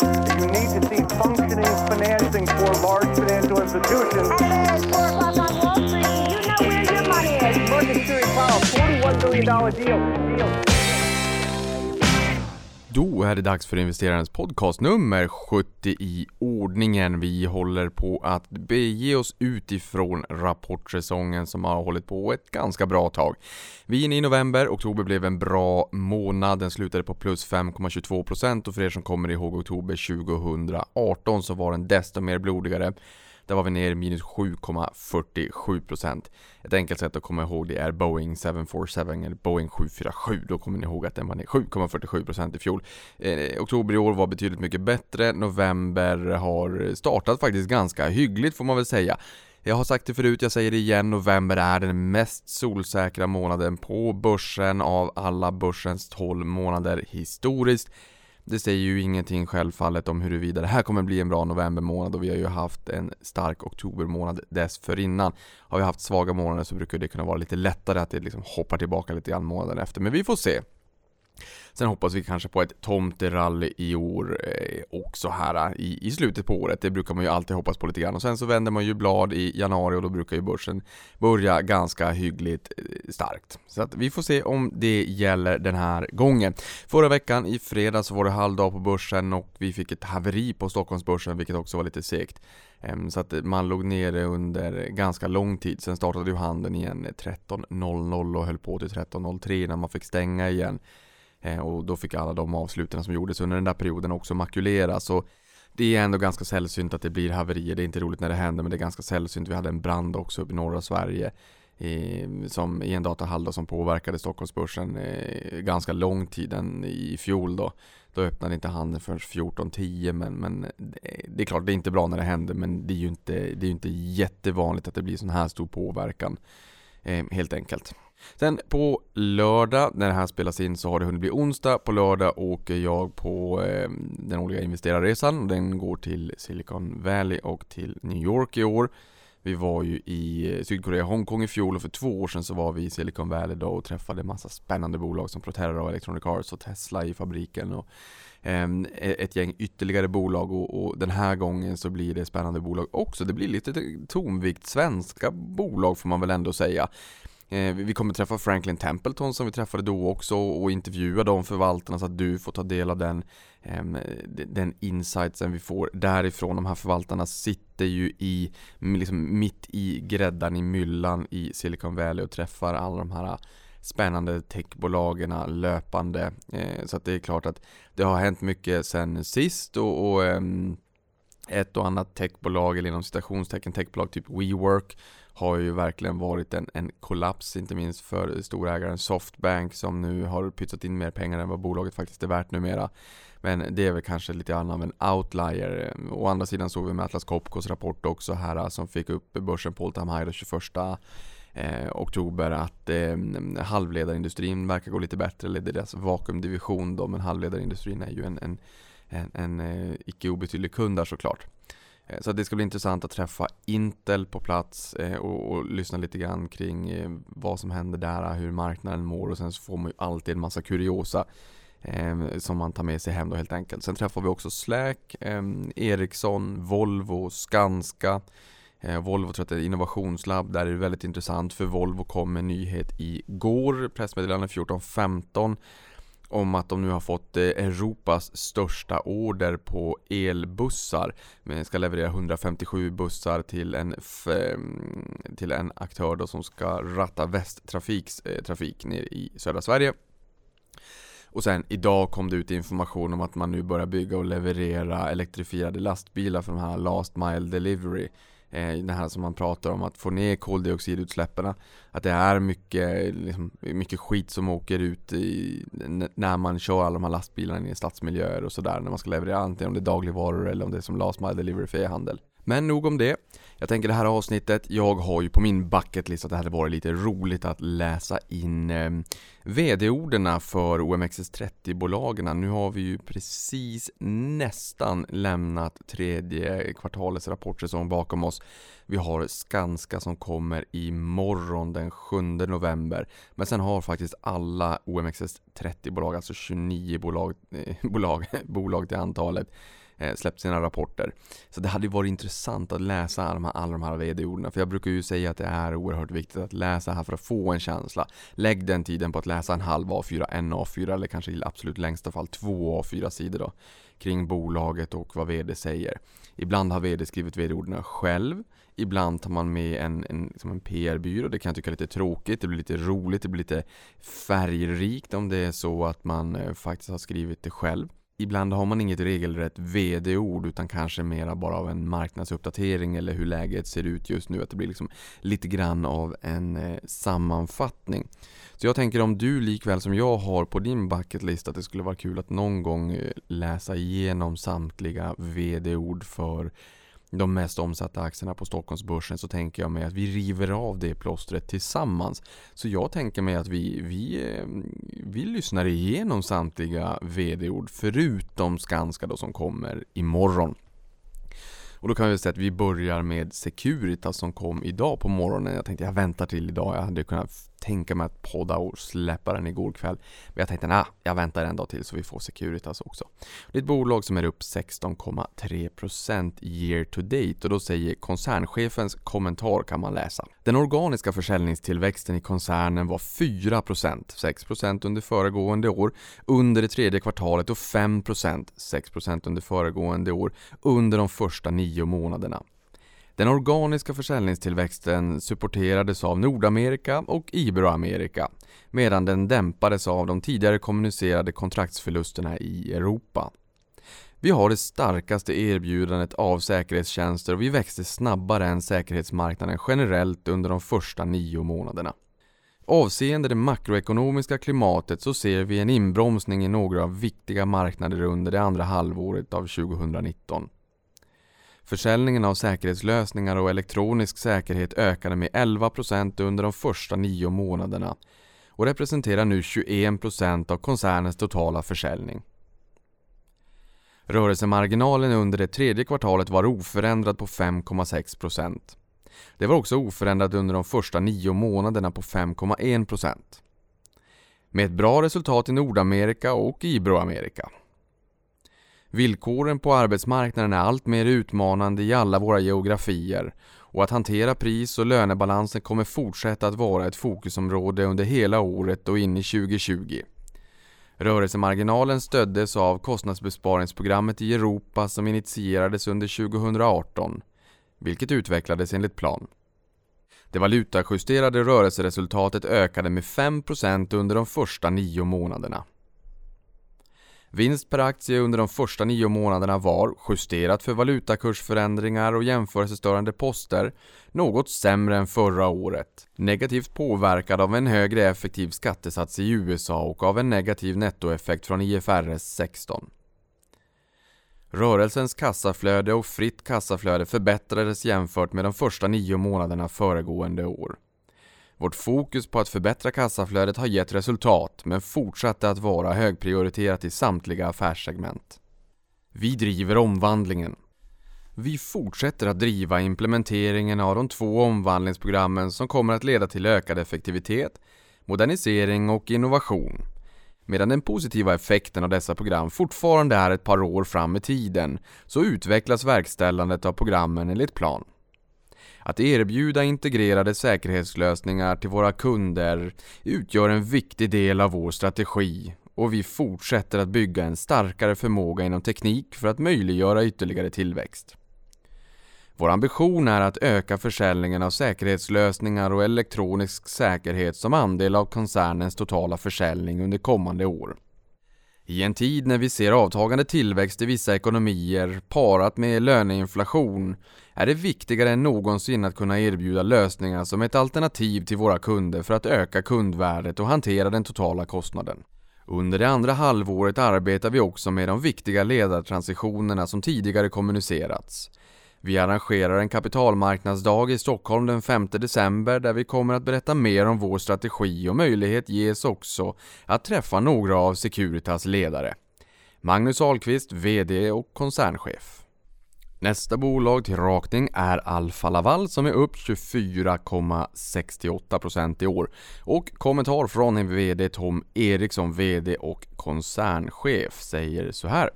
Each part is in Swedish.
You need to see functioning financing for large financial institutions. Hey, it's 4 o'clock on Wall Street. You know where your money is. Market Security Powell, $41 billion deal. deal. Då är det dags för investerarens podcast nummer 70 i ordningen. Vi håller på att bege oss utifrån rapportsäsongen som har hållit på ett ganska bra tag. Vi är inne i november, oktober blev en bra månad, den slutade på plus 5,22% och för er som kommer ihåg oktober 2018 så var den desto mer blodigare. Där var vi ner minus 7,47%. Ett enkelt sätt att komma ihåg det är Boeing 747 eller Boeing 747. Då kommer ni ihåg att den var ner 7,47% i fjol. Eh, oktober i år var betydligt mycket bättre. November har startat faktiskt ganska hyggligt får man väl säga. Jag har sagt det förut, jag säger det igen, november är den mest solsäkra månaden på börsen av alla börsens 12 månader historiskt. Det säger ju ingenting självfallet om huruvida det här kommer bli en bra novembermånad och vi har ju haft en stark oktobermånad dessförinnan. Har vi haft svaga månader så brukar det kunna vara lite lättare att det liksom hoppar tillbaka lite grann månaden efter, men vi får se. Sen hoppas vi kanske på ett tomterally i år eh, också här eh, i, i slutet på året. Det brukar man ju alltid hoppas på lite grann. Och sen så vänder man ju blad i januari och då brukar ju börsen börja ganska hyggligt eh, starkt. Så att vi får se om det gäller den här gången. Förra veckan i fredags var det halvdag på börsen och vi fick ett haveri på Stockholmsbörsen vilket också var lite segt. Ehm, så att man låg nere under ganska lång tid. Sen startade ju handeln igen 13.00 och höll på till 13.03 när man fick stänga igen. Eh, och då fick alla de avsluten som gjordes under den där perioden också makuleras. Och det är ändå ganska sällsynt att det blir haverier. Det är inte roligt när det händer men det är ganska sällsynt. Vi hade en brand också uppe i norra Sverige i, som, i en datahall som påverkade Stockholmsbörsen eh, ganska lång tid än i fjol då. Då öppnade inte handeln förrän 14.10 men, men det är klart det är inte bra när det händer men det är ju inte, det är inte jättevanligt att det blir sån här stor påverkan eh, helt enkelt. Sen på lördag när det här spelas in så har det hunnit bli onsdag. På lördag åker jag på eh, den årliga investerarresan. Den går till Silicon Valley och till New York i år. Vi var ju i eh, Sydkorea Hongkong i fjol och för två år sedan så var vi i Silicon Valley då och träffade massa spännande bolag som Proterra och Electronic Arts och Tesla i fabriken och eh, ett gäng ytterligare bolag och, och, den här gången så blir det spännande bolag också. Det blir lite tonvikt svenska bolag får man väl ändå säga. Eh, vi kommer träffa Franklin Templeton som vi träffade då också och intervjua de förvaltarna så att du får ta del av den, ehm, den insightsen vi får därifrån. De här förvaltarna sitter ju i, liksom mitt i gräddan i myllan i Silicon Valley och träffar alla de här spännande techbolagen löpande. Eh, så att det är klart att det har hänt mycket sen sist och, och ehm, ett och annat techbolag eller inom citationstecken techbolag typ WeWork har ju verkligen varit en, en kollaps, inte minst för storägaren Softbank som nu har pytsat in mer pengar än vad bolaget faktiskt är värt numera. Men det är väl kanske lite grann av en outlier. Å andra sidan såg vi med Atlas Copcos rapport också här eh, som fick upp börsen på all time high den 21 eh, oktober att eh, halvledarindustrin verkar gå lite bättre, eller deras vakuumdivision då, men halvledarindustrin är ju en, en, en, en eh, icke obetydlig kund där såklart. Eh, så det ska bli intressant att träffa Intel på plats eh, och, och, lyssna lite grann kring eh, vad som händer där, hur marknaden mår och sen så får man ju alltid en massa kuriosa som man tar med sig hem då helt enkelt. Sen träffar vi också Slack, Ericsson, Volvo, Skanska. Volvo tror att det är innovationslabb, där är det väldigt intressant för Volvo kom med en nyhet igår, pressmeddelande 14.15 om att de nu har fått eh, Europas största order på elbussar. Men ska leverera 157 bussar till en, mm, till en aktör då som ska ratta Västtrafiks eh, trafik ner i södra Sverige. Och sen idag kom det ut information om att man nu börjar bygga och leverera elektrifierade lastbilar för de här Last Mile Delivery Eh, Eh, det här som man pratar om att få ner koldioxidutsläppen Att det är mycket, liksom, mycket skit som åker ut i, när man kör alla de här lastbilarna i stadsmiljöer och sådär när man ska leverera antingen om det är dagligvaror eller om det är som last mile delivery för e-handel. Men nog om det. Jag tänker det här avsnittet, jag har ju på min bucketlist att det hade varit lite roligt att läsa in eh, VD-orden för OMXS30-bolagen. Nu har vi ju precis nästan lämnat tredje kvartalets rapportsäsong bakom oss. Vi har Skanska som kommer imorgon den 7 november. Men sen har faktiskt alla OMXS30-bolag, alltså 29 bolag, eh, bolag, bolag till antalet, Eh, släppt sina rapporter. Så det hade varit intressant att läsa alla de här, alla de här vd-orden. För jag brukar ju säga att det är oerhört viktigt att läsa här för att få en känsla. Lägg den tiden på att läsa en halv A4, en A4 eller kanske i absolut längsta fall två A4-sidor då. Kring bolaget och vad vd säger. Ibland har vd skrivit vd-orden själv. Ibland tar man med en, en, liksom en PR-byrå. Det kan jag tycka är lite tråkigt. Det blir lite roligt. Det blir lite färgrikt om det är så att man eh, faktiskt har skrivit det själv. Ibland har man inget regelrätt VD-ord utan kanske mera bara av en marknadsuppdatering eller hur läget ser ut just nu. Att det blir liksom lite grann av en eh, sammanfattning. Så jag tänker om du likväl som jag har på din bucketlist att det skulle vara kul att någon gång eh, läsa igenom samtliga VD-ord för de mest omsatta aktierna på Stockholmsbörsen så tänker jag mig att vi river av det plåstret tillsammans. Så jag tänker mig att vi, vi, eh, vi lyssnar igenom samtliga VD-ord förutom Skanska då som kommer imorgon. Och då kan vi säga att vi börjar med Securitas som kom idag på morgonen. Jag tänkte jag väntar till idag. Jag hade kunnat tänka mig att podda och släppa den igår kväll. Men jag tänkte nah, jag väntar en dag till så vi får Securitas också. Det är ett bolag som är upp 16,3% year to date och då säger koncernchefens kommentar kan man läsa. Den organiska försäljningstillväxten i koncernen var 4%, 6% under föregående år under det tredje kvartalet och 5%, 6% under föregående år under de första nio månaderna. Den organiska försäljningstillväxten supporterades av Nordamerika och Iberoamerika medan den dämpades av de tidigare kommunicerade kontraktsförlusterna i Europa. Vi har det starkaste erbjudandet av säkerhetstjänster och vi växte snabbare än säkerhetsmarknaden generellt under de första nio månaderna. Avseende det makroekonomiska klimatet så ser vi en inbromsning i några viktiga marknader under det andra halvåret av 2019. Försäljningen av säkerhetslösningar och elektronisk säkerhet ökade med 11% under de första nio månaderna och representerar nu 21% av koncernens totala försäljning. Rörelsemarginalen under det tredje kvartalet var oförändrad på 5,6%. Det var också oförändrat under de första nio månaderna på 5,1%. Med ett bra resultat i Nordamerika och Iberoamerika. Villkoren på arbetsmarknaden är allt mer utmanande i alla våra geografier och att hantera pris och lönebalansen kommer fortsätta att vara ett fokusområde under hela året och in i 2020. Rörelsemarginalen stöddes av kostnadsbesparingsprogrammet i Europa som initierades under 2018, vilket utvecklades enligt plan. Det valutajusterade rörelseresultatet ökade med 5% under de första nio månaderna. Vinst per aktie under de första nio månaderna var, justerat för valutakursförändringar och jämförelsestörande poster, något sämre än förra året. Negativt påverkad av en högre effektiv skattesats i USA och av en negativ nettoeffekt från IFRS 16. Rörelsens kassaflöde och fritt kassaflöde förbättrades jämfört med de första nio månaderna föregående år. Vårt fokus på att förbättra kassaflödet har gett resultat men fortsatte att vara högprioriterat i samtliga affärssegment. Vi driver omvandlingen. Vi fortsätter att driva implementeringen av de två omvandlingsprogrammen som kommer att leda till ökad effektivitet, modernisering och innovation. Medan den positiva effekten av dessa program fortfarande är ett par år fram i tiden så utvecklas verkställandet av programmen enligt plan. Att erbjuda integrerade säkerhetslösningar till våra kunder utgör en viktig del av vår strategi och vi fortsätter att bygga en starkare förmåga inom teknik för att möjliggöra ytterligare tillväxt. Vår ambition är att öka försäljningen av säkerhetslösningar och elektronisk säkerhet som andel av koncernens totala försäljning under kommande år. I en tid när vi ser avtagande tillväxt i vissa ekonomier parat med löneinflation är det viktigare än någonsin att kunna erbjuda lösningar som ett alternativ till våra kunder för att öka kundvärdet och hantera den totala kostnaden. Under det andra halvåret arbetar vi också med de viktiga ledartransitionerna som tidigare kommunicerats. Vi arrangerar en kapitalmarknadsdag i Stockholm den 5 december där vi kommer att berätta mer om vår strategi och möjlighet ges också att träffa några av Securitas ledare. Magnus Ahlqvist, VD och koncernchef. Nästa bolag till rakning är Alfa Laval som är upp 24,68% i år. Och kommentar från en VD Tom Eriksson, VD och koncernchef, säger så här.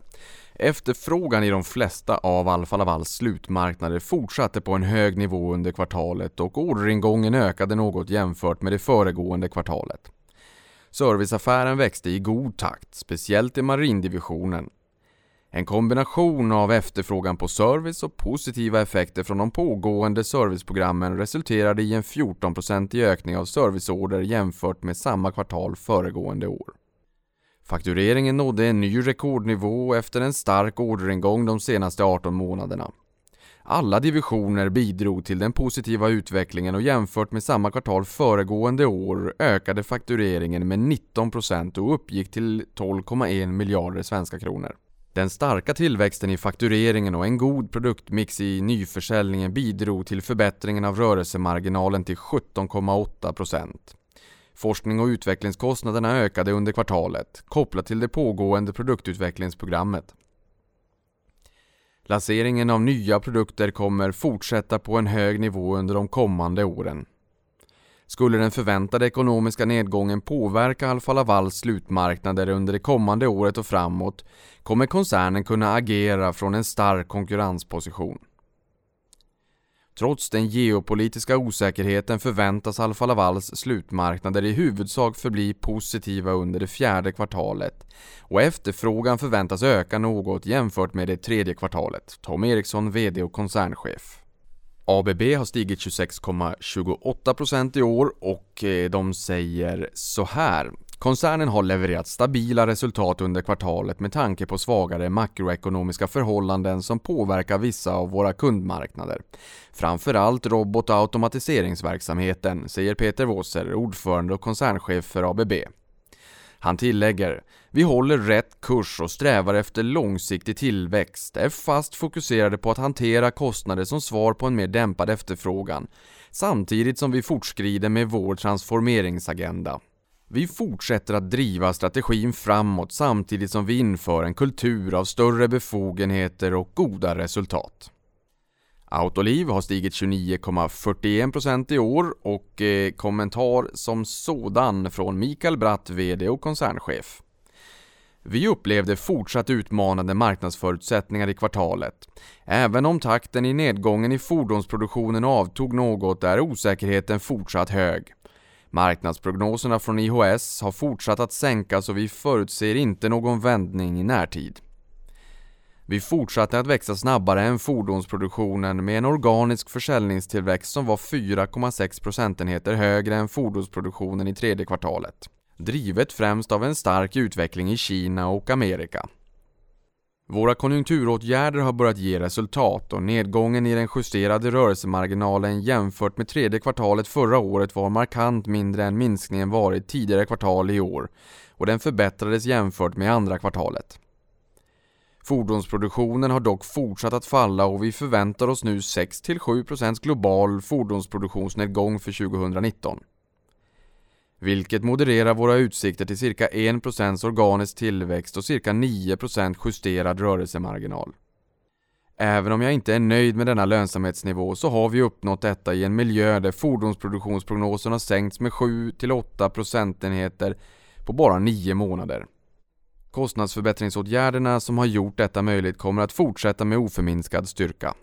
Efterfrågan i de flesta av Alfa Lavals slutmarknader fortsatte på en hög nivå under kvartalet och orderingången ökade något jämfört med det föregående kvartalet. Serviceaffären växte i god takt, speciellt i marindivisionen. En kombination av efterfrågan på service och positiva effekter från de pågående serviceprogrammen resulterade i en 14-procentig ökning av serviceorder jämfört med samma kvartal föregående år. Faktureringen nådde en ny rekordnivå efter en stark orderingång de senaste 18 månaderna. Alla divisioner bidrog till den positiva utvecklingen och jämfört med samma kvartal föregående år ökade faktureringen med 19% och uppgick till 12,1 miljarder svenska kronor. Den starka tillväxten i faktureringen och en god produktmix i nyförsäljningen bidrog till förbättringen av rörelsemarginalen till 17,8%. Forskning och utvecklingskostnaderna ökade under kvartalet, kopplat till det pågående produktutvecklingsprogrammet. Lanseringen av nya produkter kommer fortsätta på en hög nivå under de kommande åren. Skulle den förväntade ekonomiska nedgången påverka Alfa Lavals slutmarknader under det kommande året och framåt kommer koncernen kunna agera från en stark konkurrensposition. Trots den geopolitiska osäkerheten förväntas Alfa Lavals slutmarknader i huvudsak förbli positiva under det fjärde kvartalet och efterfrågan förväntas öka något jämfört med det tredje kvartalet. Tom Eriksson, VD och koncernchef. ABB har stigit 26,28% i år och eh, de säger så här. Koncernen har levererat stabila resultat under kvartalet med tanke på svagare makroekonomiska förhållanden som påverkar vissa av våra kundmarknader. Framförallt robot och automatiseringsverksamheten, säger Peter Wåser, ordförande och koncernchef för ABB. Han tillägger vi håller rätt kurs och strävar efter långsiktig tillväxt, är fast fokuserade på att hantera kostnader som svar på en mer dämpad efterfrågan, samtidigt som vi fortskrider med vår transformeringsagenda. Vi fortsätter att driva strategin framåt samtidigt som vi inför en kultur av större befogenheter och goda resultat. Autoliv har stigit 29,41% i år och eh, kommentar som sådan från Mikael Bratt, VD och koncernchef. Vi upplevde fortsatt utmanande marknadsförutsättningar i kvartalet. Även om takten i nedgången i fordonsproduktionen avtog något är osäkerheten fortsatt hög. Marknadsprognoserna från IHS har fortsatt att sänkas och vi förutser inte någon vändning i närtid. Vi fortsatte att växa snabbare än fordonsproduktionen med en organisk försäljningstillväxt som var 4,6 procentenheter högre än fordonsproduktionen i tredje kvartalet. Drivet främst av en stark utveckling i Kina och Amerika. Våra konjunkturåtgärder har börjat ge resultat och nedgången i den justerade rörelsemarginalen jämfört med tredje kvartalet förra året var markant mindre än minskningen varit tidigare kvartal i år och den förbättrades jämfört med andra kvartalet. Fordonsproduktionen har dock fortsatt att falla och vi förväntar oss nu 6-7% global fordonsproduktionsnedgång för 2019 vilket modererar våra utsikter till cirka 1% organisk tillväxt och cirka 9% justerad rörelsemarginal. Även om jag inte är nöjd med denna lönsamhetsnivå så har vi uppnått detta i en miljö där fordonsproduktionsprognosen har sänkts med 7-8 procentenheter på bara 9 månader. Kostnadsförbättringsåtgärderna som har gjort detta möjligt kommer att fortsätta med oförminskad styrka.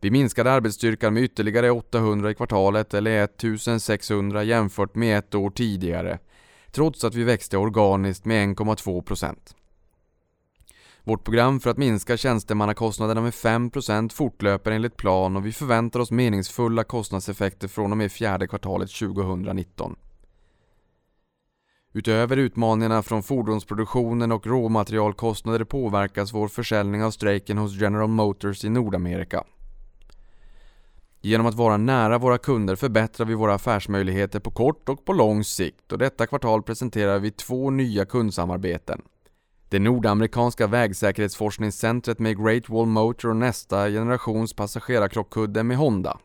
Vi minskade arbetsstyrkan med ytterligare 800 i kvartalet eller 1600 jämfört med ett år tidigare, trots att vi växte organiskt med 1,2%. Vårt program för att minska tjänstemannakostnaderna med 5% fortlöper enligt plan och vi förväntar oss meningsfulla kostnadseffekter från och med fjärde kvartalet 2019. Utöver utmaningarna från fordonsproduktionen och råmaterialkostnader påverkas vår försäljning av strejken hos General Motors i Nordamerika. Genom att vara nära våra kunder förbättrar vi våra affärsmöjligheter på kort och på lång sikt och detta kvartal presenterar vi två nya kundsamarbeten. Det nordamerikanska vägsäkerhetsforskningscentret med Great Wall Motor och nästa generations passagerarkrockkudde med Honda.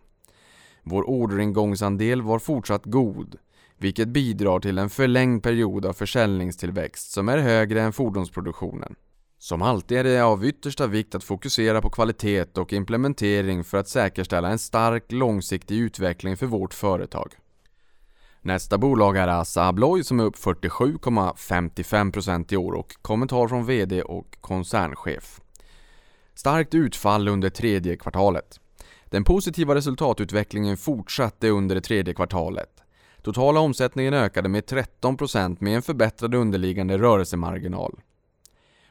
Vår orderingångsandel var fortsatt god, vilket bidrar till en förlängd period av försäljningstillväxt som är högre än fordonsproduktionen. Som alltid är det av yttersta vikt att fokusera på kvalitet och implementering för att säkerställa en stark långsiktig utveckling för vårt företag. Nästa bolag är Assa Abloy som är upp 47,55% i år och kommentar från VD och koncernchef. Starkt utfall under tredje kvartalet. Den positiva resultatutvecklingen fortsatte under det tredje kvartalet. Totala omsättningen ökade med 13% med en förbättrad underliggande rörelsemarginal.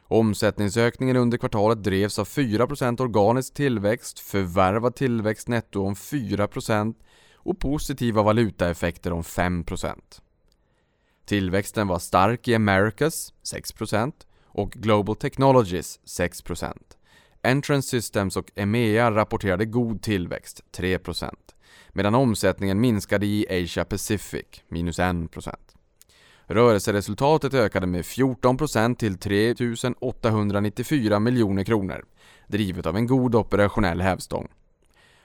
Omsättningsökningen under kvartalet drevs av 4% organisk tillväxt, förvärvad tillväxt netto om 4% och positiva valutaeffekter om 5%. Tillväxten var stark i Americas 6% och Global Technologies 6%. Entrance Systems och EMEA rapporterade god tillväxt 3% medan omsättningen minskade i Asia Pacific minus 1%. Rörelseresultatet ökade med 14% till 3 894 miljoner kronor, drivet av en god operationell hävstång.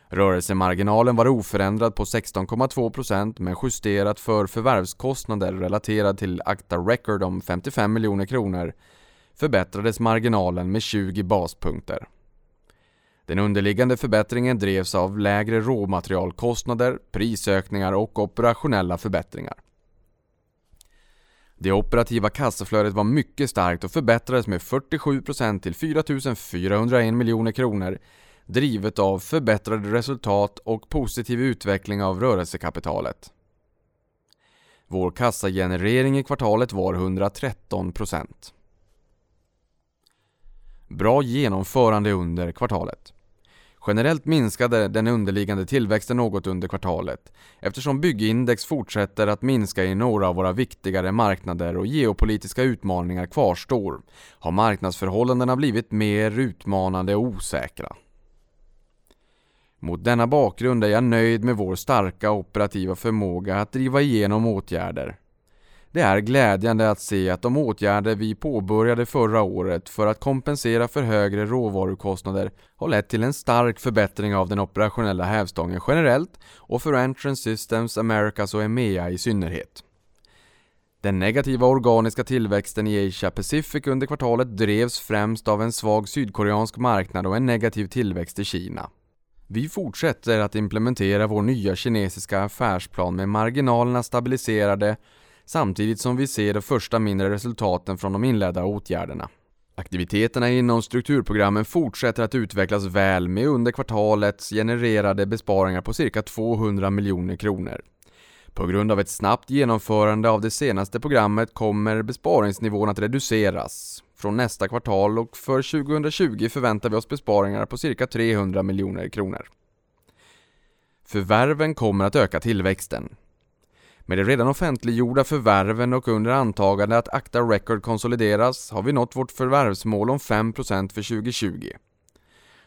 Rörelsemarginalen var oförändrad på 16,2% men justerat för förvärvskostnader relaterad till Acta Record om 55 miljoner kronor förbättrades marginalen med 20 baspunkter. Den underliggande förbättringen drevs av lägre råmaterialkostnader, prisökningar och operationella förbättringar. Det operativa kassaflödet var mycket starkt och förbättrades med 47% till 4 401 miljoner kronor drivet av förbättrade resultat och positiv utveckling av rörelsekapitalet. Vår kassagenerering i kvartalet var 113%. Bra genomförande under kvartalet. Generellt minskade den underliggande tillväxten något under kvartalet eftersom byggindex fortsätter att minska i några av våra viktigare marknader och geopolitiska utmaningar kvarstår har marknadsförhållandena blivit mer utmanande och osäkra. Mot denna bakgrund är jag nöjd med vår starka operativa förmåga att driva igenom åtgärder. Det är glädjande att se att de åtgärder vi påbörjade förra året för att kompensera för högre råvarukostnader har lett till en stark förbättring av den operationella hävstången generellt och för Entrance Systems, Americas och EMEA i synnerhet. Den negativa organiska tillväxten i Asia Pacific under kvartalet drevs främst av en svag sydkoreansk marknad och en negativ tillväxt i Kina. Vi fortsätter att implementera vår nya kinesiska affärsplan med marginalerna stabiliserade samtidigt som vi ser de första mindre resultaten från de inledda åtgärderna. Aktiviteterna inom strukturprogrammen fortsätter att utvecklas väl med under kvartalet genererade besparingar på cirka 200 miljoner kronor. På grund av ett snabbt genomförande av det senaste programmet kommer besparingsnivån att reduceras från nästa kvartal och för 2020 förväntar vi oss besparingar på cirka 300 miljoner kronor. Förvärven kommer att öka tillväxten. Med de redan offentliggjorda förvärven och under antagande att Acta Record konsolideras har vi nått vårt förvärvsmål om 5% för 2020.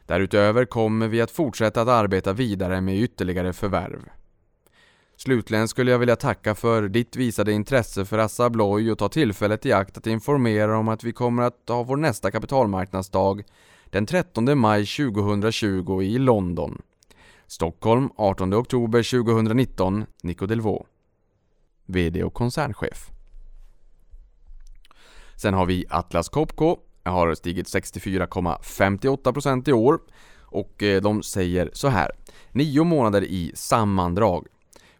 Därutöver kommer vi att fortsätta att arbeta vidare med ytterligare förvärv. Slutligen skulle jag vilja tacka för ditt visade intresse för Assa Abloy och ta tillfället i akt att informera om att vi kommer att ha vår nästa kapitalmarknadsdag den 13 maj 2020 i London. Stockholm 18 oktober 2019, Nico Delvaux. VD och koncernchef. Sen har vi Atlas Copco. Jag har stigit 64,58% i år och eh, de säger så här. Nio månader i sammandrag.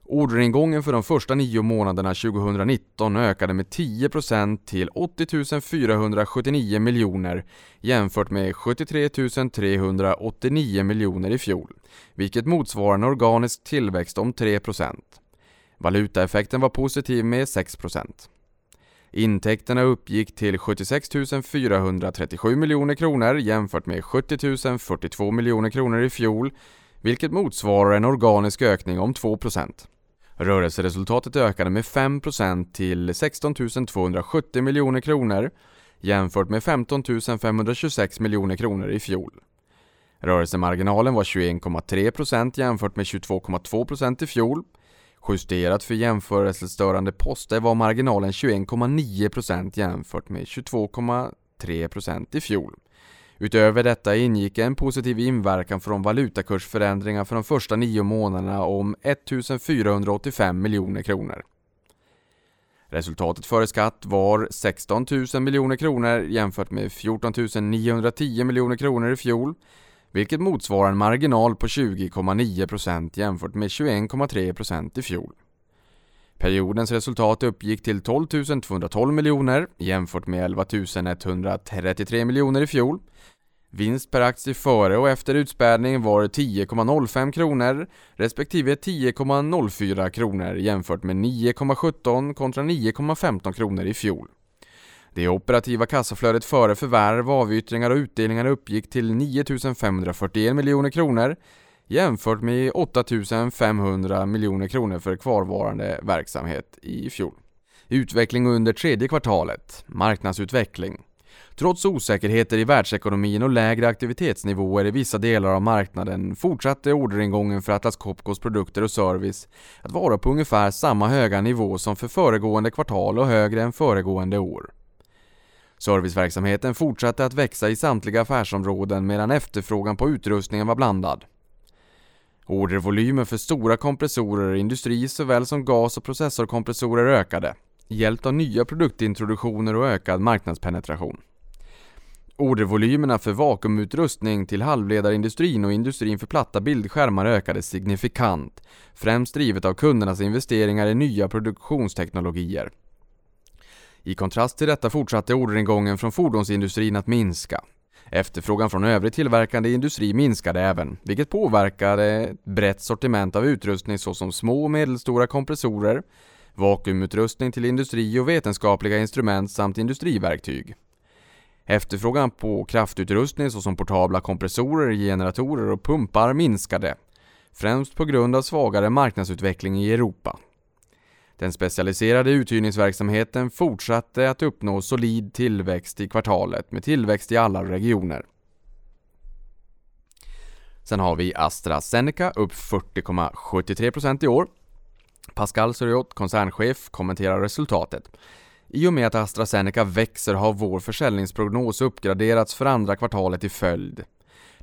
Orderingången för de första nio månaderna 2019 ökade med 10% till 80 479 miljoner jämfört med 73 389 miljoner i fjol, vilket motsvarar en organisk tillväxt om 3%. Valutaeffekten var positiv med 6%. Intäkterna uppgick till 76 437 miljoner kronor jämfört med 70 042 miljoner kronor i fjol, vilket motsvarar en organisk ökning om 2%. Rörelseresultatet ökade med 5% till 16 270 miljoner kronor jämfört med 15 526 miljoner kronor i fjol. Rörelsemarginalen var 21,3% jämfört med 22,2% i fjol. Justerat för jämförelsestörande poster var marginalen 21,9% jämfört med 22,3% i fjol. Utöver detta ingick en positiv inverkan från valutakursförändringar för de första nio månaderna om 1485 miljoner kronor. Resultatet före skatt var 16 000 miljoner kronor jämfört med 14 910 miljoner kronor i fjol, vilket motsvarar en marginal på 20,9% jämfört med 21,3% i fjol. Periodens resultat uppgick till 12 212 miljoner jämfört med 11 133 miljoner i fjol. Vinst per aktie före och efter utspädning var 10,05 kronor respektive 10,04 kronor jämfört med 9,17 kontra 9,15 kronor i fjol. Det operativa kassaflödet före förvärv, avyttringar och utdelningar uppgick till 9 541 miljoner kronor jämfört med 8 500 miljoner kronor för kvarvarande verksamhet i fjol. Utveckling under tredje kvartalet, marknadsutveckling. Trots osäkerheter i världsekonomin och lägre aktivitetsnivåer i vissa delar av marknaden fortsatte orderingången för Atlas Copcos produkter och service att vara på ungefär samma höga nivå som för föregående kvartal och högre än föregående år. Serviceverksamheten fortsatte att växa i samtliga affärsområden medan efterfrågan på utrustningen var blandad. Ordervolymen för stora kompressorer, industri såväl som gas och processorkompressorer ökade, hjälpt av nya produktintroduktioner och ökad marknadspenetration. Ordervolymerna för vakuumutrustning till halvledarindustrin och industrin för platta bildskärmar ökade signifikant, främst drivet av kundernas investeringar i nya produktionsteknologier. I kontrast till detta fortsatte orderingången från fordonsindustrin att minska. Efterfrågan från övrig tillverkande industri minskade även, vilket påverkade ett brett sortiment av utrustning såsom små och medelstora kompressorer, vakuumutrustning till industri och vetenskapliga instrument samt industriverktyg. Efterfrågan på kraftutrustning såsom portabla kompressorer, generatorer och pumpar minskade, främst på grund av svagare marknadsutveckling i Europa. Den specialiserade uthyrningsverksamheten fortsatte att uppnå solid tillväxt i kvartalet med tillväxt i alla regioner. Sen har vi AstraZeneca upp 40,73% i år. Pascal Soriot, koncernchef, kommenterar resultatet. I och med att AstraZeneca växer har vår försäljningsprognos uppgraderats för andra kvartalet i följd.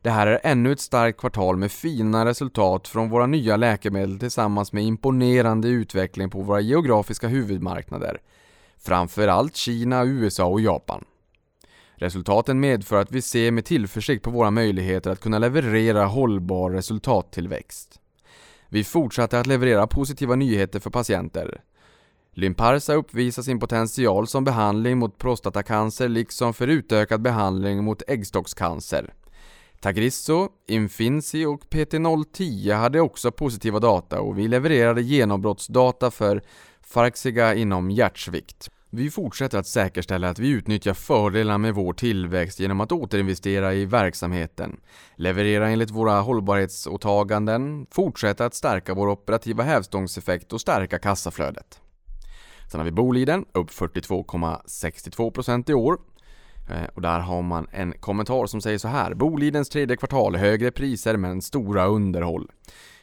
Det här är ännu ett starkt kvartal med fina resultat från våra nya läkemedel tillsammans med imponerande utveckling på våra geografiska huvudmarknader. Framförallt Kina, USA och Japan. Resultaten medför att vi ser med tillförsikt på våra möjligheter att kunna leverera hållbar resultattillväxt. Vi fortsätter att leverera positiva nyheter för patienter. Lymparsa uppvisar sin potential som behandling mot prostatacancer liksom för utökad behandling mot äggstockscancer. Tagrisso, Infinci och PT010 hade också positiva data och vi levererade genombrottsdata för Farxiga inom hjärtsvikt. Vi fortsätter att säkerställa att vi utnyttjar fördelarna med vår tillväxt genom att återinvestera i verksamheten, leverera enligt våra hållbarhetsåtaganden, fortsätta att stärka vår operativa hävstångseffekt och stärka kassaflödet. Sen har vi Boliden, upp 42,62% i år. Eh, och där har man en kommentar som säger så här. Bolidens tredje kvartal, högre priser men stora underhåll.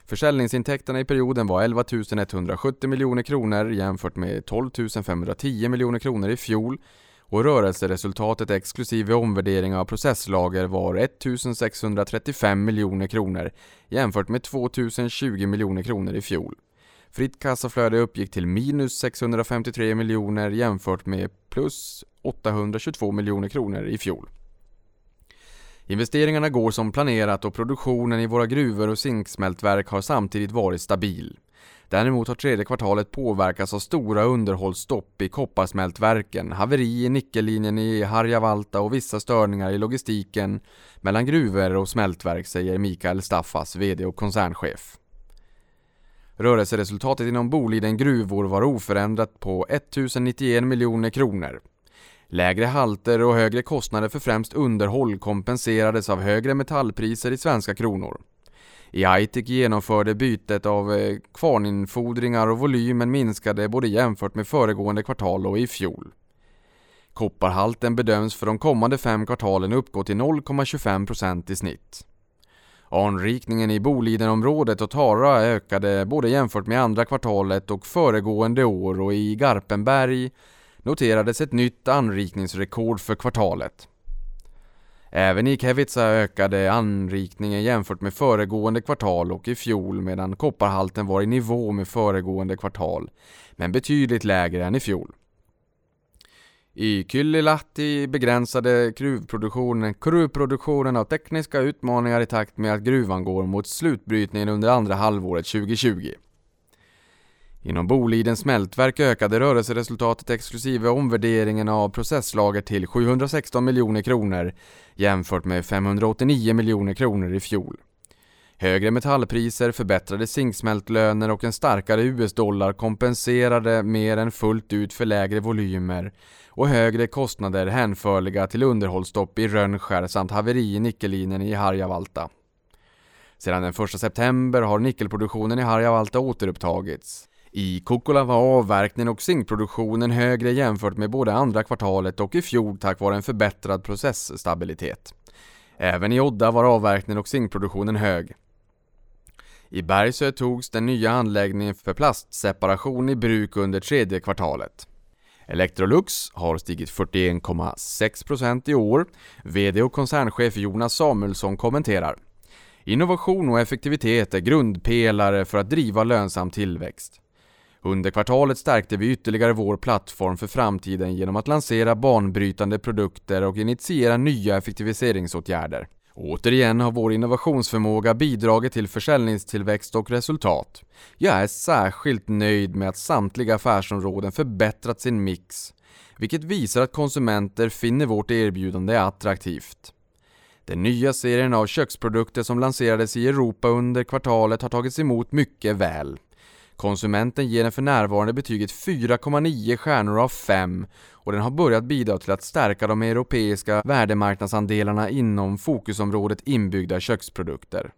Försäljningsintäkterna i perioden var 11 170 miljoner kronor jämfört med 12 510 miljoner kronor i fjol och rörelseresultatet exklusive omvärdering av processlager var 1 635 miljoner kronor jämfört med 2 020 miljoner kronor i fjol. Fritt kassaflöde uppgick till minus 653 miljoner jämfört med plus 822 miljoner kronor i fjol. Investeringarna går som planerat och produktionen i våra gruvor och zinksmältverk har samtidigt varit stabil. Däremot har tredje kvartalet påverkats av stora underhållsstopp i kopparsmältverken, haveri i nickellinjen i Harjavalta och vissa störningar i logistiken mellan gruvor och smältverk, säger Mikael Staffas, VD och koncernchef. Rörelseresultatet inom Boliden gruvor var oförändrat på 1091 miljoner kronor. Lägre halter och högre kostnader för främst underhåll kompenserades av högre metallpriser i svenska kronor. I Aitik genomförde bytet av kvarninfodringar kvarninfordringar och volymen minskade både jämfört med föregående kvartal och i fjol. Kopparhalten bedöms för de kommande fem kvartalen uppgå till 0,25% i snitt. Anrikningen i Bolidenområdet och Tara ökade både jämfört med andra kvartalet och föregående år och i Garpenberg noterades ett nytt anrikningsrekord för kvartalet. Även i Kevitsa ökade anrikningen jämfört med föregående kvartal och i fjol medan kopparhalten var i nivå med föregående kvartal, men betydligt lägre än i fjol. I Kyllilahti begränsade gruvproduktionen, gruvproduktionen av tekniska utmaningar i takt med att gruvan går mot slutbrytningen under andra halvåret 2020. Inom Bolidens smältverk ökade rörelseresultatet exklusive omvärderingen av processlager till 716 miljoner kronor jämfört med 589 miljoner kronor i fjol. Högre metallpriser, förbättrade zinksmältlöner och en starkare US-dollar kompenserade mer än fullt ut för lägre volymer och högre kostnader hänförliga till underhållsstopp i Rönnskär samt haveri i nickellinjen i Harjavalta. Sedan den 1 september har nickelproduktionen i Harjavalta återupptagits. I Kukkola var avverkningen och zinkproduktionen högre jämfört med både andra kvartalet och i fjol tack vare en förbättrad processstabilitet. Även i Odda var avverkningen och zinkproduktionen hög. I Bergsö togs den nya anläggningen för plastseparation i bruk under tredje kvartalet. Electrolux har stigit 41,6% i år. VD och koncernchef Jonas Samuelsson kommenterar. Innovation och effektivitet är grundpelare för att driva lönsam tillväxt. Under kvartalet stärkte vi ytterligare vår plattform för framtiden genom att lansera banbrytande produkter och initiera nya effektiviseringsåtgärder. Återigen har vår innovationsförmåga bidragit till försäljningstillväxt och resultat. Jag är särskilt nöjd med att samtliga affärsområden förbättrat sin mix, vilket visar att konsumenter finner vårt erbjudande attraktivt. Den nya serien av köksprodukter som lanserades i Europa under kvartalet har tagits emot mycket väl. Konsumenten ger den för närvarande betyget 4,9 stjärnor av 5 och den har börjat bidra till att stärka de europeiska värdemarknadsandelarna inom fokusområdet inbyggda köksprodukter.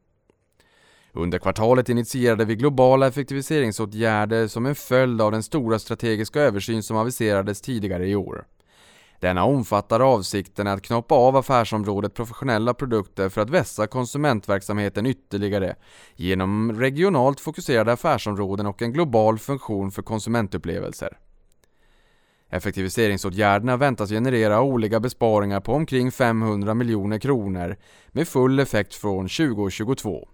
Under kvartalet initierade vi globala effektiviseringsåtgärder som en följd av den stora strategiska översyn som aviserades tidigare i år. Denna omfattar avsikten att knoppa av affärsområdet professionella produkter för att vässa konsumentverksamheten ytterligare genom regionalt fokuserade affärsområden och en global funktion för konsumentupplevelser. Effektiviseringsåtgärderna väntas generera årliga besparingar på omkring 500 miljoner kronor med full effekt från 2022.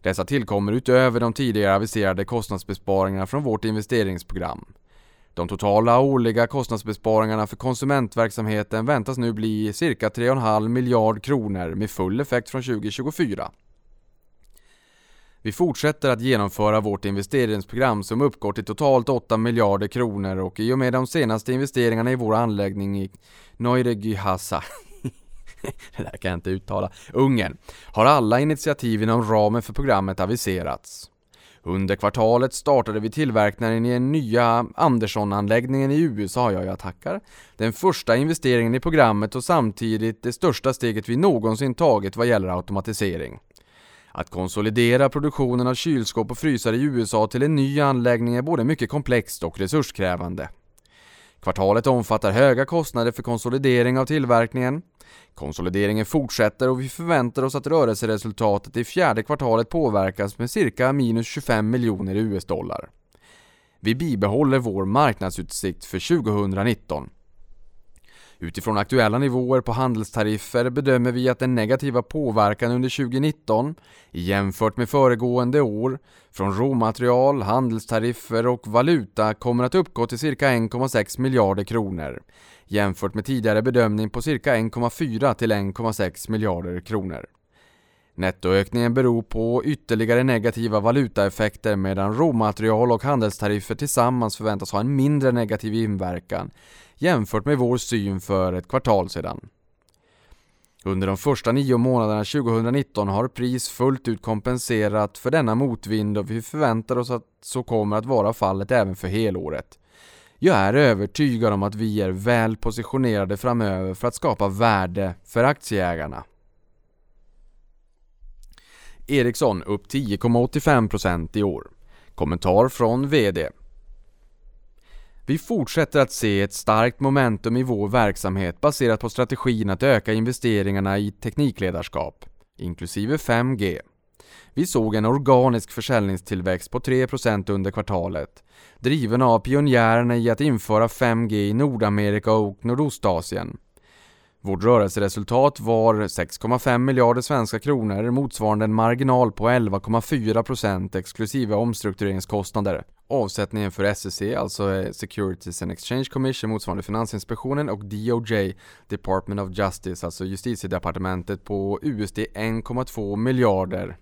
Dessa tillkommer utöver de tidigare aviserade kostnadsbesparingarna från vårt investeringsprogram. De totala årliga kostnadsbesparingarna för konsumentverksamheten väntas nu bli cirka 3,5 miljard kronor med full effekt från 2024. Vi fortsätter att genomföra vårt investeringsprogram som uppgår till totalt 8 miljarder kronor och i och med de senaste investeringarna i vår anläggning i Noiregyhasa det där kan jag inte uttala, Ungern, har alla initiativ inom ramen för programmet aviserats. Under kvartalet startade vi tillverkningen i den nya Andersson-anläggningen i USA, ja jag tackar. Den första investeringen i programmet och samtidigt det största steget vi någonsin tagit vad gäller automatisering. Att konsolidera produktionen av kylskåp och frysar i USA till en ny anläggning är både mycket komplext och resurskrävande. Kvartalet omfattar höga kostnader för konsolidering av tillverkningen. Konsolideringen fortsätter och vi förväntar oss att rörelseresultatet i fjärde kvartalet påverkas med cirka minus 25 miljoner US-dollar. Vi bibehåller vår marknadsutsikt för 2019. Utifrån aktuella nivåer på handelstariffer bedömer vi att den negativa påverkan under 2019 jämfört med föregående år från råmaterial, handelstariffer och valuta kommer att uppgå till cirka 1,6 miljarder kronor jämfört med tidigare bedömning på cirka 1,4 till 1,6 miljarder kronor. Nettoökningen beror på ytterligare negativa valutaeffekter medan råmaterial och handelstariffer tillsammans förväntas ha en mindre negativ inverkan jämfört med vår syn för ett kvartal sedan. Under de första nio månaderna 2019 har pris fullt ut kompenserat för denna motvind och vi förväntar oss att så kommer att vara fallet även för helåret. Jag är övertygad om att vi är väl positionerade framöver för att skapa värde för aktieägarna. Ericsson upp 10,85% i år. Kommentar från VD. Vi fortsätter att se ett starkt momentum i vår verksamhet baserat på strategin att öka investeringarna i teknikledarskap, inklusive 5G. Vi såg en organisk försäljningstillväxt på 3% under kvartalet, driven av pionjärerna i att införa 5G i Nordamerika och Nordostasien. Vårt rörelseresultat var 6,5 miljarder svenska kronor motsvarande en marginal på 11,4% exklusive omstruktureringskostnader. Avsättningen för SEC, alltså eh, Securities and Exchange Commission motsvarande Finansinspektionen och DOJ, Department of Justice, alltså Justitiedepartementet på USD 1,2 miljarder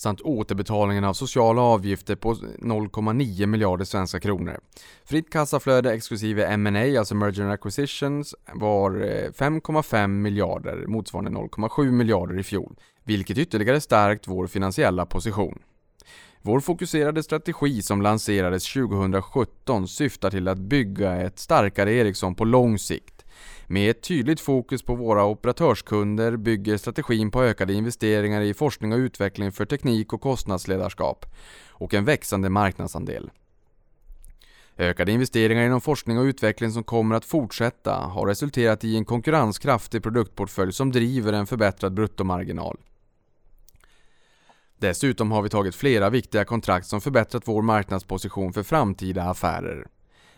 samt återbetalningen av sociala avgifter på 0,9 miljarder svenska kronor. Fritt kassaflöde exklusive M&A, alltså Merger and Acquisitions, var eh, 5,5 miljarder motsvarande 0,7 miljarder i fjol, vilket ytterligare stärkt vår finansiella position. Vår fokuserade strategi som lanserades 2017 syftar till att bygga ett starkare Ericsson på lång sikt med ett tydligt fokus på våra operatörskunder bygger strategin på ökade investeringar i forskning och utveckling för teknik och kostnadsledarskap och en växande marknadsandel. Ökade investeringar inom forskning och utveckling som kommer att fortsätta har resulterat i en konkurrenskraftig produktportfölj som driver en förbättrad bruttomarginal. Dessutom har vi tagit flera viktiga kontrakt som förbättrat vår marknadsposition för framtida affärer.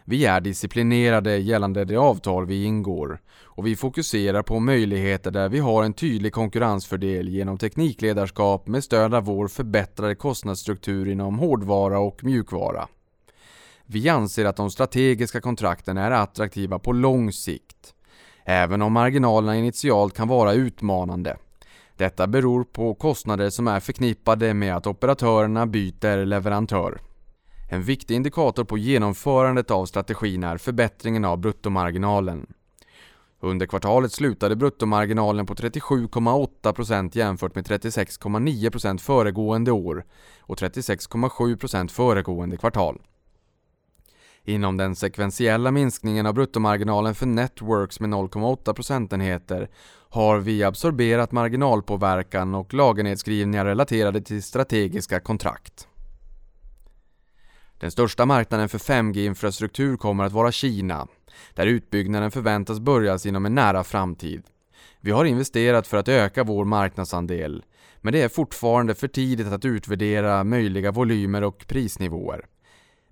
Vi är disciplinerade gällande de avtal vi ingår och vi fokuserar på möjligheter där vi har en tydlig konkurrensfördel genom teknikledarskap med stöd av vår förbättrade kostnadsstruktur inom hårdvara och mjukvara. Vi anser att de strategiska kontrakten är attraktiva på lång sikt, även om marginalerna initialt kan vara utmanande. Detta beror på kostnader som är förknippade med att operatörerna byter leverantör. En viktig indikator på genomförandet av strategin är förbättringen av bruttomarginalen. Under kvartalet slutade bruttomarginalen på 37,8% jämfört med 36,9% föregående år och 36,7% föregående kvartal. Inom den sekventiella minskningen av bruttomarginalen för Networks med 0,8 procentenheter har vi absorberat marginalpåverkan och lagernedskrivningar relaterade till strategiska kontrakt. Den största marknaden för 5G-infrastruktur kommer att vara Kina, där utbyggnaden förväntas börjas inom en nära framtid. Vi har investerat för att öka vår marknadsandel, men det är fortfarande för tidigt att utvärdera möjliga volymer och prisnivåer.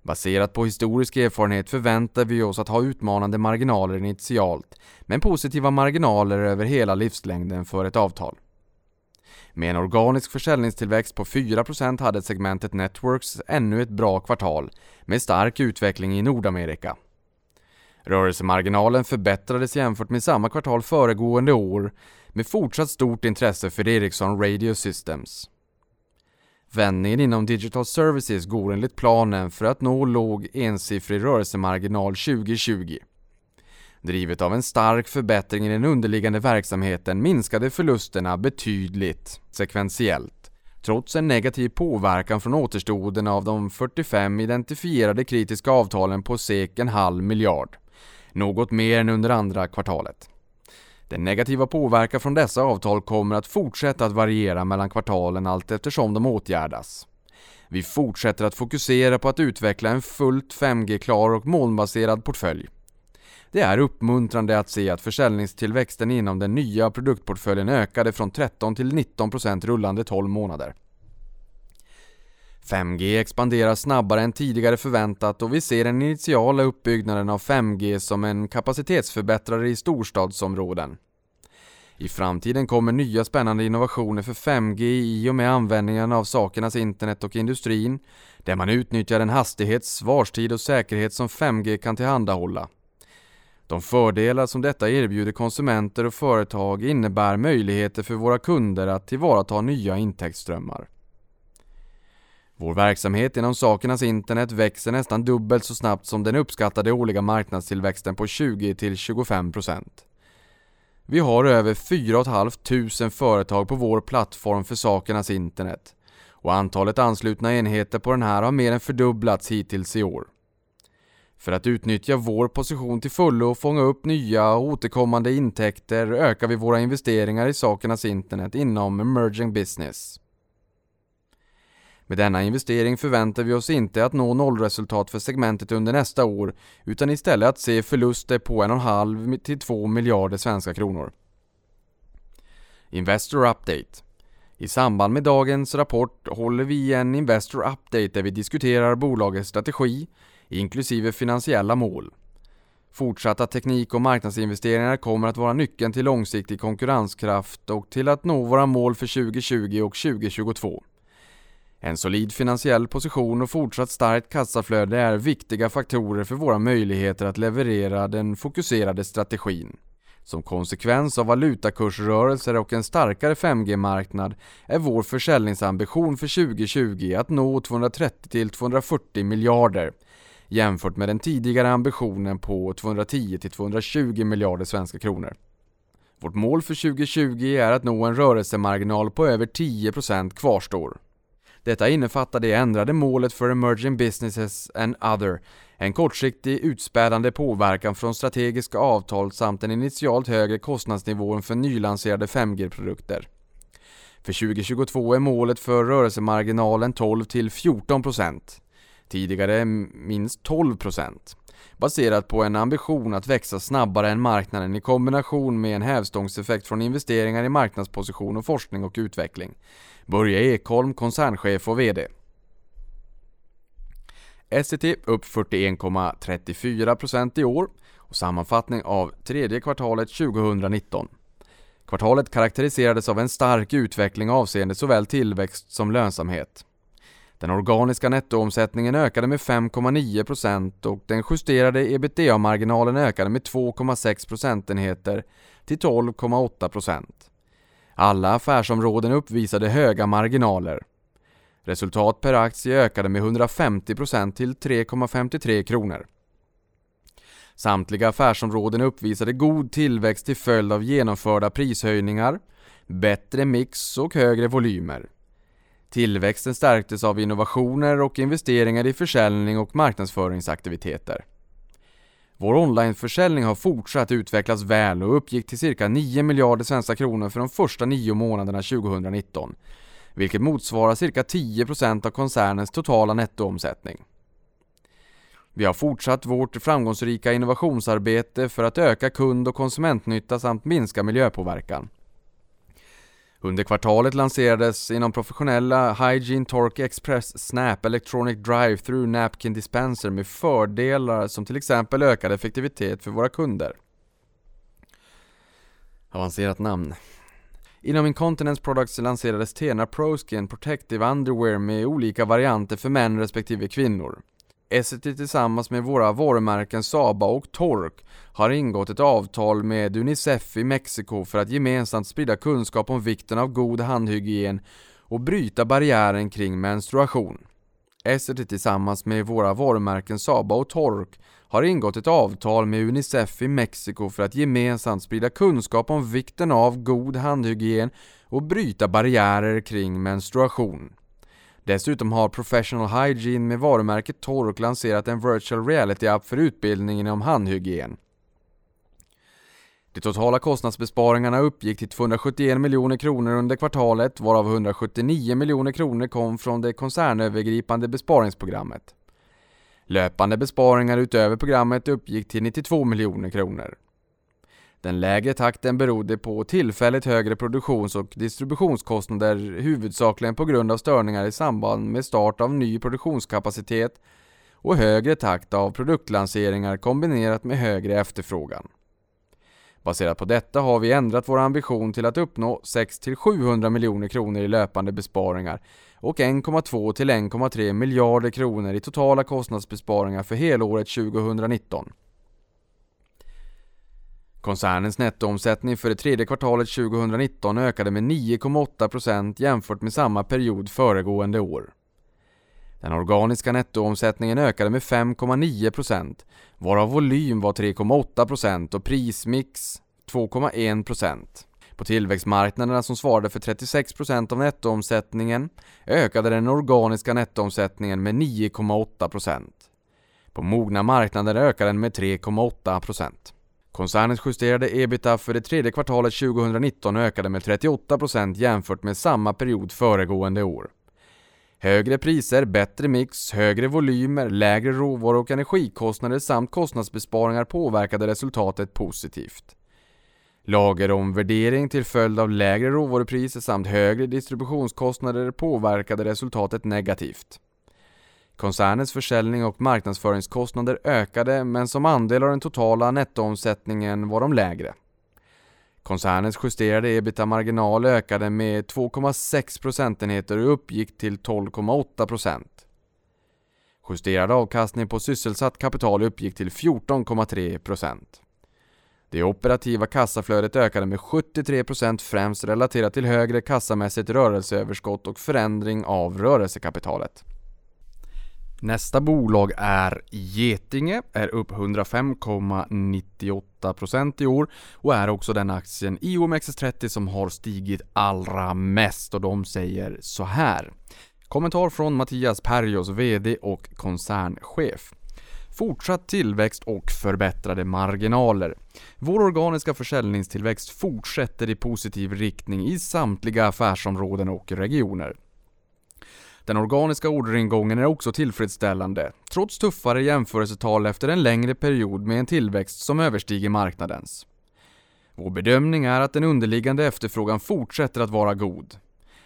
Baserat på historisk erfarenhet förväntar vi oss att ha utmanande marginaler initialt, men positiva marginaler över hela livslängden för ett avtal. Med en organisk försäljningstillväxt på 4% hade segmentet Networks ännu ett bra kvartal med stark utveckling i Nordamerika. Rörelsemarginalen förbättrades jämfört med samma kvartal föregående år med fortsatt stort intresse för Ericsson Radio Systems. Vändningen inom Digital Services går enligt planen för att nå låg ensiffrig rörelsemarginal 2020. Drivet av en stark förbättring i den underliggande verksamheten minskade förlusterna betydligt sekventiellt. Trots en negativ påverkan från återstoden av de 45 identifierade kritiska avtalen på SEK en halv miljard. Något mer än under andra kvartalet. Den negativa påverkan från dessa avtal kommer att fortsätta att variera mellan kvartalen allt eftersom de åtgärdas. Vi fortsätter att fokusera på att utveckla en fullt 5G-klar och molnbaserad portfölj. Det är uppmuntrande att se att försäljningstillväxten inom den nya produktportföljen ökade från 13 till 19% rullande 12 månader. 5G expanderar snabbare än tidigare förväntat och vi ser den initiala uppbyggnaden av 5G som en kapacitetsförbättrare i storstadsområden. I framtiden kommer nya spännande innovationer för 5G i och med användningen av sakernas internet och industrin, där man utnyttjar den hastighet, svarstid och säkerhet som 5G kan tillhandahålla. De fördelar som detta erbjuder konsumenter och företag innebär möjligheter för våra kunder att tillvarata nya intäktsströmmar. Vår verksamhet inom sakernas internet växer nästan dubbelt så snabbt som den uppskattade årliga marknadstillväxten på 20-25%. Vi har över 4 500 företag på vår plattform för sakernas internet och antalet anslutna enheter på den här har mer än fördubblats hittills i år. För att utnyttja vår position till fullo och fånga upp nya och återkommande intäkter ökar vi våra investeringar i sakernas internet inom emerging business. Med denna investering förväntar vi oss inte att nå nollresultat för segmentet under nästa år utan istället att se förluster på 1,5 till 2 miljarder svenska kronor. Investor Update I samband med dagens rapport håller vi en Investor Update där vi diskuterar bolagets strategi, inklusive finansiella mål. Fortsatta teknik och marknadsinvesteringar kommer att vara nyckeln till långsiktig konkurrenskraft och till att nå våra mål för 2020 och 2022. En solid finansiell position och fortsatt starkt kassaflöde är viktiga faktorer för våra möjligheter att leverera den fokuserade strategin. Som konsekvens av valutakursrörelser och en starkare 5G-marknad är vår försäljningsambition för 2020 att nå 230-240 miljarder jämfört med den tidigare ambitionen på 210-220 miljarder svenska kronor. Vårt mål för 2020 är att nå en rörelsemarginal på över 10% kvarstår. Detta innefattar det ändrade målet för emerging businesses and other, en kortsiktig utspädande påverkan från strategiska avtal samt den initialt högre kostnadsnivån för nylanserade 5G-produkter. För 2022 är målet för rörelsemarginalen 12 14%, tidigare minst 12%, baserat på en ambition att växa snabbare än marknaden i kombination med en hävstångseffekt från investeringar i marknadsposition och forskning och utveckling. Börje Ekholm, koncernchef och VD. Essity upp 41,34% i år och sammanfattning av tredje kvartalet 2019. Kvartalet karaktäriserades av en stark utveckling avseende såväl tillväxt som lönsamhet. Den organiska nettoomsättningen ökade med 5,9% och den justerade ebitda-marginalen ökade med 2,6 procentenheter till 12,8%. Alla affärsområden uppvisade höga marginaler. Resultat per aktie ökade med 150% till 3,53 kronor. Samtliga affärsområden uppvisade god tillväxt till följd av genomförda prishöjningar, bättre mix och högre volymer. Tillväxten stärktes av innovationer och investeringar i försäljning och marknadsföringsaktiviteter. Vår onlineförsäljning har fortsatt utvecklas väl och uppgick till cirka 9 miljarder svenska kronor för de första nio månaderna 2019, vilket motsvarar cirka 10% av koncernens totala nettoomsättning. Vi har fortsatt vårt framgångsrika innovationsarbete för att öka kund och konsumentnytta samt minska miljöpåverkan. Under kvartalet lanserades inom professionella Hygiene Torque Express Snap Electronic Drive-Through Napkin Dispenser med fördelar som till exempel ökad effektivitet för våra kunder. Avancerat namn. Inom Incontinence Products lanserades Tena ProSkin Protective Underwear med olika varianter för män respektive kvinnor. Essity tillsammans med våra varumärken Saba och Tork har ingått ett avtal med Unicef i Mexiko för att gemensamt sprida kunskap om vikten av god handhygien och bryta barriären kring menstruation. Essity tillsammans med våra varumärken Saba och Tork har ingått ett avtal med Unicef i Mexiko för att gemensamt sprida kunskap om vikten av god handhygien och bryta barriärer kring menstruation. Dessutom har Professional Hygiene med varumärket Tork lanserat en virtual reality-app för utbildning inom handhygien. De totala kostnadsbesparingarna uppgick till 271 miljoner kronor under kvartalet varav 179 miljoner kronor kom från det koncernövergripande besparingsprogrammet. Löpande besparingar utöver programmet uppgick till 92 miljoner kronor. Den lägre takten berodde på tillfälligt högre produktions och distributionskostnader huvudsakligen på grund av störningar i samband med start av ny produktionskapacitet och högre takt av produktlanseringar kombinerat med högre efterfrågan. Baserat på detta har vi ändrat vår ambition till att uppnå 6-700 miljoner kronor i löpande besparingar och 1,2-1,3 miljarder kronor i totala kostnadsbesparingar för helåret 2019. Koncernens nettoomsättning för det tredje kvartalet 2019 ökade med 9,8% jämfört med samma period föregående år. Den organiska nettoomsättningen ökade med 5,9% varav volym var 3,8% och prismix 2,1%. På tillväxtmarknaderna som svarade för 36% av nettoomsättningen ökade den organiska nettoomsättningen med 9,8%. På mogna marknader ökade den med 3,8%. Koncernens justerade ebita för det tredje kvartalet 2019 ökade med 38% jämfört med samma period föregående år. Högre priser, bättre mix, högre volymer, lägre råvaror och energikostnader samt kostnadsbesparingar påverkade resultatet positivt. Lageromvärdering till följd av lägre råvarupriser samt högre distributionskostnader påverkade resultatet negativt. Koncernens försäljning och marknadsföringskostnader ökade men som andel av den totala nettoomsättningen var de lägre. Koncernens justerade ebitda marginal ökade med 2,6 procentenheter och uppgick till 12,8 procent. Justerad avkastning på sysselsatt kapital uppgick till 14,3 procent. Det operativa kassaflödet ökade med 73 procent främst relaterat till högre kassamässigt rörelseöverskott och förändring av rörelsekapitalet. Nästa bolag är Getinge, är upp 105,98% i år och är också den aktien i OMXS30 som har stigit allra mest och de säger så här. Kommentar från Mattias Perjos, VD och koncernchef. Fortsatt tillväxt och förbättrade marginaler. Vår organiska försäljningstillväxt fortsätter i positiv riktning i samtliga affärsområden och regioner. Den organiska orderingången är också tillfredsställande, trots tuffare jämförelsetal efter en längre period med en tillväxt som överstiger marknadens. Vår bedömning är att den underliggande efterfrågan fortsätter att vara god.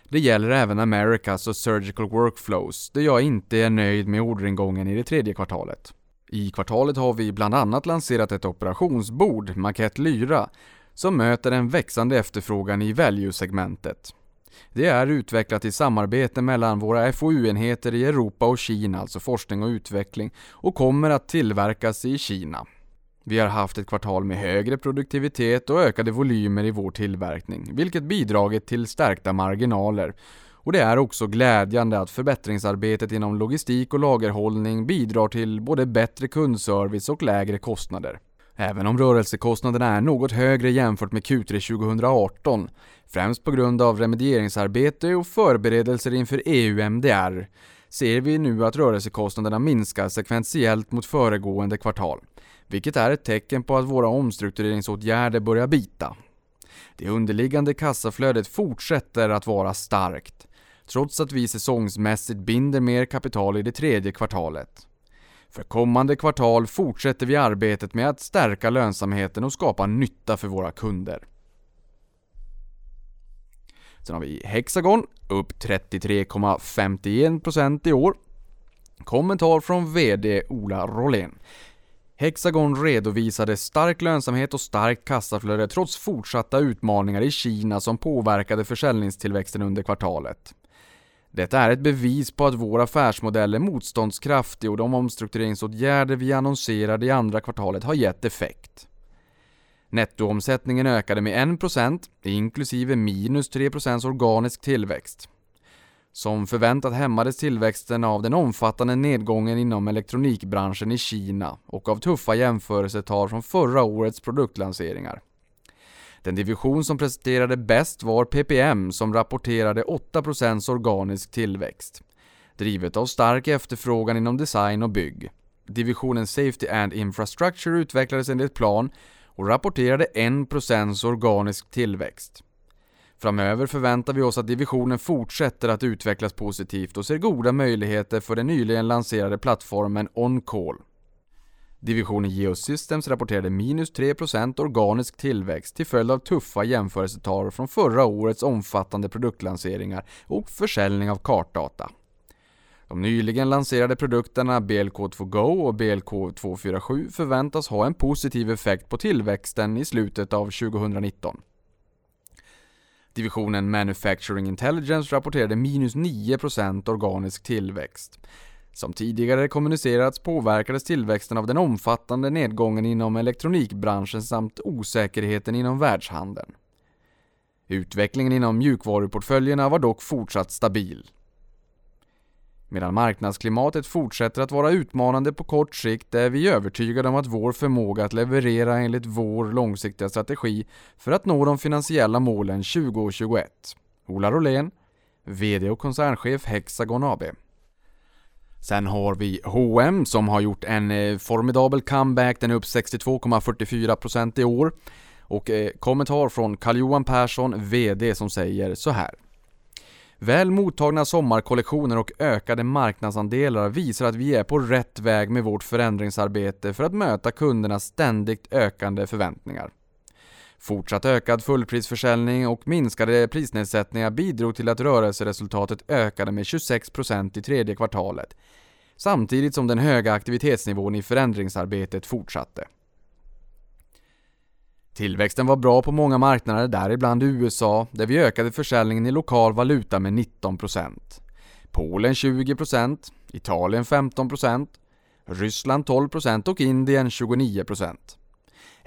Det gäller även Americas och Surgical Workflows, där jag inte är nöjd med orderingången i det tredje kvartalet. I kvartalet har vi bland annat lanserat ett operationsbord, Maquette Lyra, som möter en växande efterfrågan i value-segmentet. Det är utvecklat i samarbete mellan våra FoU-enheter i Europa och Kina, alltså forskning och utveckling, och kommer att tillverkas i Kina. Vi har haft ett kvartal med högre produktivitet och ökade volymer i vår tillverkning, vilket bidragit till stärkta marginaler. Och det är också glädjande att förbättringsarbetet inom logistik och lagerhållning bidrar till både bättre kundservice och lägre kostnader. Även om rörelsekostnaderna är något högre jämfört med Q3 2018, främst på grund av remedieringsarbete och förberedelser inför EU-MDR, ser vi nu att rörelsekostnaderna minskar sekventiellt mot föregående kvartal, vilket är ett tecken på att våra omstruktureringsåtgärder börjar bita. Det underliggande kassaflödet fortsätter att vara starkt, trots att vi säsongsmässigt binder mer kapital i det tredje kvartalet. För kommande kvartal fortsätter vi arbetet med att stärka lönsamheten och skapa nytta för våra kunder. Sen har vi Hexagon, upp 33,51% i år. Kommentar från VD Ola Rollén. Hexagon redovisade stark lönsamhet och starkt kassaflöde trots fortsatta utmaningar i Kina som påverkade försäljningstillväxten under kvartalet. Detta är ett bevis på att vår affärsmodell är motståndskraftig och de omstruktureringsåtgärder vi annonserade i andra kvartalet har gett effekt. Nettoomsättningen ökade med 1% inklusive minus 3% organisk tillväxt. Som förväntat hämmades tillväxten av den omfattande nedgången inom elektronikbranschen i Kina och av tuffa jämförelsetal från förra årets produktlanseringar. Den division som presterade bäst var PPM som rapporterade 8% organisk tillväxt. Drivet av stark efterfrågan inom design och bygg. Divisionen Safety and Infrastructure utvecklades enligt plan och rapporterade 1% organisk tillväxt. Framöver förväntar vi oss att divisionen fortsätter att utvecklas positivt och ser goda möjligheter för den nyligen lanserade plattformen OnCall. Divisionen Geosystems rapporterade minus 3% organisk tillväxt till följd av tuffa jämförelsetal från förra årets omfattande produktlanseringar och försäljning av kartdata. De nyligen lanserade produkterna BLK2 Go och BLK247 förväntas ha en positiv effekt på tillväxten i slutet av 2019. Divisionen Manufacturing Intelligence rapporterade minus 9% organisk tillväxt. Som tidigare kommunicerats påverkades tillväxten av den omfattande nedgången inom elektronikbranschen samt osäkerheten inom världshandeln. Utvecklingen inom mjukvaruportföljerna var dock fortsatt stabil. Medan marknadsklimatet fortsätter att vara utmanande på kort sikt är vi övertygade om att vår förmåga att leverera enligt vår långsiktiga strategi för att nå de finansiella målen 2021. Ola Rolén, VD och koncernchef Hexagon AB. Sen har vi H&M som har gjort en eh, formidabel comeback, den är upp 62,44% i år. Och eh, kommentar från Carl-Johan Persson, VD, som säger så här. Väl mottagna sommarkollektioner och ökade marknadsandelar visar att vi är på rätt väg med vårt förändringsarbete för att möta kundernas ständigt ökande förväntningar. Fortsatt ökad fullprisförsäljning och minskade prisnedsättningar bidrog till att rörelseresultatet ökade med 26% i tredje kvartalet, samtidigt som den höga aktivitetsnivån i förändringsarbetet fortsatte. Tillväxten var bra på många marknader, däribland USA, där vi ökade försäljningen i lokal valuta med 19%. Polen 20%, Italien 15%, Ryssland 12% och Indien 29%.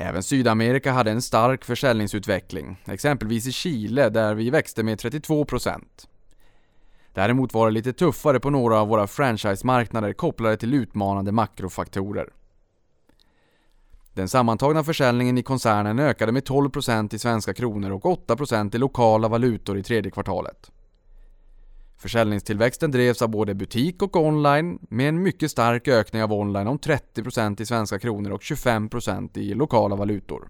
Även Sydamerika hade en stark försäljningsutveckling, exempelvis i Chile där vi växte med 32%. Däremot var det lite tuffare på några av våra franchise-marknader kopplade till utmanande makrofaktorer. Den sammantagna försäljningen i koncernen ökade med 12% i svenska kronor och 8% i lokala valutor i tredje kvartalet. Försäljningstillväxten drevs av både butik och online med en mycket stark ökning av online om 30% i svenska kronor och 25% i lokala valutor.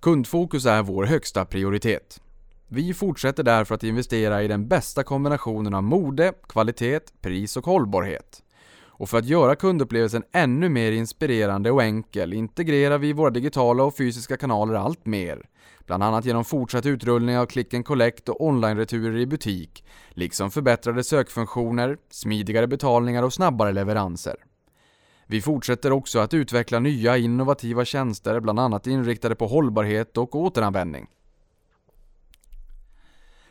Kundfokus är vår högsta prioritet. Vi fortsätter därför att investera i den bästa kombinationen av mode, kvalitet, pris och hållbarhet. Och för att göra kundupplevelsen ännu mer inspirerande och enkel integrerar vi våra digitala och fysiska kanaler allt mer. Bland annat genom fortsatt utrullning av Click and Collect och online-returer i butik, liksom förbättrade sökfunktioner, smidigare betalningar och snabbare leveranser. Vi fortsätter också att utveckla nya innovativa tjänster, bland annat inriktade på hållbarhet och återanvändning.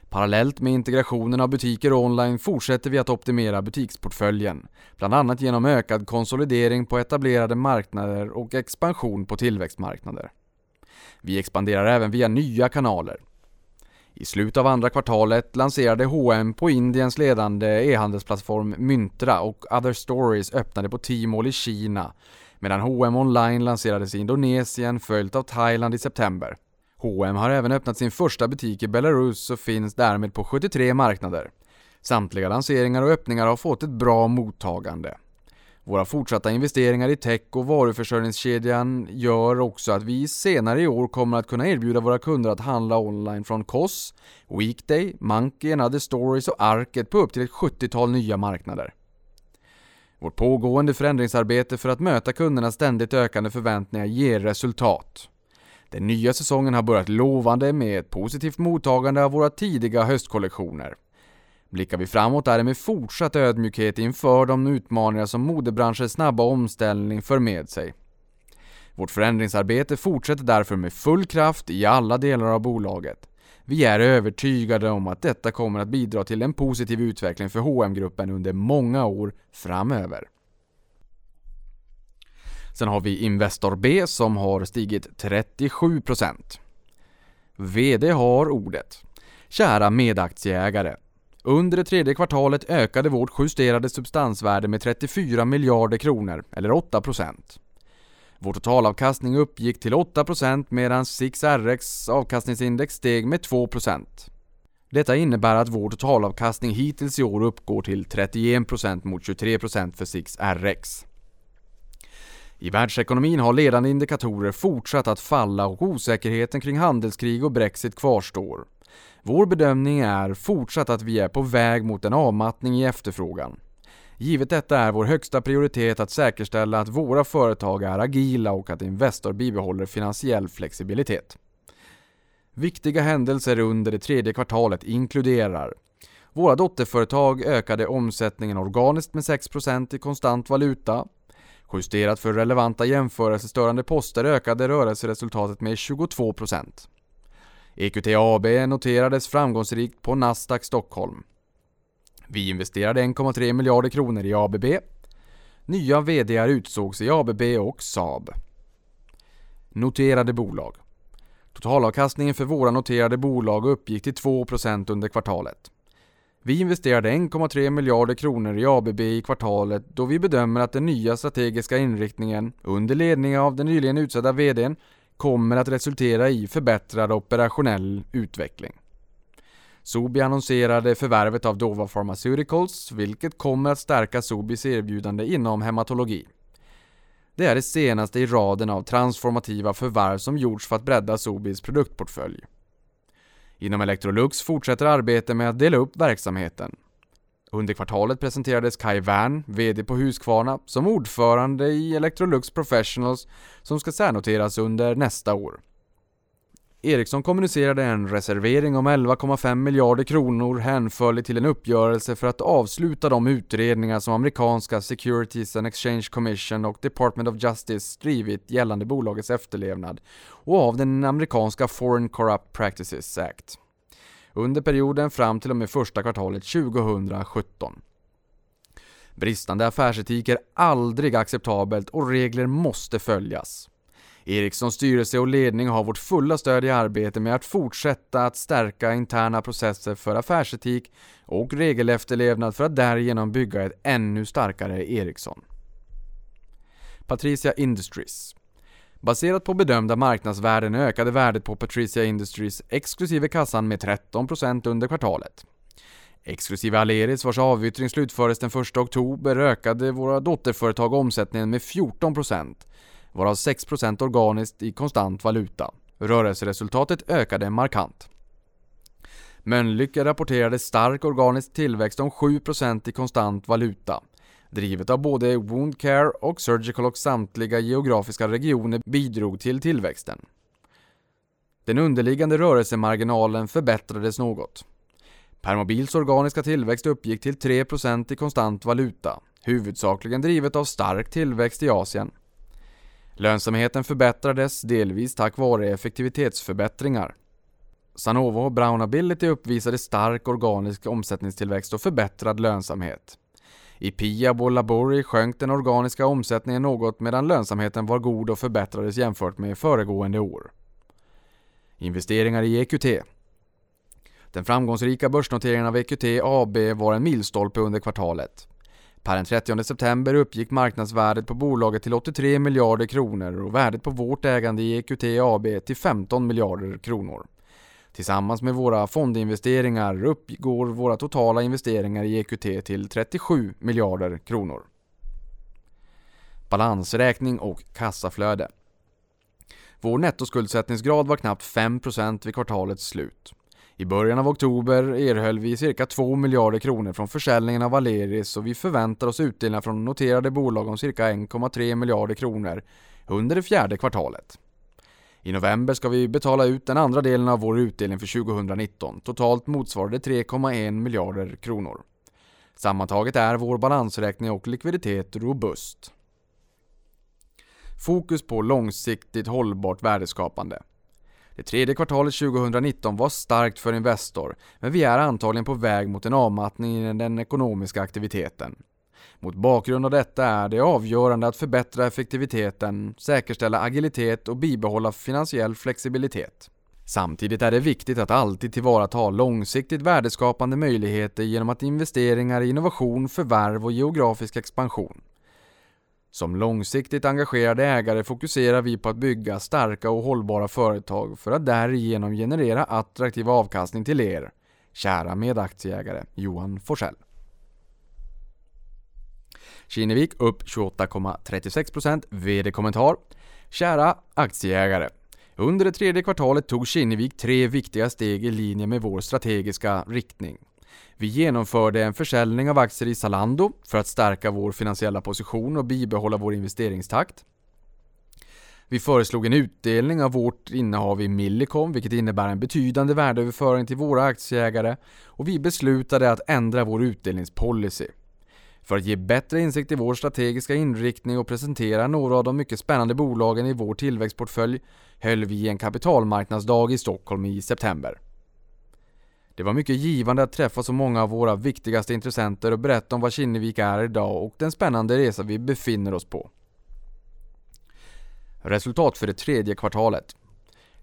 Parallellt med integrationen av butiker online fortsätter vi att optimera butiksportföljen, bland annat genom ökad konsolidering på etablerade marknader och expansion på tillväxtmarknader. Vi expanderar även via nya kanaler. I slutet av andra kvartalet lanserade H&M på Indiens ledande e-handelsplattform Myntra och Other Stories öppnade på Tmall i Kina, medan H&M online lanserades i Indonesien följt av Thailand i september. H&M har även öppnat sin första butik i Belarus och finns därmed på 73 marknader. Samtliga lanseringar och öppningar har fått ett bra mottagande. Våra fortsatta investeringar i tech och varuförsörjningskedjan gör också att vi senare i år kommer att kunna erbjuda våra kunder att handla online från Koss, Weekday, Monkey and Other Stories och Arket på upp till ett 70-tal nya marknader. Vårt pågående förändringsarbete för att möta kundernas ständigt ökande förväntningar ger resultat. Den nya säsongen har börjat lovande med ett positivt mottagande av våra tidiga höstkollektioner. Blickar vi framåt är det med fortsatt ödmjukhet inför de utmaningar som modebranschens snabba omställning för med sig. Vårt förändringsarbete fortsätter därför med full kraft i alla delar av bolaget. Vi är övertygade om att detta kommer att bidra till en positiv utveckling för hm gruppen under många år framöver. Sen har vi Investor B som har stigit 37%. VD har ordet. Kära medaktieägare. Under det tredje kvartalet ökade vårt justerade substansvärde med 34 miljarder kronor, eller 8%. Vår totalavkastning uppgick till 8% medan SIXRX avkastningsindex steg med 2%. Detta innebär att vår totalavkastning hittills i år uppgår till 31% mot 23% för SIXRX. I världsekonomin har ledande indikatorer fortsatt att falla och osäkerheten kring handelskrig och Brexit kvarstår. Vår bedömning är fortsatt att vi är på väg mot en avmattning i efterfrågan. Givet detta är vår högsta prioritet att säkerställa att våra företag är agila och att Investor bibehåller finansiell flexibilitet. Viktiga händelser under det tredje kvartalet inkluderar Våra dotterföretag ökade omsättningen organiskt med 6% i konstant valuta. Justerat för relevanta jämförelsestörande poster ökade rörelseresultatet med 22%. EQT AB noterades framgångsrikt på Nasdaq Stockholm. Vi investerade 1,3 miljarder kronor i ABB. Nya VDR utsågs i ABB och Saab. Noterade bolag. Totalavkastningen för våra noterade bolag uppgick till 2% under kvartalet. Vi investerade 1,3 miljarder kronor i ABB i kvartalet då vi bedömer att den nya strategiska inriktningen, under ledning av den nyligen utsedda VDn, kommer att resultera i förbättrad operationell utveckling. Sobi annonserade förvärvet av Dova Pharmaceuticals, vilket kommer att stärka Sobis erbjudande inom hematologi. Det är det senaste i raden av transformativa förvärv som gjorts för att bredda Sobis produktportfölj. Inom Electrolux fortsätter arbetet med att dela upp verksamheten. Under kvartalet presenterades Kai Wern, VD på Husqvarna, som ordförande i Electrolux Professionals som ska särnoteras under nästa år. Ericsson kommunicerade en reservering om 11,5 miljarder kronor hänförlig till en uppgörelse för att avsluta de utredningar som amerikanska Securities and Exchange Commission och Department of Justice drivit gällande bolagets efterlevnad och av den amerikanska Foreign Corrupt Practices Act under perioden fram till och med första kvartalet 2017. Bristande affärsetik är aldrig acceptabelt och regler måste följas. Ericssons styrelse och ledning har vårt fulla stöd i arbetet med att fortsätta att stärka interna processer för affärsetik och regelefterlevnad för att därigenom bygga ett ännu starkare Ericsson. Patricia Industries Baserat på bedömda marknadsvärden ökade värdet på Patricia Industries exklusive kassan med 13% under kvartalet. Exklusive Aleris vars avyttring slutfördes den 1 oktober ökade våra dotterföretag omsättningen med 14% varav 6% organiskt i konstant valuta. Rörelseresultatet ökade markant. Mölnlycke rapporterade stark organisk tillväxt om 7% i konstant valuta. Drivet av både Wound Care och Surgical och samtliga geografiska regioner bidrog till tillväxten. Den underliggande rörelsemarginalen förbättrades något. Permobils organiska tillväxt uppgick till 3% i konstant valuta, huvudsakligen drivet av stark tillväxt i Asien. Lönsamheten förbättrades delvis tack vare effektivitetsförbättringar. Sanovo och Brown Ability uppvisade stark organisk omsättningstillväxt och förbättrad lönsamhet. I Piab och Labori sjönk den organiska omsättningen något medan lönsamheten var god och förbättrades jämfört med föregående år. Investeringar i EQT Den framgångsrika börsnoteringen av EQT AB var en milstolpe under kvartalet. Per den 30 september uppgick marknadsvärdet på bolaget till 83 miljarder kronor och värdet på vårt ägande i EQT AB till 15 miljarder kronor. Tillsammans med våra fondinvesteringar uppgår våra totala investeringar i EQT till 37 miljarder kronor. Balansräkning och kassaflöde. Vår nettoskuldsättningsgrad var knappt 5% vid kvartalets slut. I början av oktober erhöll vi cirka 2 miljarder kronor från försäljningen av Aleris och vi förväntar oss utdelningar från noterade bolag om cirka 1,3 miljarder kronor under det fjärde kvartalet. I november ska vi betala ut den andra delen av vår utdelning för 2019. Totalt motsvarar det 3,1 miljarder kronor. Sammantaget är vår balansräkning och likviditet robust. Fokus på långsiktigt hållbart värdeskapande. Det tredje kvartalet 2019 var starkt för Investor, men vi är antagligen på väg mot en avmattning i den ekonomiska aktiviteten. Mot bakgrund av detta är det avgörande att förbättra effektiviteten, säkerställa agilitet och bibehålla finansiell flexibilitet. Samtidigt är det viktigt att alltid tillvarata långsiktigt värdeskapande möjligheter genom att investeringar i innovation, förvärv och geografisk expansion. Som långsiktigt engagerade ägare fokuserar vi på att bygga starka och hållbara företag för att därigenom generera attraktiv avkastning till er, kära medaktieägare Johan Forsell. Kinnevik upp 28,36% VD-kommentar. Kära aktieägare. Under det tredje kvartalet tog Kinnevik tre viktiga steg i linje med vår strategiska riktning. Vi genomförde en försäljning av aktier i Zalando för att stärka vår finansiella position och bibehålla vår investeringstakt. Vi föreslog en utdelning av vårt innehav i Millicom, vilket innebär en betydande värdeöverföring till våra aktieägare och vi beslutade att ändra vår utdelningspolicy. För att ge bättre insikt i vår strategiska inriktning och presentera några av de mycket spännande bolagen i vår tillväxtportfölj höll vi en kapitalmarknadsdag i Stockholm i september. Det var mycket givande att träffa så många av våra viktigaste intressenter och berätta om vad Kinnevik är idag och den spännande resa vi befinner oss på. Resultat för det tredje kvartalet.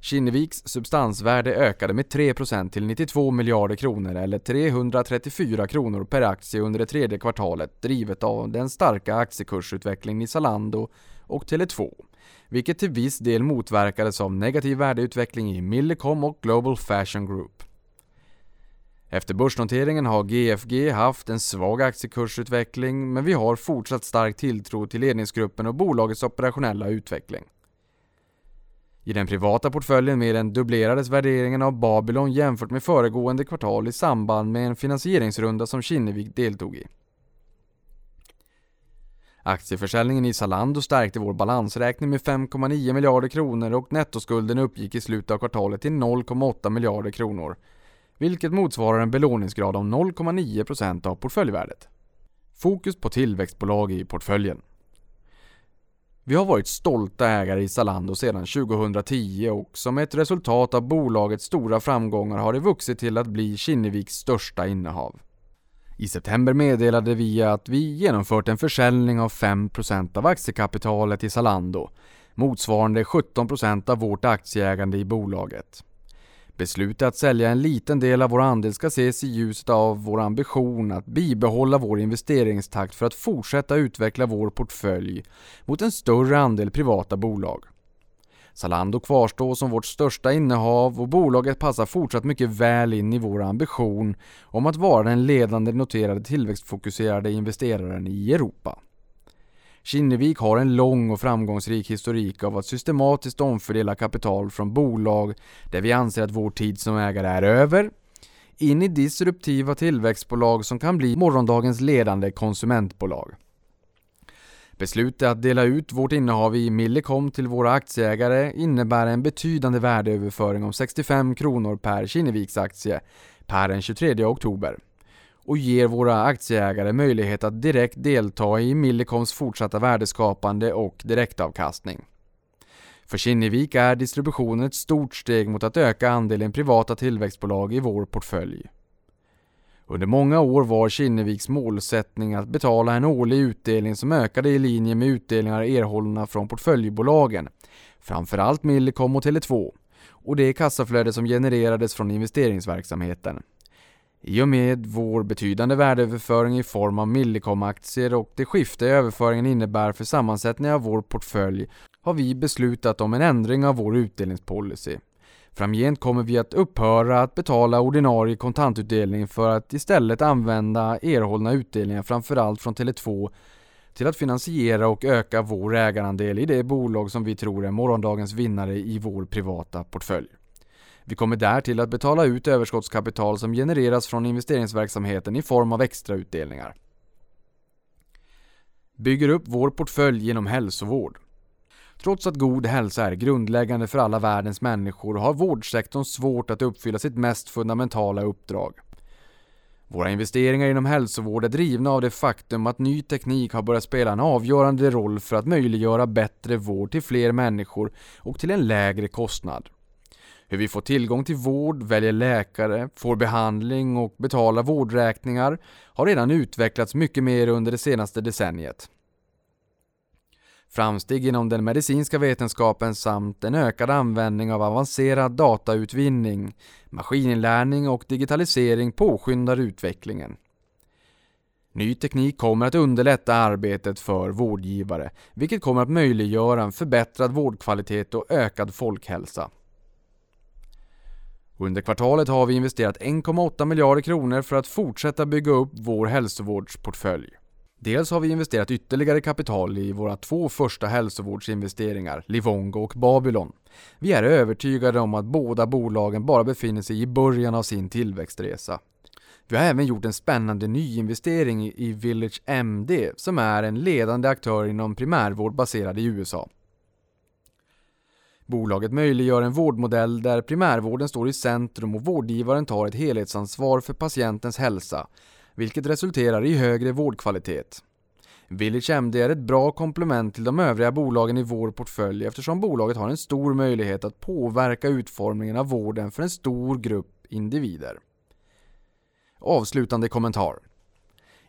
Kinneviks substansvärde ökade med 3% till 92 miljarder kronor eller 334 kronor per aktie under det tredje kvartalet drivet av den starka aktiekursutvecklingen i Zalando och Tele2, vilket till viss del motverkades av negativ värdeutveckling i Millicom och Global Fashion Group. Efter börsnoteringen har GFG haft en svag aktiekursutveckling men vi har fortsatt stark tilltro till ledningsgruppen och bolagets operationella utveckling. I den privata portföljen mer än dubblerades värderingen av Babylon jämfört med föregående kvartal i samband med en finansieringsrunda som Kinnevik deltog i. Aktieförsäljningen i Zalando stärkte vår balansräkning med 5,9 miljarder kronor och nettoskulden uppgick i slutet av kvartalet till 0,8 miljarder kronor, vilket motsvarar en belåningsgrad av 0,9% av portföljvärdet. Fokus på tillväxtbolag i portföljen. Vi har varit stolta ägare i Zalando sedan 2010 och som ett resultat av bolagets stora framgångar har det vuxit till att bli Kinneviks största innehav. I september meddelade vi att vi genomfört en försäljning av 5% av aktiekapitalet i Zalando, motsvarande 17% av vårt aktieägande i bolaget. Beslutet att sälja en liten del av vår andel ska ses i ljuset av vår ambition att bibehålla vår investeringstakt för att fortsätta utveckla vår portfölj mot en större andel privata bolag. Zalando kvarstår som vårt största innehav och bolaget passar fortsatt mycket väl in i vår ambition om att vara den ledande noterade tillväxtfokuserade investeraren i Europa. Kinnevik har en lång och framgångsrik historik av att systematiskt omfördela kapital från bolag där vi anser att vår tid som ägare är över in i disruptiva tillväxtbolag som kan bli morgondagens ledande konsumentbolag. Beslutet att dela ut vårt innehav i Millicom till våra aktieägare innebär en betydande värdeöverföring om 65 kronor per Kinneviks aktie per den 23 oktober och ger våra aktieägare möjlighet att direkt delta i Millicoms fortsatta värdeskapande och direktavkastning. För Kinnevik är distributionen ett stort steg mot att öka andelen privata tillväxtbolag i vår portfölj. Under många år var Kinneviks målsättning att betala en årlig utdelning som ökade i linje med utdelningar erhållna från portföljbolagen, framförallt Millicom och Tele2, och det kassaflöde som genererades från investeringsverksamheten. I och med vår betydande värdeöverföring i form av Millicom-aktier och det skifte överföringen innebär för sammansättningen av vår portfölj har vi beslutat om en ändring av vår utdelningspolicy. Framgent kommer vi att upphöra att betala ordinarie kontantutdelning för att istället använda erhållna utdelningar framförallt från Tele2 till att finansiera och öka vår ägarandel i det bolag som vi tror är morgondagens vinnare i vår privata portfölj. Vi kommer därtill att betala ut överskottskapital som genereras från investeringsverksamheten i form av extrautdelningar. Bygger upp vår portfölj genom hälsovård. Trots att god hälsa är grundläggande för alla världens människor har vårdsektorn svårt att uppfylla sitt mest fundamentala uppdrag. Våra investeringar inom hälsovård är drivna av det faktum att ny teknik har börjat spela en avgörande roll för att möjliggöra bättre vård till fler människor och till en lägre kostnad. Hur vi får tillgång till vård, väljer läkare, får behandling och betalar vårdräkningar har redan utvecklats mycket mer under det senaste decenniet. Framsteg inom den medicinska vetenskapen samt en ökad användning av avancerad datautvinning, maskininlärning och digitalisering påskyndar utvecklingen. Ny teknik kommer att underlätta arbetet för vårdgivare, vilket kommer att möjliggöra en förbättrad vårdkvalitet och ökad folkhälsa. Under kvartalet har vi investerat 1,8 miljarder kronor för att fortsätta bygga upp vår hälsovårdsportfölj. Dels har vi investerat ytterligare kapital i våra två första hälsovårdsinvesteringar, Livongo och Babylon. Vi är övertygade om att båda bolagen bara befinner sig i början av sin tillväxtresa. Vi har även gjort en spännande nyinvestering i Village MD som är en ledande aktör inom primärvård baserad i USA. Bolaget möjliggör en vårdmodell där primärvården står i centrum och vårdgivaren tar ett helhetsansvar för patientens hälsa, vilket resulterar i högre vårdkvalitet. Village MD är ett bra komplement till de övriga bolagen i vår portfölj eftersom bolaget har en stor möjlighet att påverka utformningen av vården för en stor grupp individer. Avslutande kommentar.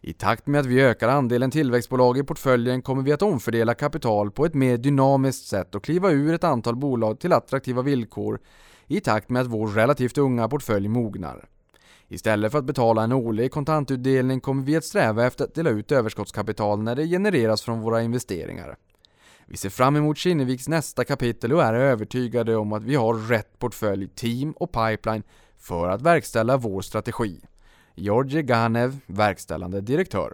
I takt med att vi ökar andelen tillväxtbolag i portföljen kommer vi att omfördela kapital på ett mer dynamiskt sätt och kliva ur ett antal bolag till attraktiva villkor i takt med att vår relativt unga portfölj mognar. Istället för att betala en årlig kontantutdelning kommer vi att sträva efter att dela ut överskottskapital när det genereras från våra investeringar. Vi ser fram emot Kinneviks nästa kapitel och är övertygade om att vi har rätt portfölj, team och pipeline för att verkställa vår strategi. Georgi Ganev, verkställande direktör.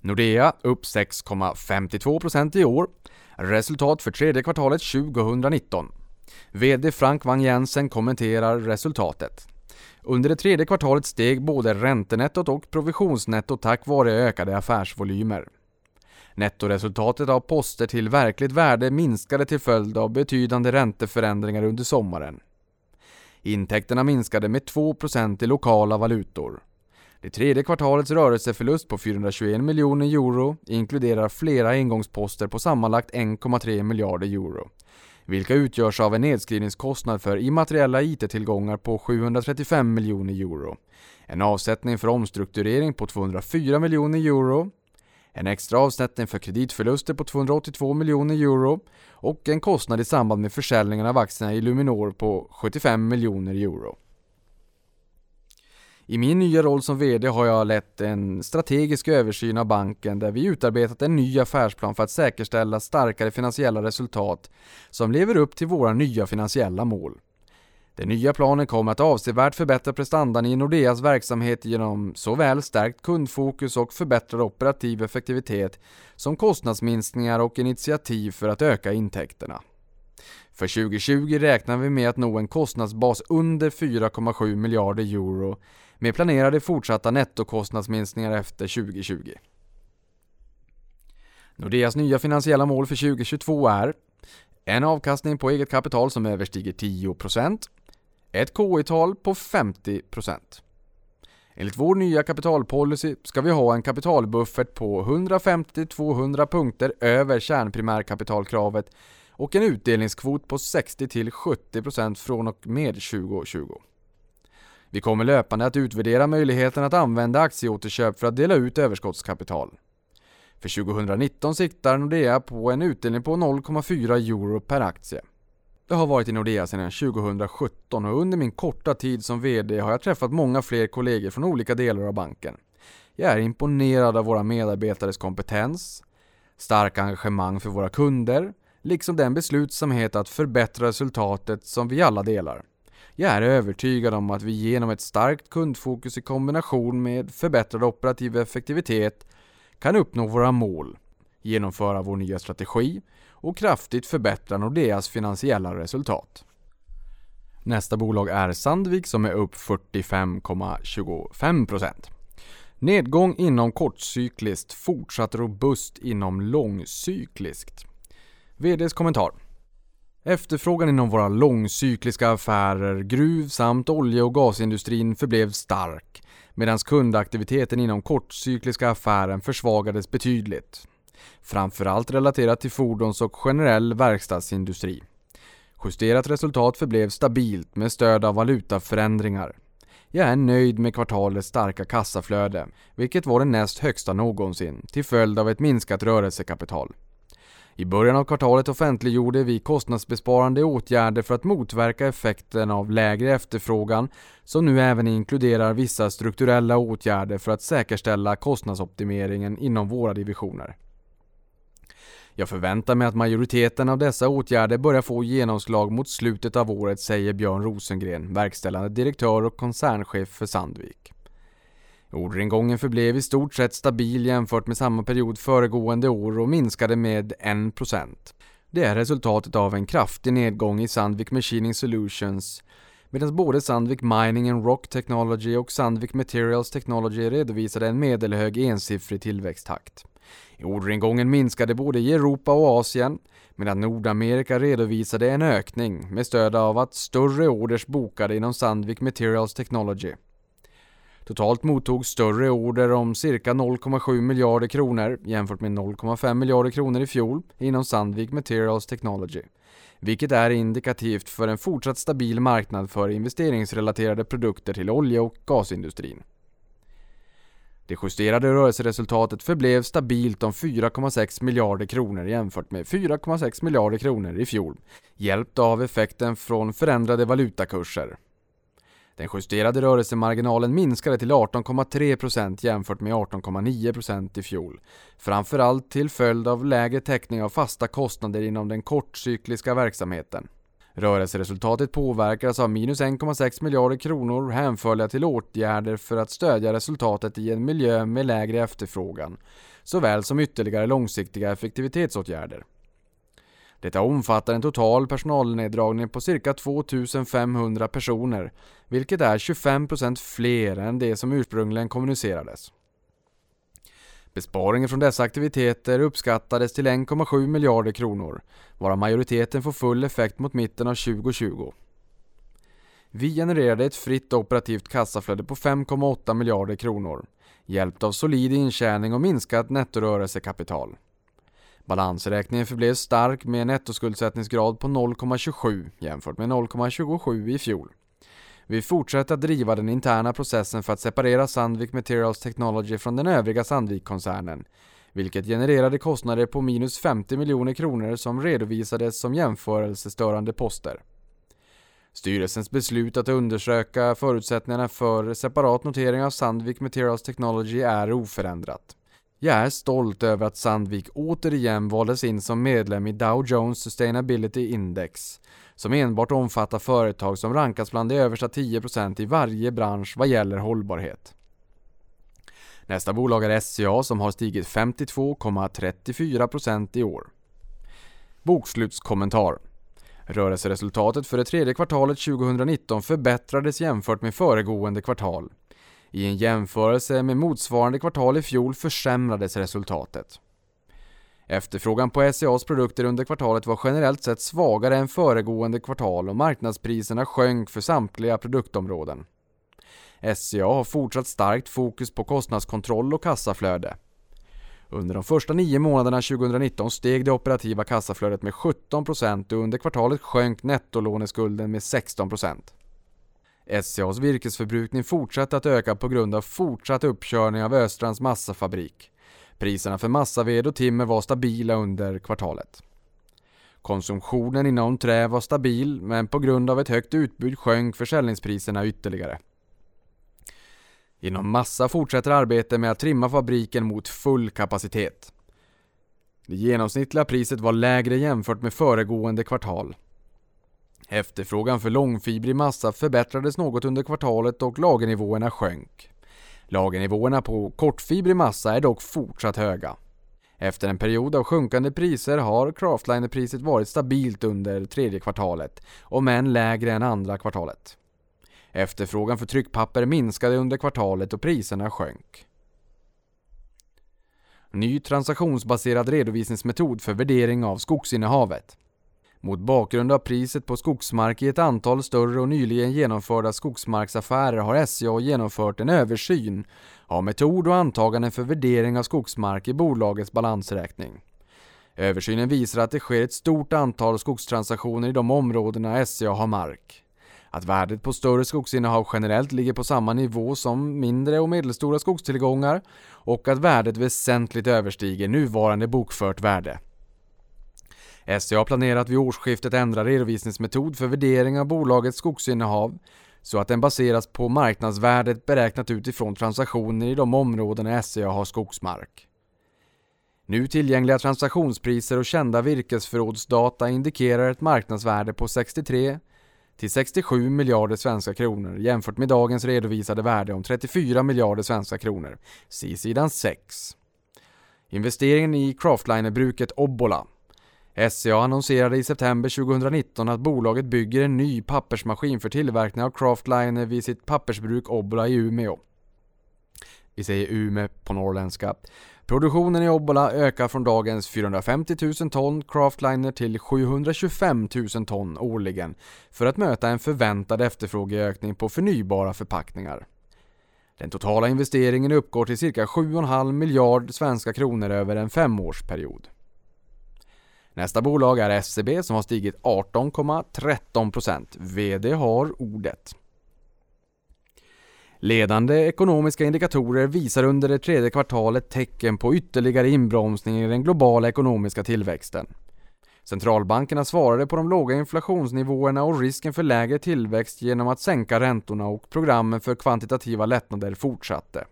Nordea upp 6,52% i år. Resultat för tredje kvartalet 2019. VD Frank Wang Jensen kommenterar resultatet. Under det tredje kvartalet steg både räntenettot och provisionsnettot tack vare ökade affärsvolymer. Nettoresultatet av poster till verkligt värde minskade till följd av betydande ränteförändringar under sommaren. Intäkterna minskade med 2% i lokala valutor. Det tredje kvartalets rörelseförlust på 421 miljoner euro inkluderar flera engångsposter på sammanlagt 1,3 miljarder euro, vilka utgörs av en nedskrivningskostnad för immateriella IT-tillgångar på 735 miljoner euro, en avsättning för omstrukturering på 204 miljoner euro, en extra avsättning för kreditförluster på 282 miljoner euro och en kostnad i samband med försäljningen av aktierna i Luminor på 75 miljoner euro. I min nya roll som VD har jag lett en strategisk översyn av banken där vi utarbetat en ny affärsplan för att säkerställa starkare finansiella resultat som lever upp till våra nya finansiella mål. Den nya planen kommer att avsevärt förbättra prestandan i Nordeas verksamhet genom såväl stärkt kundfokus och förbättrad operativ effektivitet som kostnadsminskningar och initiativ för att öka intäkterna. För 2020 räknar vi med att nå en kostnadsbas under 4,7 miljarder euro med planerade fortsatta nettokostnadsminskningar efter 2020. Nordeas nya finansiella mål för 2022 är en avkastning på eget kapital som överstiger 10%, ett KI-tal på 50%. Enligt vår nya kapitalpolicy ska vi ha en kapitalbuffert på 150-200 punkter över kärnprimärkapitalkravet och en utdelningskvot på 60-70% från och med 2020. Vi kommer löpande att utvärdera möjligheten att använda aktieåterköp för att dela ut överskottskapital. För 2019 siktar Nordea på en utdelning på 0,4 euro per aktie. Jag har varit i Nordea sedan 2017 och under min korta tid som VD har jag träffat många fler kollegor från olika delar av banken. Jag är imponerad av våra medarbetares kompetens, starka engagemang för våra kunder, liksom den beslutsamhet att förbättra resultatet som vi alla delar. Jag är övertygad om att vi genom ett starkt kundfokus i kombination med förbättrad operativ effektivitet kan uppnå våra mål, genomföra vår nya strategi och kraftigt förbättra Nordeas finansiella resultat. Nästa bolag är Sandvik som är upp 45,25%. Nedgång inom kortcykliskt, fortsatt robust inom långcykliskt. VDs kommentar Efterfrågan inom våra långcykliska affärer, gruv samt olje och gasindustrin förblev stark medan kundaktiviteten inom kortcykliska affären försvagades betydligt. Framförallt relaterat till fordons och generell verkstadsindustri. Justerat resultat förblev stabilt med stöd av valutaförändringar. Jag är nöjd med kvartalets starka kassaflöde, vilket var det näst högsta någonsin, till följd av ett minskat rörelsekapital. I början av kvartalet offentliggjorde vi kostnadsbesparande åtgärder för att motverka effekten av lägre efterfrågan som nu även inkluderar vissa strukturella åtgärder för att säkerställa kostnadsoptimeringen inom våra divisioner. Jag förväntar mig att majoriteten av dessa åtgärder börjar få genomslag mot slutet av året, säger Björn Rosengren, verkställande direktör och koncernchef för Sandvik. Orderingången förblev i stort sett stabil jämfört med samma period föregående år och minskade med 1%. Det är resultatet av en kraftig nedgång i Sandvik Machining Solutions medan både Sandvik Mining and Rock Technology och Sandvik Materials Technology redovisade en medelhög ensiffrig tillväxttakt. Orderingången minskade både i Europa och Asien medan Nordamerika redovisade en ökning med stöd av att större orders bokade inom Sandvik Materials Technology. Totalt mottog större order om cirka 0,7 miljarder kronor jämfört med 0,5 miljarder kronor i fjol inom Sandvik Materials Technology. Vilket är indikativt för en fortsatt stabil marknad för investeringsrelaterade produkter till olje och gasindustrin. Det justerade rörelseresultatet förblev stabilt om 4,6 miljarder kronor jämfört med 4,6 miljarder kronor i fjol, hjälpt av effekten från förändrade valutakurser. Den justerade rörelsemarginalen minskade till 18,3% jämfört med 18,9% i fjol. Framförallt till följd av lägre täckning av fasta kostnader inom den kortcykliska verksamheten. Rörelseresultatet påverkas av minus 1,6 miljarder kronor hänförliga till åtgärder för att stödja resultatet i en miljö med lägre efterfrågan, såväl som ytterligare långsiktiga effektivitetsåtgärder. Detta omfattar en total personalneddragning på cirka 2500 personer, vilket är 25% fler än det som ursprungligen kommunicerades. Besparingen från dessa aktiviteter uppskattades till 1,7 miljarder kronor, varav majoriteten får full effekt mot mitten av 2020. Vi genererade ett fritt operativt kassaflöde på 5,8 miljarder kronor, hjälpt av solid intjäning och minskat nettorörelsekapital. Balansräkningen förblev stark med en nettoskuldsättningsgrad på 0,27 jämfört med 0,27 i fjol. Vi fortsätter att driva den interna processen för att separera Sandvik Materials Technology från den övriga Sandvik-koncernen, vilket genererade kostnader på minus 50 miljoner kronor som redovisades som jämförelsestörande poster. Styrelsens beslut att undersöka förutsättningarna för separat notering av Sandvik Materials Technology är oförändrat. Jag är stolt över att Sandvik återigen valdes in som medlem i Dow Jones Sustainability Index, som enbart omfattar företag som rankas bland de översta 10% i varje bransch vad gäller hållbarhet. Nästa bolag är SCA som har stigit 52,34% i år. Bokslutskommentar Rörelseresultatet för det tredje kvartalet 2019 förbättrades jämfört med föregående kvartal. I en jämförelse med motsvarande kvartal i fjol försämrades resultatet. Efterfrågan på SCAs produkter under kvartalet var generellt sett svagare än föregående kvartal och marknadspriserna sjönk för samtliga produktområden. SCA har fortsatt starkt fokus på kostnadskontroll och kassaflöde. Under de första nio månaderna 2019 steg det operativa kassaflödet med 17% och under kvartalet sjönk nettolåneskulden med 16%. SCAs virkesförbrukning fortsatte att öka på grund av fortsatt uppkörning av Östrands massafabrik. Priserna för massaved och timmer var stabila under kvartalet. Konsumtionen inom trä var stabil men på grund av ett högt utbud sjönk försäljningspriserna ytterligare. Inom massa fortsätter arbetet med att trimma fabriken mot full kapacitet. Det genomsnittliga priset var lägre jämfört med föregående kvartal. Efterfrågan för långfibrig massa förbättrades något under kvartalet och lagernivåerna sjönk. Lagernivåerna på kortfibrig massa är dock fortsatt höga. Efter en period av sjunkande priser har Craftliner-priset varit stabilt under tredje kvartalet, om än lägre än andra kvartalet. Efterfrågan för tryckpapper minskade under kvartalet och priserna sjönk. Ny transaktionsbaserad redovisningsmetod för värdering av skogsinnehavet. Mot bakgrund av priset på skogsmark i ett antal större och nyligen genomförda skogsmarksaffärer har SCA genomfört en översyn av metod och antaganden för värdering av skogsmark i bolagets balansräkning. Översynen visar att det sker ett stort antal skogstransaktioner i de områdena SCA har mark. Att värdet på större skogsinnehav generellt ligger på samma nivå som mindre och medelstora skogstillgångar och att värdet väsentligt överstiger nuvarande bokfört värde. SCA planerar att vid årsskiftet ändra redovisningsmetod för värdering av bolagets skogsinnehav så att den baseras på marknadsvärdet beräknat utifrån transaktioner i de områden SCA har skogsmark. Nu tillgängliga transaktionspriser och kända virkesförrådsdata indikerar ett marknadsvärde på 63 till 67 miljarder svenska kronor jämfört med dagens redovisade värde om 34 miljarder svenska kronor. Se sidan 6. Investeringen i Craftliner-bruket Obbola SCA annonserade i september 2019 att bolaget bygger en ny pappersmaskin för tillverkning av craftliner vid sitt pappersbruk Obbola i Umeå. Vi säger Ume på norrländska. Produktionen i Obbola ökar från dagens 450 000 ton craftliner till 725 000 ton årligen för att möta en förväntad efterfrågeökning på förnybara förpackningar. Den totala investeringen uppgår till cirka 7,5 miljard svenska kronor över en femårsperiod. Nästa bolag är SCB som har stigit 18,13%. VD har ordet. Ledande ekonomiska indikatorer visar under det tredje kvartalet tecken på ytterligare inbromsning i den globala ekonomiska tillväxten. Centralbankerna svarade på de låga inflationsnivåerna och risken för lägre tillväxt genom att sänka räntorna och programmen för kvantitativa lättnader fortsatte.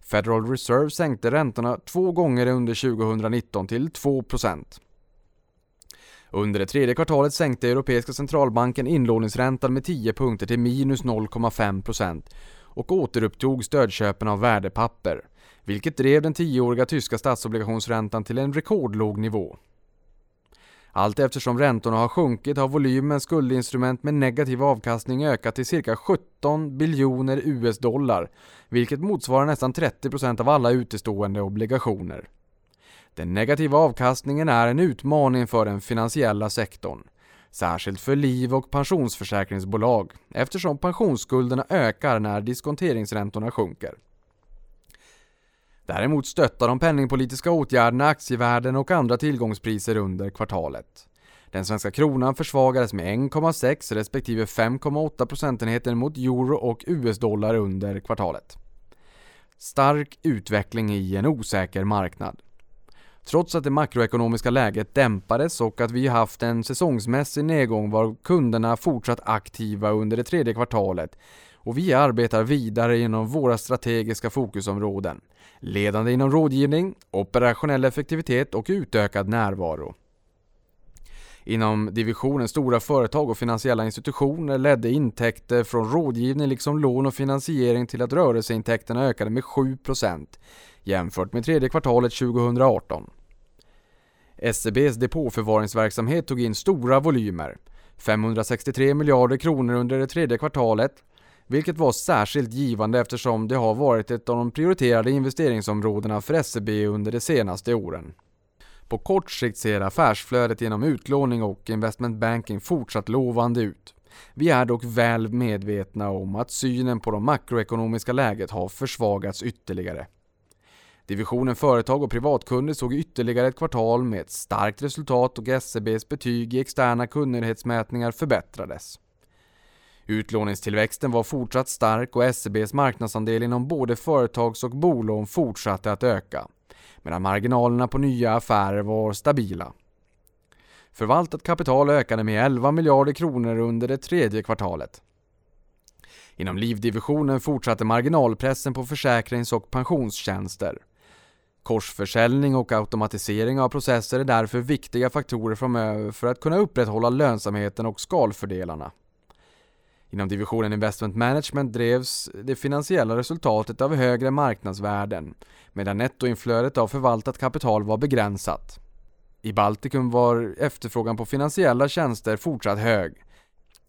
Federal Reserve sänkte räntorna två gånger under 2019 till 2 under det tredje kvartalet sänkte Europeiska centralbanken inlåningsräntan med 10 punkter till minus 0,5% och återupptog stödköpen av värdepapper, vilket drev den tioåriga tyska statsobligationsräntan till en rekordlåg nivå. Allt eftersom räntorna har sjunkit har volymen skuldinstrument med negativ avkastning ökat till cirka 17 biljoner US-dollar, vilket motsvarar nästan 30% av alla utestående obligationer. Den negativa avkastningen är en utmaning för den finansiella sektorn, särskilt för liv och pensionsförsäkringsbolag eftersom pensionsskulderna ökar när diskonteringsräntorna sjunker. Däremot stöttar de penningpolitiska åtgärderna aktievärden och andra tillgångspriser under kvartalet. Den svenska kronan försvagades med 1,6 respektive 5,8 procentenheter mot euro och US-dollar under kvartalet. Stark utveckling i en osäker marknad. Trots att det makroekonomiska läget dämpades och att vi haft en säsongsmässig nedgång var kunderna fortsatt aktiva under det tredje kvartalet och vi arbetar vidare inom våra strategiska fokusområden. Ledande inom rådgivning, operationell effektivitet och utökad närvaro. Inom divisionen stora företag och finansiella institutioner ledde intäkter från rådgivning liksom lån och finansiering till att rörelseintäkterna ökade med 7% jämfört med tredje kvartalet 2018. SEBs depåförvaringsverksamhet tog in stora volymer, 563 miljarder kronor under det tredje kvartalet, vilket var särskilt givande eftersom det har varit ett av de prioriterade investeringsområdena för SEB under de senaste åren. På kort sikt ser affärsflödet genom utlåning och investment banking fortsatt lovande ut. Vi är dock väl medvetna om att synen på det makroekonomiska läget har försvagats ytterligare. Divisionen företag och privatkunder såg ytterligare ett kvartal med ett starkt resultat och SEBs betyg i externa kundnöjdhetsmätningar förbättrades. Utlåningstillväxten var fortsatt stark och SEBs marknadsandel inom både företags och bolån fortsatte att öka, medan marginalerna på nya affärer var stabila. Förvaltat kapital ökade med 11 miljarder kronor under det tredje kvartalet. Inom livdivisionen fortsatte marginalpressen på försäkrings och pensionstjänster. Korsförsäljning och automatisering av processer är därför viktiga faktorer framöver för att kunna upprätthålla lönsamheten och skalfördelarna. Inom divisionen Investment Management drevs det finansiella resultatet av högre marknadsvärden medan nettoinflödet av förvaltat kapital var begränsat. I Baltikum var efterfrågan på finansiella tjänster fortsatt hög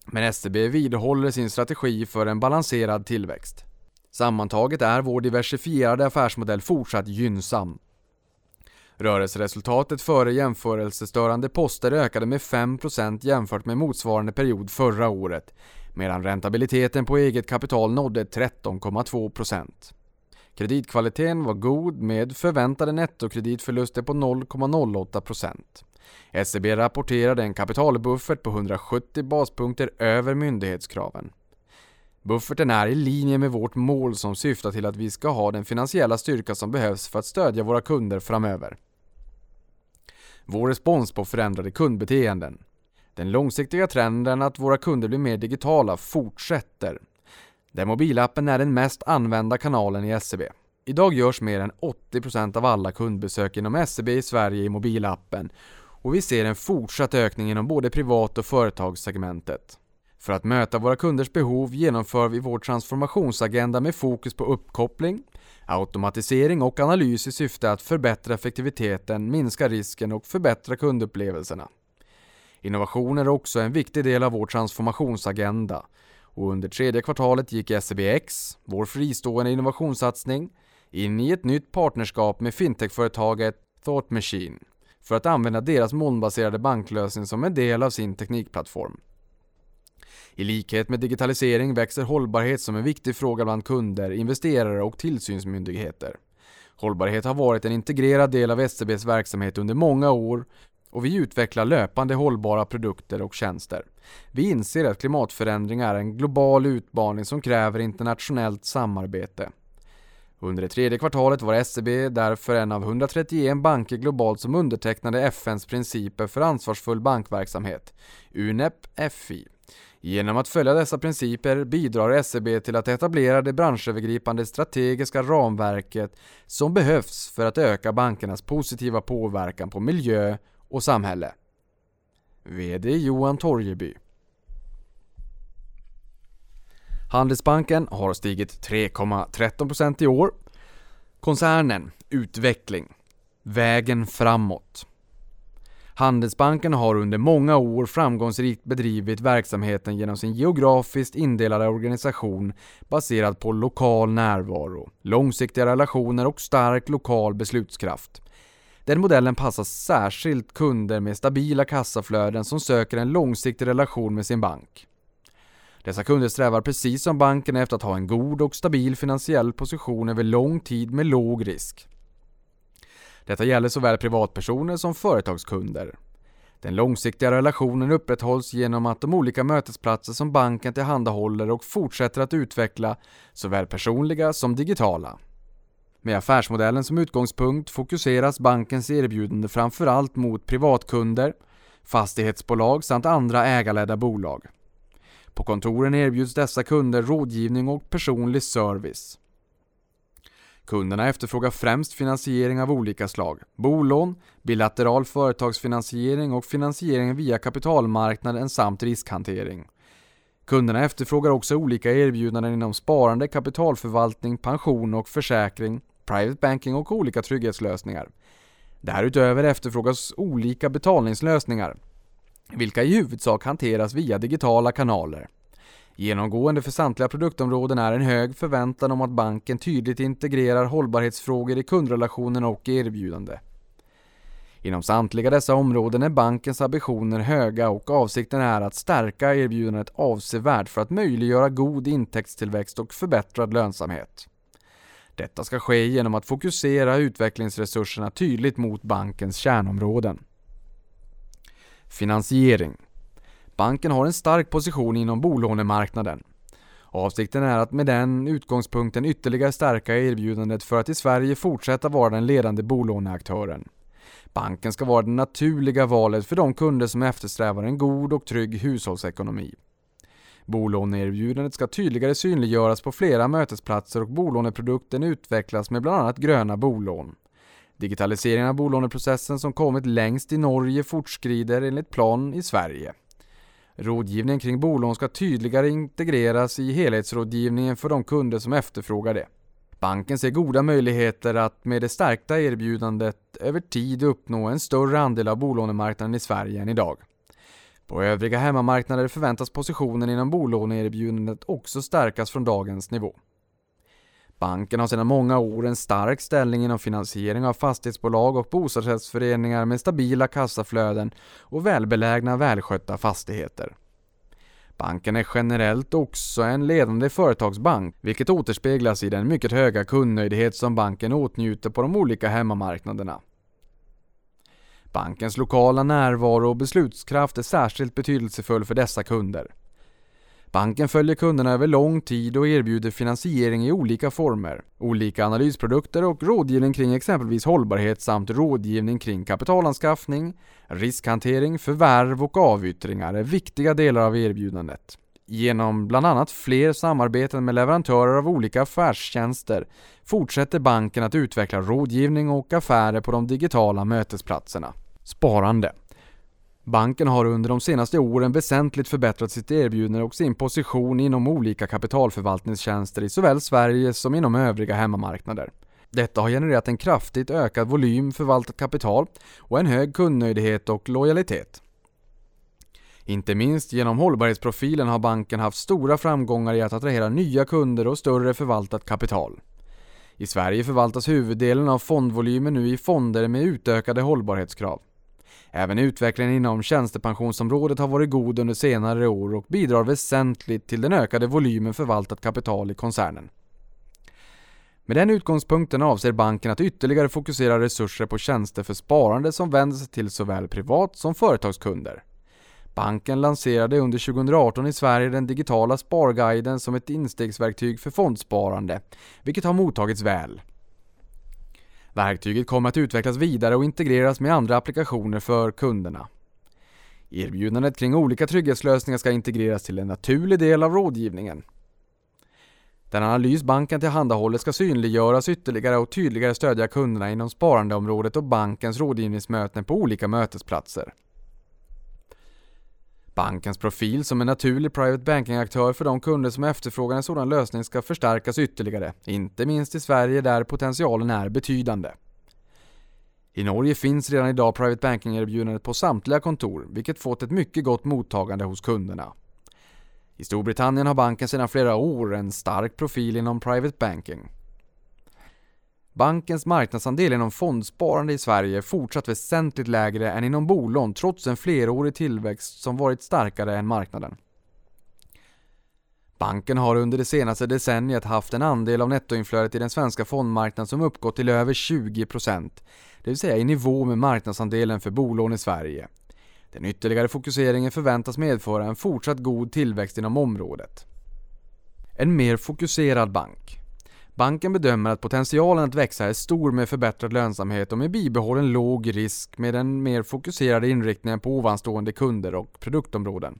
men SEB vidhåller sin strategi för en balanserad tillväxt. Sammantaget är vår diversifierade affärsmodell fortsatt gynnsam. Rörelseresultatet före jämförelsestörande poster ökade med 5% jämfört med motsvarande period förra året, medan räntabiliteten på eget kapital nådde 13,2%. Kreditkvaliteten var god med förväntade nettokreditförluster på 0,08%. SEB rapporterade en kapitalbuffert på 170 baspunkter över myndighetskraven. Bufferten är i linje med vårt mål som syftar till att vi ska ha den finansiella styrka som behövs för att stödja våra kunder framöver. Vår respons på förändrade kundbeteenden. Den långsiktiga trenden att våra kunder blir mer digitala fortsätter. Där mobilappen är den mest använda kanalen i SEB. Idag görs mer än 80% av alla kundbesök inom SEB i Sverige i mobilappen och vi ser en fortsatt ökning inom både privat och företagssegmentet. För att möta våra kunders behov genomför vi vår transformationsagenda med fokus på uppkoppling, automatisering och analys i syfte att förbättra effektiviteten, minska risken och förbättra kundupplevelserna. Innovationer är också en viktig del av vår transformationsagenda och under tredje kvartalet gick SEBX, vår fristående innovationssatsning, in i ett nytt partnerskap med fintechföretaget Thought Machine för att använda deras molnbaserade banklösning som en del av sin teknikplattform. I likhet med digitalisering växer hållbarhet som en viktig fråga bland kunder, investerare och tillsynsmyndigheter. Hållbarhet har varit en integrerad del av SCBs verksamhet under många år och vi utvecklar löpande hållbara produkter och tjänster. Vi inser att klimatförändring är en global utmaning som kräver internationellt samarbete. Under det tredje kvartalet var SEB därför en av 131 banker globalt som undertecknade FNs principer för ansvarsfull bankverksamhet, UNEP-FI. Genom att följa dessa principer bidrar SEB till att etablera det branschövergripande strategiska ramverket som behövs för att öka bankernas positiva påverkan på miljö och samhälle. VD Johan Torgeby. Handelsbanken har stigit 3,13% i år. Koncernen Utveckling Vägen framåt Handelsbanken har under många år framgångsrikt bedrivit verksamheten genom sin geografiskt indelade organisation baserad på lokal närvaro, långsiktiga relationer och stark lokal beslutskraft. Den modellen passar särskilt kunder med stabila kassaflöden som söker en långsiktig relation med sin bank. Dessa kunder strävar precis som banken efter att ha en god och stabil finansiell position över lång tid med låg risk. Detta gäller såväl privatpersoner som företagskunder. Den långsiktiga relationen upprätthålls genom att de olika mötesplatser som banken tillhandahåller och fortsätter att utveckla såväl personliga som digitala. Med affärsmodellen som utgångspunkt fokuseras bankens erbjudande framförallt mot privatkunder, fastighetsbolag samt andra ägarledda bolag. På kontoren erbjuds dessa kunder rådgivning och personlig service. Kunderna efterfrågar främst finansiering av olika slag. Bolån, bilateral företagsfinansiering och finansiering via kapitalmarknaden samt riskhantering. Kunderna efterfrågar också olika erbjudanden inom sparande, kapitalförvaltning, pension och försäkring, private banking och olika trygghetslösningar. Därutöver efterfrågas olika betalningslösningar, vilka i huvudsak hanteras via digitala kanaler. Genomgående för samtliga produktområden är en hög förväntan om att banken tydligt integrerar hållbarhetsfrågor i kundrelationen och erbjudande. Inom samtliga dessa områden är bankens ambitioner höga och avsikten är att stärka erbjudandet avsevärt för att möjliggöra god intäktstillväxt och förbättrad lönsamhet. Detta ska ske genom att fokusera utvecklingsresurserna tydligt mot bankens kärnområden. Finansiering Banken har en stark position inom bolånemarknaden. Avsikten är att med den utgångspunkten ytterligare stärka erbjudandet för att i Sverige fortsätta vara den ledande bolåneaktören. Banken ska vara det naturliga valet för de kunder som eftersträvar en god och trygg hushållsekonomi. Bolåneerbjudandet ska tydligare synliggöras på flera mötesplatser och bolåneprodukten utvecklas med bland annat gröna bolån. Digitaliseringen av bolåneprocessen som kommit längst i Norge fortskrider enligt plan i Sverige. Rådgivningen kring bolån ska tydligare integreras i helhetsrådgivningen för de kunder som efterfrågar det. Banken ser goda möjligheter att med det stärkta erbjudandet över tid uppnå en större andel av bolånemarknaden i Sverige än idag. På övriga hemmamarknader förväntas positionen inom bolåneerbjudandet också stärkas från dagens nivå. Banken har sedan många år en stark ställning inom finansiering av fastighetsbolag och bostadsrättsföreningar med stabila kassaflöden och välbelägna välskötta fastigheter. Banken är generellt också en ledande företagsbank, vilket återspeglas i den mycket höga kundnöjdhet som banken åtnjuter på de olika hemmamarknaderna. Bankens lokala närvaro och beslutskraft är särskilt betydelsefull för dessa kunder. Banken följer kunderna över lång tid och erbjuder finansiering i olika former, olika analysprodukter och rådgivning kring exempelvis hållbarhet samt rådgivning kring kapitalanskaffning, riskhantering, förvärv och avyttringar är viktiga delar av erbjudandet. Genom bland annat fler samarbeten med leverantörer av olika affärstjänster fortsätter banken att utveckla rådgivning och affärer på de digitala mötesplatserna. Sparande Banken har under de senaste åren väsentligt förbättrat sitt erbjudande och sin position inom olika kapitalförvaltningstjänster i såväl Sverige som inom övriga hemmamarknader. Detta har genererat en kraftigt ökad volym förvaltat kapital och en hög kundnöjdhet och lojalitet. Inte minst genom hållbarhetsprofilen har banken haft stora framgångar i att attrahera nya kunder och större förvaltat kapital. I Sverige förvaltas huvuddelen av fondvolymen nu i fonder med utökade hållbarhetskrav. Även utvecklingen inom tjänstepensionsområdet har varit god under senare år och bidrar väsentligt till den ökade volymen förvaltat kapital i koncernen. Med den utgångspunkten avser banken att ytterligare fokusera resurser på tjänster för sparande som vänder sig till såväl privat som företagskunder. Banken lanserade under 2018 i Sverige den digitala Sparguiden som ett instegsverktyg för fondsparande, vilket har mottagits väl. Verktyget kommer att utvecklas vidare och integreras med andra applikationer för kunderna. Erbjudandet kring olika trygghetslösningar ska integreras till en naturlig del av rådgivningen. Den analys banken tillhandahåller ska synliggöras ytterligare och tydligare stödja kunderna inom sparandeområdet och bankens rådgivningsmöten på olika mötesplatser. Bankens profil som en naturlig private banking-aktör för de kunder som efterfrågar en sådan lösning ska förstärkas ytterligare, inte minst i Sverige där potentialen är betydande. I Norge finns redan idag private banking-erbjudandet på samtliga kontor, vilket fått ett mycket gott mottagande hos kunderna. I Storbritannien har banken sedan flera år en stark profil inom private banking. Bankens marknadsandel inom fondsparande i Sverige är fortsatt väsentligt lägre än inom bolån trots en flerårig tillväxt som varit starkare än marknaden. Banken har under det senaste decenniet haft en andel av nettoinflödet i den svenska fondmarknaden som uppgått till över 20%, det vill säga i nivå med marknadsandelen för bolån i Sverige. Den ytterligare fokuseringen förväntas medföra en fortsatt god tillväxt inom området. En mer fokuserad bank. Banken bedömer att potentialen att växa är stor med förbättrad lönsamhet och med bibehållen låg risk med den mer fokuserade inriktningen på ovanstående kunder och produktområden.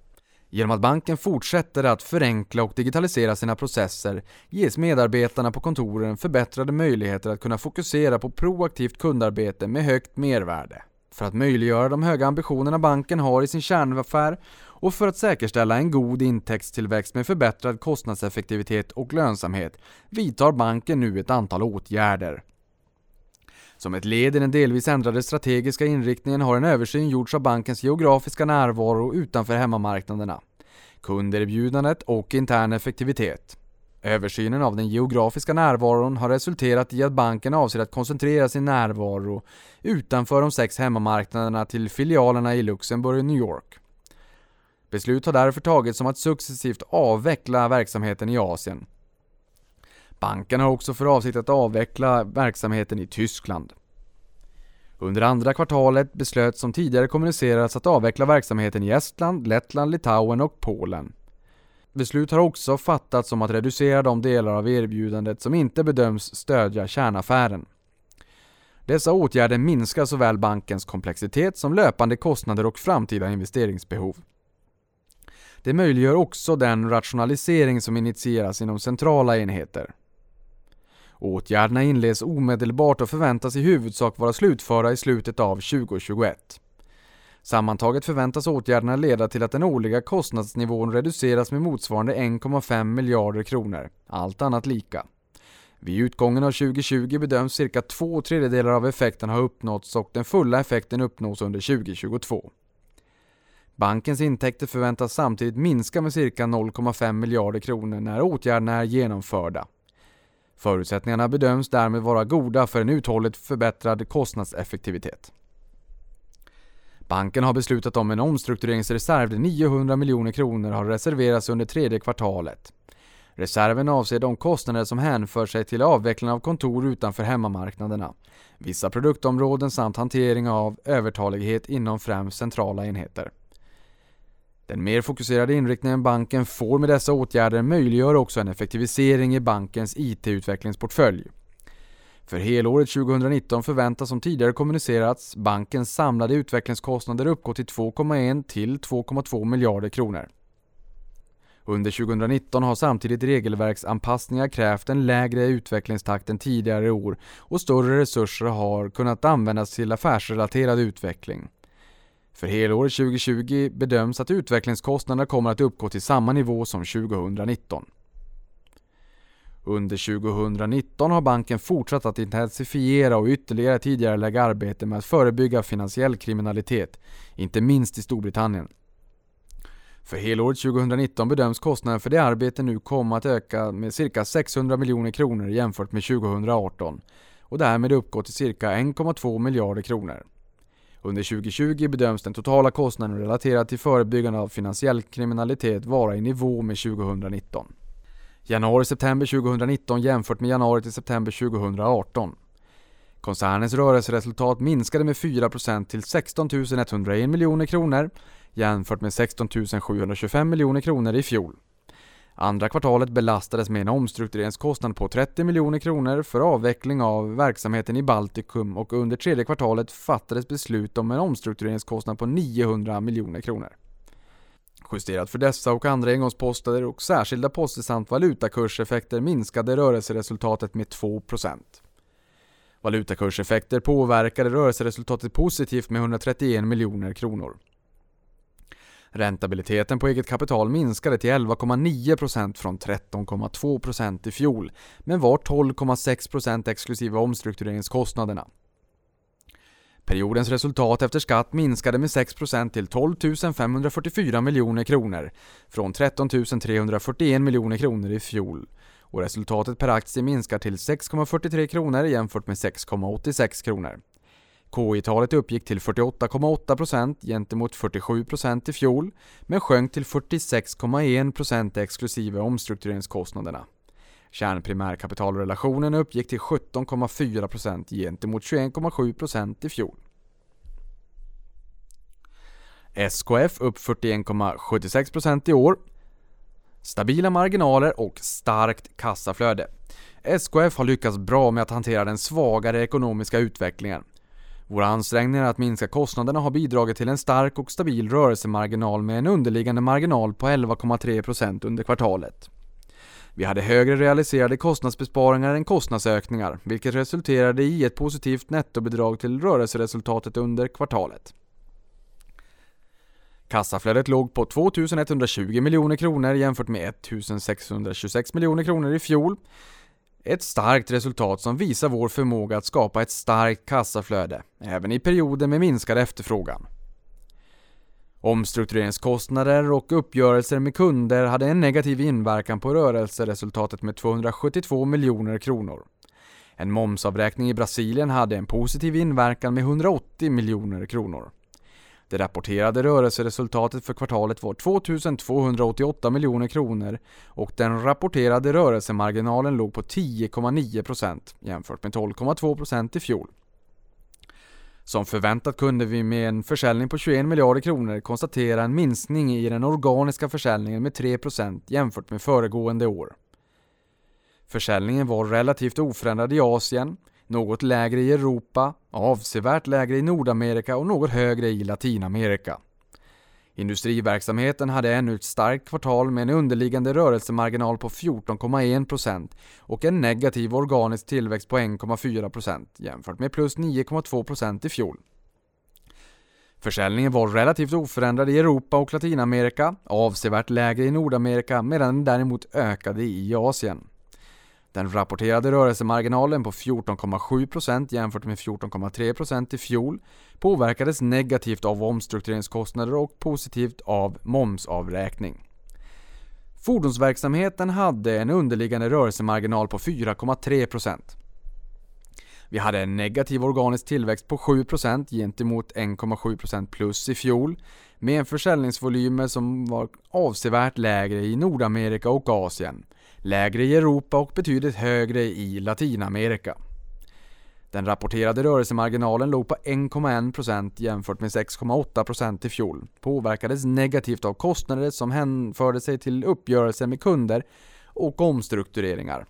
Genom att banken fortsätter att förenkla och digitalisera sina processer ges medarbetarna på kontoren förbättrade möjligheter att kunna fokusera på proaktivt kundarbete med högt mervärde. För att möjliggöra de höga ambitionerna banken har i sin kärnaffär och för att säkerställa en god intäktstillväxt med förbättrad kostnadseffektivitet och lönsamhet vidtar banken nu ett antal åtgärder. Som ett led i den delvis ändrade strategiska inriktningen har en översyn gjorts av bankens geografiska närvaro utanför hemmamarknaderna, kunderbjudandet och intern effektivitet. Översynen av den geografiska närvaron har resulterat i att banken avser att koncentrera sin närvaro utanför de sex hemmamarknaderna till filialerna i Luxemburg och New York. Beslut har därför tagits om att successivt avveckla verksamheten i Asien. Banken har också för avsikt att avveckla verksamheten i Tyskland. Under andra kvartalet beslöts som tidigare kommunicerats att avveckla verksamheten i Estland, Lettland, Litauen och Polen. Beslut har också fattats om att reducera de delar av erbjudandet som inte bedöms stödja kärnaffären. Dessa åtgärder minskar såväl bankens komplexitet som löpande kostnader och framtida investeringsbehov. Det möjliggör också den rationalisering som initieras inom centrala enheter. Åtgärderna inleds omedelbart och förväntas i huvudsak vara slutförda i slutet av 2021. Sammantaget förväntas åtgärderna leda till att den årliga kostnadsnivån reduceras med motsvarande 1,5 miljarder kronor, allt annat lika. Vid utgången av 2020 bedöms cirka två tredjedelar av effekten ha uppnåtts och den fulla effekten uppnås under 2022. Bankens intäkter förväntas samtidigt minska med cirka 0,5 miljarder kronor när åtgärderna är genomförda. Förutsättningarna bedöms därmed vara goda för en uthålligt förbättrad kostnadseffektivitet. Banken har beslutat om en omstruktureringsreserv där 900 miljoner kronor har reserverats under tredje kvartalet. Reserven avser de kostnader som hänför sig till avvecklingen av kontor utanför hemmamarknaderna, vissa produktområden samt hantering av övertalighet inom främst centrala enheter. Den mer fokuserade inriktningen banken får med dessa åtgärder möjliggör också en effektivisering i bankens IT-utvecklingsportfölj. För helåret 2019 förväntas som tidigare kommunicerats bankens samlade utvecklingskostnader uppgå till 2,1 till 2,2 miljarder kronor. Under 2019 har samtidigt regelverksanpassningar krävt en lägre utvecklingstakt än tidigare år och större resurser har kunnat användas till affärsrelaterad utveckling. För helåret 2020 bedöms att utvecklingskostnaderna kommer att uppgå till samma nivå som 2019. Under 2019 har banken fortsatt att intensifiera och ytterligare tidigarelägga arbete med att förebygga finansiell kriminalitet, inte minst i Storbritannien. För helåret 2019 bedöms kostnaden för det arbete nu komma att öka med cirka 600 miljoner kronor jämfört med 2018 och därmed uppgå till cirka 1,2 miljarder kronor. Under 2020 bedöms den totala kostnaden relaterad till förebyggande av finansiell kriminalitet vara i nivå med 2019. Januari-september 2019 jämfört med januari till september 2018. Koncernens rörelseresultat minskade med 4% till 16 101 miljoner kronor jämfört med 16 725 miljoner kronor i fjol. Andra kvartalet belastades med en omstruktureringskostnad på 30 miljoner kronor för avveckling av verksamheten i Baltikum och under tredje kvartalet fattades beslut om en omstruktureringskostnad på 900 miljoner kronor. Justerat för dessa och andra engångsposter och särskilda poster samt valutakurseffekter minskade rörelseresultatet med 2%. Valutakurseffekter påverkade rörelseresultatet positivt med 131 miljoner kronor. Räntabiliteten på eget kapital minskade till 11,9% från 13,2% i fjol, men var 12,6% exklusive omstruktureringskostnaderna. Periodens resultat efter skatt minskade med 6% till 12 544 miljoner kronor från 13 341 miljoner kronor i fjol och resultatet per aktie minskar till 6,43 kronor jämfört med 6,86 kronor. KI-talet uppgick till 48,8% gentemot 47% i fjol, men sjönk till 46,1% exklusive omstruktureringskostnaderna. Kärnprimärkapitalrelationen uppgick till 17,4% gentemot 21,7% i fjol. SKF upp 41,76% i år. Stabila marginaler och starkt kassaflöde. SKF har lyckats bra med att hantera den svagare ekonomiska utvecklingen. Våra ansträngningar att minska kostnaderna har bidragit till en stark och stabil rörelsemarginal med en underliggande marginal på 11,3% under kvartalet. Vi hade högre realiserade kostnadsbesparingar än kostnadsökningar, vilket resulterade i ett positivt nettobidrag till rörelseresultatet under kvartalet. Kassaflödet låg på 2120 miljoner kronor jämfört med 1626 miljoner kronor i fjol. Ett starkt resultat som visar vår förmåga att skapa ett starkt kassaflöde, även i perioder med minskad efterfrågan. Omstruktureringskostnader och uppgörelser med kunder hade en negativ inverkan på rörelseresultatet med 272 miljoner kronor. En momsavräkning i Brasilien hade en positiv inverkan med 180 miljoner kronor. Det rapporterade rörelseresultatet för kvartalet var 2288 miljoner kronor och den rapporterade rörelsemarginalen låg på 10,9% jämfört med 12,2% i fjol. Som förväntat kunde vi med en försäljning på 21 miljarder kronor konstatera en minskning i den organiska försäljningen med 3% jämfört med föregående år. Försäljningen var relativt oförändrad i Asien, något lägre i Europa, avsevärt lägre i Nordamerika och något högre i Latinamerika. Industriverksamheten hade ännu ett starkt kvartal med en underliggande rörelsemarginal på 14,1% och en negativ organisk tillväxt på 1,4% jämfört med plus 9,2% i fjol. Försäljningen var relativt oförändrad i Europa och Latinamerika, avsevärt lägre i Nordamerika medan den däremot ökade i Asien. Den rapporterade rörelsemarginalen på 14,7% jämfört med 14,3% i fjol påverkades negativt av omstruktureringskostnader och positivt av momsavräkning. Fordonsverksamheten hade en underliggande rörelsemarginal på 4,3%. Vi hade en negativ organisk tillväxt på 7% gentemot 1,7% plus i fjol med en försäljningsvolymer som var avsevärt lägre i Nordamerika och Asien lägre i Europa och betydligt högre i Latinamerika. Den rapporterade rörelsemarginalen låg på 1,1% jämfört med 6,8% i fjol. Påverkades negativt av kostnader som hänförde sig till uppgörelser med kunder och omstruktureringar.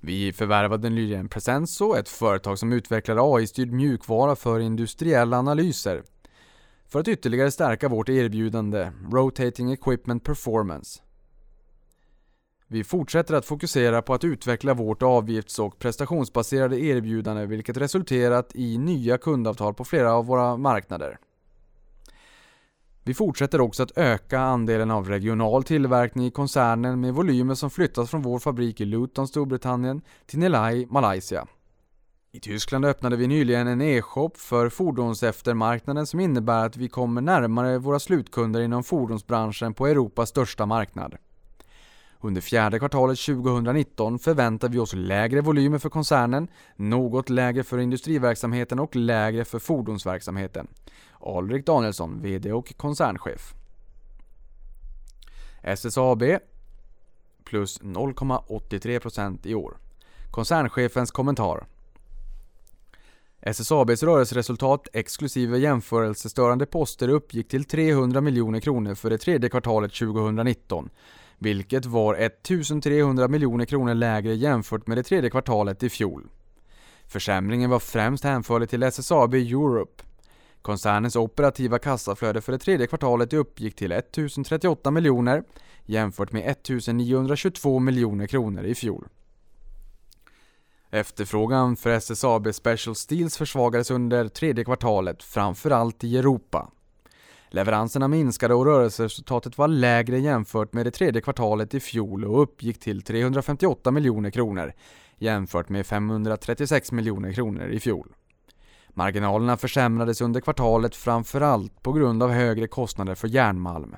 Vi förvärvade nyligen Presenso, ett företag som utvecklar AI-styrd mjukvara för industriella analyser. För att ytterligare stärka vårt erbjudande Rotating Equipment Performance vi fortsätter att fokusera på att utveckla vårt avgifts och prestationsbaserade erbjudande vilket resulterat i nya kundavtal på flera av våra marknader. Vi fortsätter också att öka andelen av regional tillverkning i koncernen med volymer som flyttas från vår fabrik i Luton, Storbritannien till Nelai, Malaysia. I Tyskland öppnade vi nyligen en e-shop för fordonseftermarknaden som innebär att vi kommer närmare våra slutkunder inom fordonsbranschen på Europas största marknad. Under fjärde kvartalet 2019 förväntar vi oss lägre volymer för koncernen, något lägre för industriverksamheten och lägre för fordonsverksamheten. Alrik Danielsson, VD och koncernchef. SSAB plus 0,83% i år. Koncernchefens kommentar. SSABs rörelseresultat exklusive jämförelsestörande poster uppgick till 300 miljoner kronor för det tredje kvartalet 2019 vilket var 1300 miljoner kronor lägre jämfört med det tredje kvartalet i fjol. Försämringen var främst hänförlig till SSAB Europe. Koncernens operativa kassaflöde för det tredje kvartalet uppgick till 1038 miljoner jämfört med 1922 miljoner kronor i fjol. Efterfrågan för SSAB Special Steels försvagades under tredje kvartalet, framförallt i Europa. Leveranserna minskade och rörelseresultatet var lägre jämfört med det tredje kvartalet i fjol och uppgick till 358 miljoner kronor jämfört med 536 miljoner kronor i fjol. Marginalerna försämrades under kvartalet framförallt på grund av högre kostnader för järnmalm.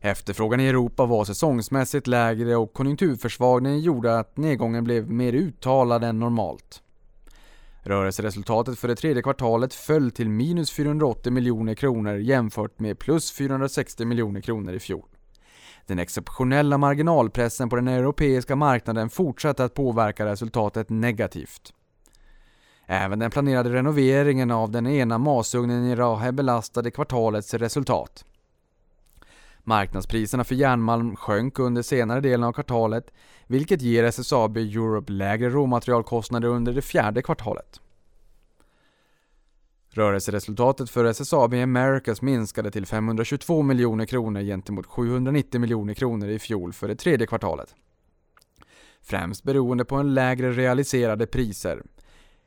Efterfrågan i Europa var säsongsmässigt lägre och konjunkturförsvagningen gjorde att nedgången blev mer uttalad än normalt. Rörelseresultatet för det tredje kvartalet föll till minus 480 miljoner kronor jämfört med plus 460 miljoner kronor i fjol. Den exceptionella marginalpressen på den europeiska marknaden fortsatte att påverka resultatet negativt. Även den planerade renoveringen av den ena masugnen i Rahe belastade kvartalets resultat. Marknadspriserna för järnmalm sjönk under senare delen av kvartalet, vilket ger SSAB Europe lägre råmaterialkostnader under det fjärde kvartalet. Rörelseresultatet för SSAB Americas minskade till 522 miljoner kronor gentemot 790 miljoner kronor i fjol för det tredje kvartalet. Främst beroende på en lägre realiserade priser.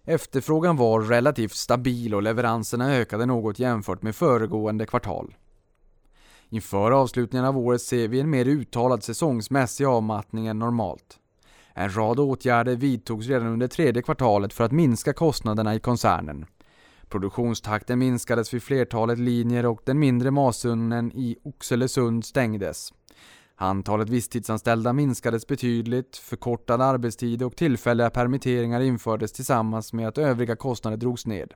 Efterfrågan var relativt stabil och leveranserna ökade något jämfört med föregående kvartal. Inför avslutningen av året ser vi en mer uttalad säsongsmässig avmattning än normalt. En rad åtgärder vidtogs redan under tredje kvartalet för att minska kostnaderna i koncernen. Produktionstakten minskades vid flertalet linjer och den mindre masugnen i Oxelösund stängdes. Antalet visstidsanställda minskades betydligt, förkortad arbetstid och tillfälliga permitteringar infördes tillsammans med att övriga kostnader drogs ned.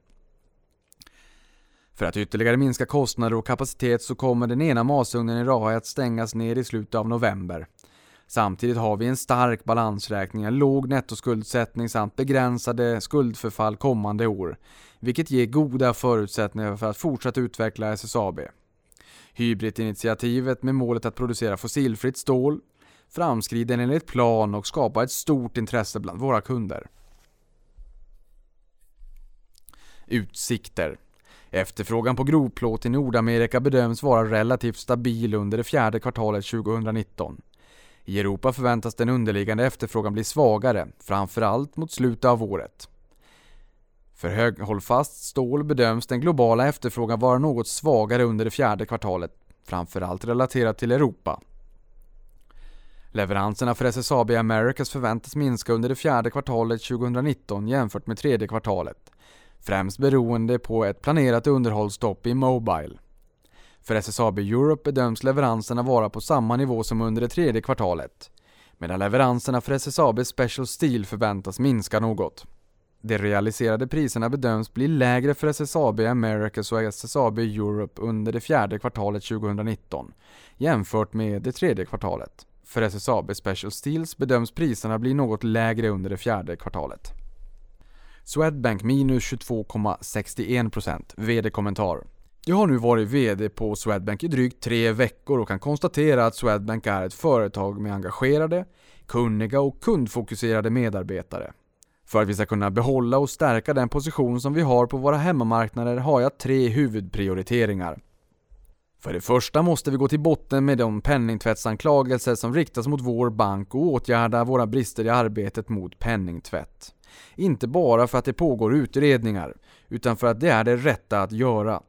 För att ytterligare minska kostnader och kapacitet så kommer den ena masugnen i Raha att stängas ner i slutet av november. Samtidigt har vi en stark balansräkning, en låg nettoskuldsättning samt begränsade skuldförfall kommande år, vilket ger goda förutsättningar för att fortsätta utveckla SSAB. Hybridinitiativet med målet att producera fossilfritt stål framskrider enligt plan och skapar ett stort intresse bland våra kunder. Utsikter Efterfrågan på grovplåt i Nordamerika bedöms vara relativt stabil under det fjärde kvartalet 2019. I Europa förväntas den underliggande efterfrågan bli svagare, framförallt mot slutet av året. För höghållfast stål bedöms den globala efterfrågan vara något svagare under det fjärde kvartalet, framförallt relaterat till Europa. Leveranserna för SSAB Americas förväntas minska under det fjärde kvartalet 2019 jämfört med tredje kvartalet, främst beroende på ett planerat underhållsstopp i Mobile. För SSAB Europe bedöms leveranserna vara på samma nivå som under det tredje kvartalet, medan leveranserna för SSAB Special Steel förväntas minska något. De realiserade priserna bedöms bli lägre för SSAB Americas och SSAB Europe under det fjärde kvartalet 2019 jämfört med det tredje kvartalet. För SSAB Special Steels bedöms priserna bli något lägre under det fjärde kvartalet. Swedbank minus 22,61% VD-kommentar jag har nu varit VD på Swedbank i drygt tre veckor och kan konstatera att Swedbank är ett företag med engagerade, kunniga och kundfokuserade medarbetare. För att vi ska kunna behålla och stärka den position som vi har på våra hemmamarknader har jag tre huvudprioriteringar. För det första måste vi gå till botten med de penningtvättsanklagelser som riktas mot vår bank och åtgärda våra brister i arbetet mot penningtvätt. Inte bara för att det pågår utredningar, utan för att det är det rätta att göra.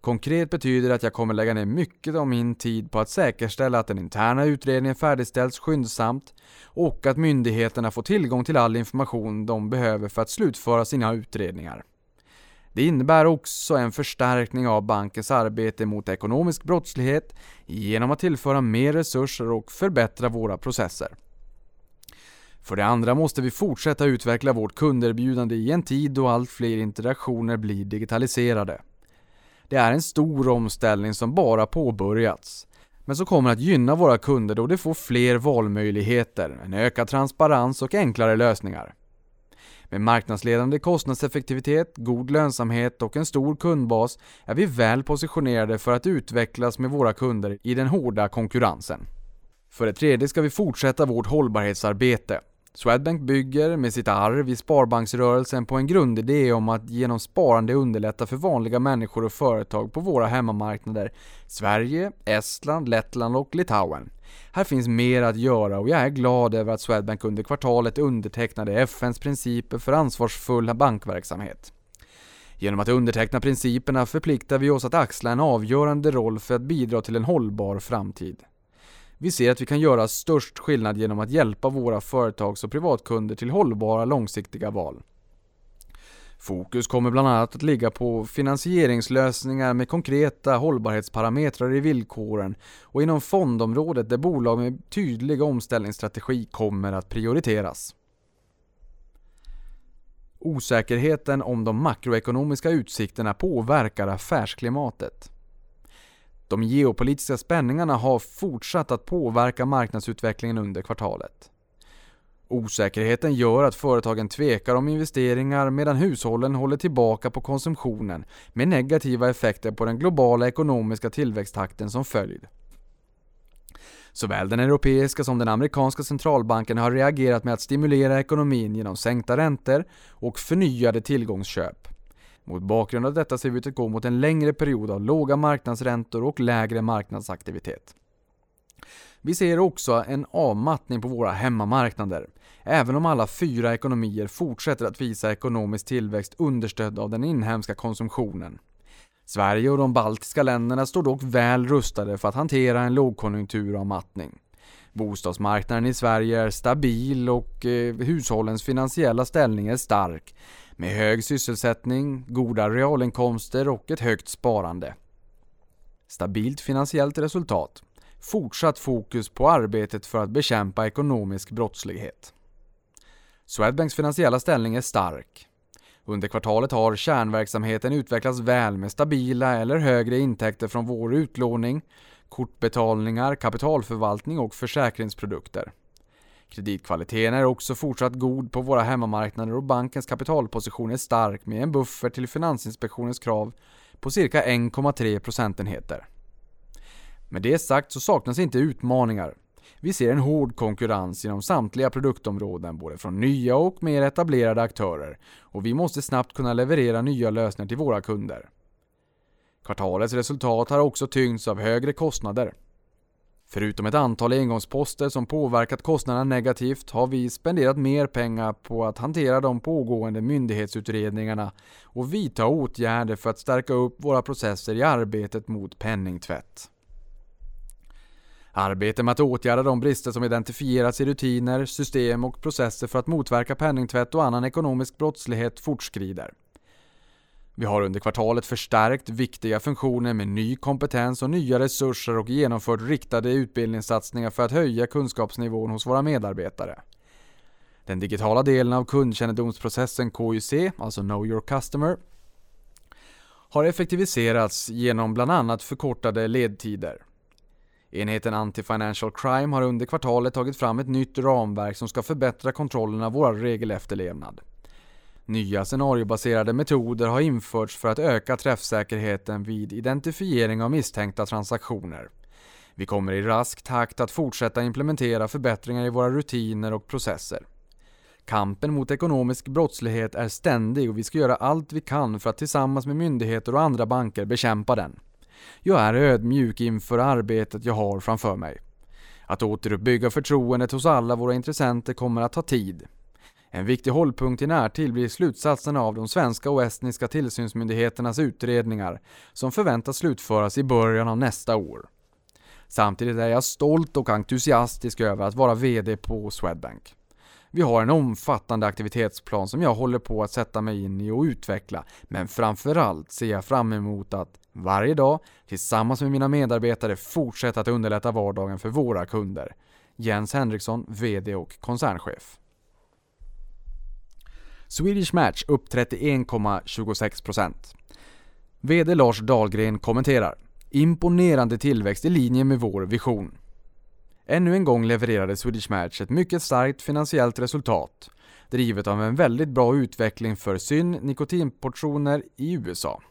Konkret betyder det att jag kommer lägga ner mycket av min tid på att säkerställa att den interna utredningen färdigställs skyndsamt och att myndigheterna får tillgång till all information de behöver för att slutföra sina utredningar. Det innebär också en förstärkning av bankens arbete mot ekonomisk brottslighet genom att tillföra mer resurser och förbättra våra processer. För det andra måste vi fortsätta utveckla vårt kunderbjudande i en tid då allt fler interaktioner blir digitaliserade. Det är en stor omställning som bara påbörjats, men som kommer att gynna våra kunder då de får fler valmöjligheter, en ökad transparens och enklare lösningar. Med marknadsledande kostnadseffektivitet, god lönsamhet och en stor kundbas är vi väl positionerade för att utvecklas med våra kunder i den hårda konkurrensen. För det tredje ska vi fortsätta vårt hållbarhetsarbete Swedbank bygger med sitt arv i sparbanksrörelsen på en grundidé om att genom sparande underlätta för vanliga människor och företag på våra hemmamarknader Sverige, Estland, Lettland och Litauen. Här finns mer att göra och jag är glad över att Swedbank under kvartalet undertecknade FNs principer för ansvarsfull bankverksamhet. Genom att underteckna principerna förpliktar vi oss att axla en avgörande roll för att bidra till en hållbar framtid. Vi ser att vi kan göra störst skillnad genom att hjälpa våra företags och privatkunder till hållbara långsiktiga val. Fokus kommer bland annat att ligga på finansieringslösningar med konkreta hållbarhetsparametrar i villkoren och inom fondområdet där bolag med tydlig omställningsstrategi kommer att prioriteras. Osäkerheten om de makroekonomiska utsikterna påverkar affärsklimatet. De geopolitiska spänningarna har fortsatt att påverka marknadsutvecklingen under kvartalet. Osäkerheten gör att företagen tvekar om investeringar medan hushållen håller tillbaka på konsumtionen med negativa effekter på den globala ekonomiska tillväxttakten som följd. Såväl den europeiska som den amerikanska centralbanken har reagerat med att stimulera ekonomin genom sänkta räntor och förnyade tillgångsköp. Mot bakgrund av detta ser vi ut att gå mot en längre period av låga marknadsräntor och lägre marknadsaktivitet. Vi ser också en avmattning på våra hemmamarknader, även om alla fyra ekonomier fortsätter att visa ekonomisk tillväxt understödd av den inhemska konsumtionen. Sverige och de baltiska länderna står dock väl rustade för att hantera en lågkonjunkturavmattning. Bostadsmarknaden i Sverige är stabil och eh, hushållens finansiella ställning är stark med hög sysselsättning, goda realinkomster och ett högt sparande. Stabilt finansiellt resultat. Fortsatt fokus på arbetet för att bekämpa ekonomisk brottslighet. Swedbanks finansiella ställning är stark. Under kvartalet har kärnverksamheten utvecklats väl med stabila eller högre intäkter från vår utlåning, kortbetalningar, kapitalförvaltning och försäkringsprodukter. Kreditkvaliteten är också fortsatt god på våra hemmamarknader och bankens kapitalposition är stark med en buffert till Finansinspektionens krav på cirka 1,3 procentenheter. Med det sagt så saknas inte utmaningar. Vi ser en hård konkurrens inom samtliga produktområden, både från nya och mer etablerade aktörer och vi måste snabbt kunna leverera nya lösningar till våra kunder. Kvartalets resultat har också tyngts av högre kostnader. Förutom ett antal engångsposter som påverkat kostnaderna negativt har vi spenderat mer pengar på att hantera de pågående myndighetsutredningarna och vidta åtgärder för att stärka upp våra processer i arbetet mot penningtvätt. Arbetet med att åtgärda de brister som identifierats i rutiner, system och processer för att motverka penningtvätt och annan ekonomisk brottslighet fortskrider. Vi har under kvartalet förstärkt viktiga funktioner med ny kompetens och nya resurser och genomfört riktade utbildningssatsningar för att höja kunskapsnivån hos våra medarbetare. Den digitala delen av kundkännedomsprocessen KYC, alltså Know Your Customer, har effektiviserats genom bland annat förkortade ledtider. Enheten Anti-Financial Crime har under kvartalet tagit fram ett nytt ramverk som ska förbättra kontrollen av vår regelefterlevnad. Nya scenariobaserade metoder har införts för att öka träffsäkerheten vid identifiering av misstänkta transaktioner. Vi kommer i rask takt att fortsätta implementera förbättringar i våra rutiner och processer. Kampen mot ekonomisk brottslighet är ständig och vi ska göra allt vi kan för att tillsammans med myndigheter och andra banker bekämpa den. Jag är ödmjuk inför arbetet jag har framför mig. Att återuppbygga förtroendet hos alla våra intressenter kommer att ta tid. En viktig hållpunkt i närtid blir slutsatserna av de svenska och estniska tillsynsmyndigheternas utredningar som förväntas slutföras i början av nästa år. Samtidigt är jag stolt och entusiastisk över att vara VD på Swedbank. Vi har en omfattande aktivitetsplan som jag håller på att sätta mig in i och utveckla, men framförallt ser jag fram emot att varje dag tillsammans med mina medarbetare fortsätta att underlätta vardagen för våra kunder. Jens Henriksson, VD och koncernchef. Swedish Match upp 31,26%. VD Lars Dahlgren kommenterar. Imponerande tillväxt i linje med vår vision. Ännu en gång levererade Swedish Match ett mycket starkt finansiellt resultat, drivet av en väldigt bra utveckling för syn nikotinportioner i USA.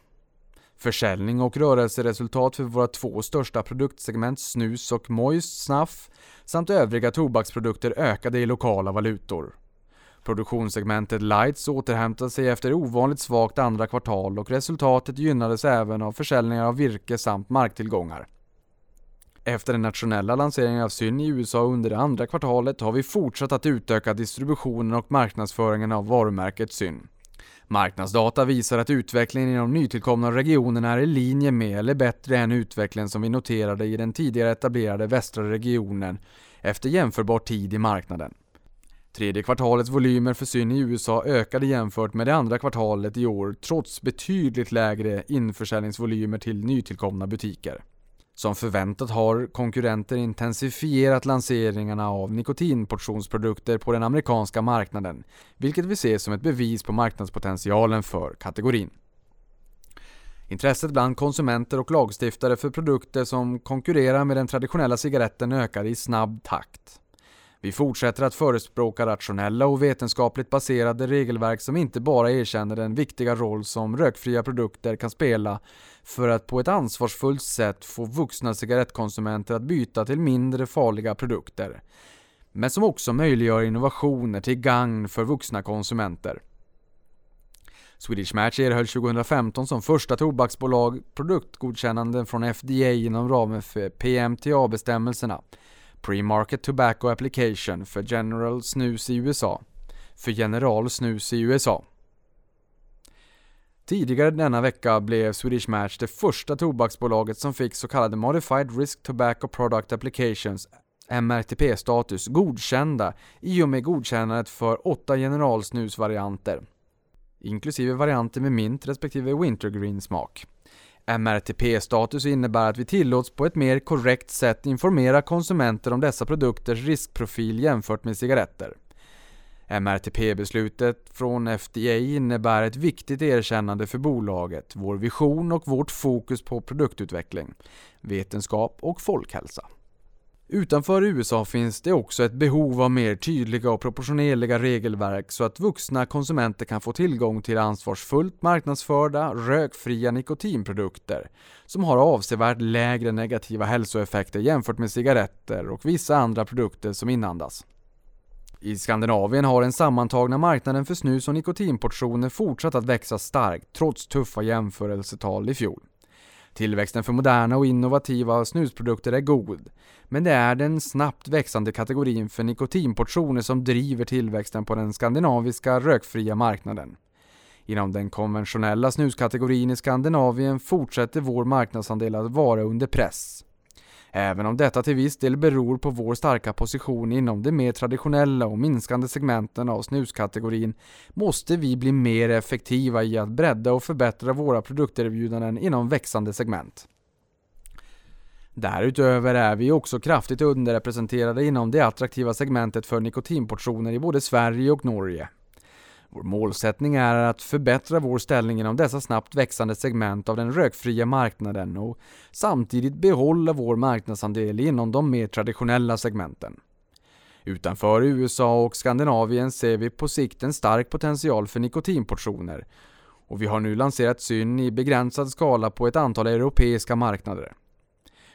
Försäljning och rörelseresultat för våra två största produktsegment snus och moist snuff samt övriga tobaksprodukter ökade i lokala valutor. Produktionssegmentet Lights återhämtade sig efter ovanligt svagt andra kvartal och resultatet gynnades även av försäljningar av virke samt marktillgångar. Efter den nationella lanseringen av Syn i USA under det andra kvartalet har vi fortsatt att utöka distributionen och marknadsföringen av varumärket Syn. Marknadsdata visar att utvecklingen i de nytillkomna regionerna är i linje med eller bättre än utvecklingen som vi noterade i den tidigare etablerade västra regionen efter jämförbar tid i marknaden. Tredje kvartalets volymer för syn i USA ökade jämfört med det andra kvartalet i år trots betydligt lägre införsäljningsvolymer till nytillkomna butiker. Som förväntat har konkurrenter intensifierat lanseringarna av nikotinportionsprodukter på den amerikanska marknaden, vilket vi ser som ett bevis på marknadspotentialen för kategorin. Intresset bland konsumenter och lagstiftare för produkter som konkurrerar med den traditionella cigaretten ökar i snabb takt. Vi fortsätter att förespråka rationella och vetenskapligt baserade regelverk som inte bara erkänner den viktiga roll som rökfria produkter kan spela för att på ett ansvarsfullt sätt få vuxna cigarettkonsumenter att byta till mindre farliga produkter, men som också möjliggör innovationer till gagn för vuxna konsumenter. Swedish Match erhöll 2015 som första tobaksbolag produktgodkännanden från FDA inom ramen för PMTA-bestämmelserna Pre-Market Tobacco Application för General Snus i USA. För General Snus i USA. Tidigare denna vecka blev Swedish Match det första tobaksbolaget som fick så kallade Modified Risk Tobacco Product Applications MRTP-status godkända i och med godkännandet för åtta generalsnusvarianter. Inklusive varianter med mint respektive wintergreen smak. MRTP-status innebär att vi tillåts på ett mer korrekt sätt informera konsumenter om dessa produkters riskprofil jämfört med cigaretter. MRTP-beslutet från FDA innebär ett viktigt erkännande för bolaget, vår vision och vårt fokus på produktutveckling, vetenskap och folkhälsa. Utanför USA finns det också ett behov av mer tydliga och proportionerliga regelverk så att vuxna konsumenter kan få tillgång till ansvarsfullt marknadsförda, rökfria nikotinprodukter som har avsevärt lägre negativa hälsoeffekter jämfört med cigaretter och vissa andra produkter som inandas. I Skandinavien har den sammantagna marknaden för snus och nikotinportioner fortsatt att växa starkt trots tuffa jämförelsetal i fjol. Tillväxten för moderna och innovativa snusprodukter är god, men det är den snabbt växande kategorin för nikotinportioner som driver tillväxten på den skandinaviska rökfria marknaden. Inom den konventionella snuskategorin i Skandinavien fortsätter vår marknadsandel att vara under press. Även om detta till viss del beror på vår starka position inom de mer traditionella och minskande segmenten av snuskategorin måste vi bli mer effektiva i att bredda och förbättra våra produkterbjudanden inom växande segment. Därutöver är vi också kraftigt underrepresenterade inom det attraktiva segmentet för nikotinportioner i både Sverige och Norge. Vår målsättning är att förbättra vår ställning inom dessa snabbt växande segment av den rökfria marknaden och samtidigt behålla vår marknadsandel inom de mer traditionella segmenten. Utanför USA och Skandinavien ser vi på sikt en stark potential för nikotinportioner och vi har nu lanserat Syn i begränsad skala på ett antal europeiska marknader.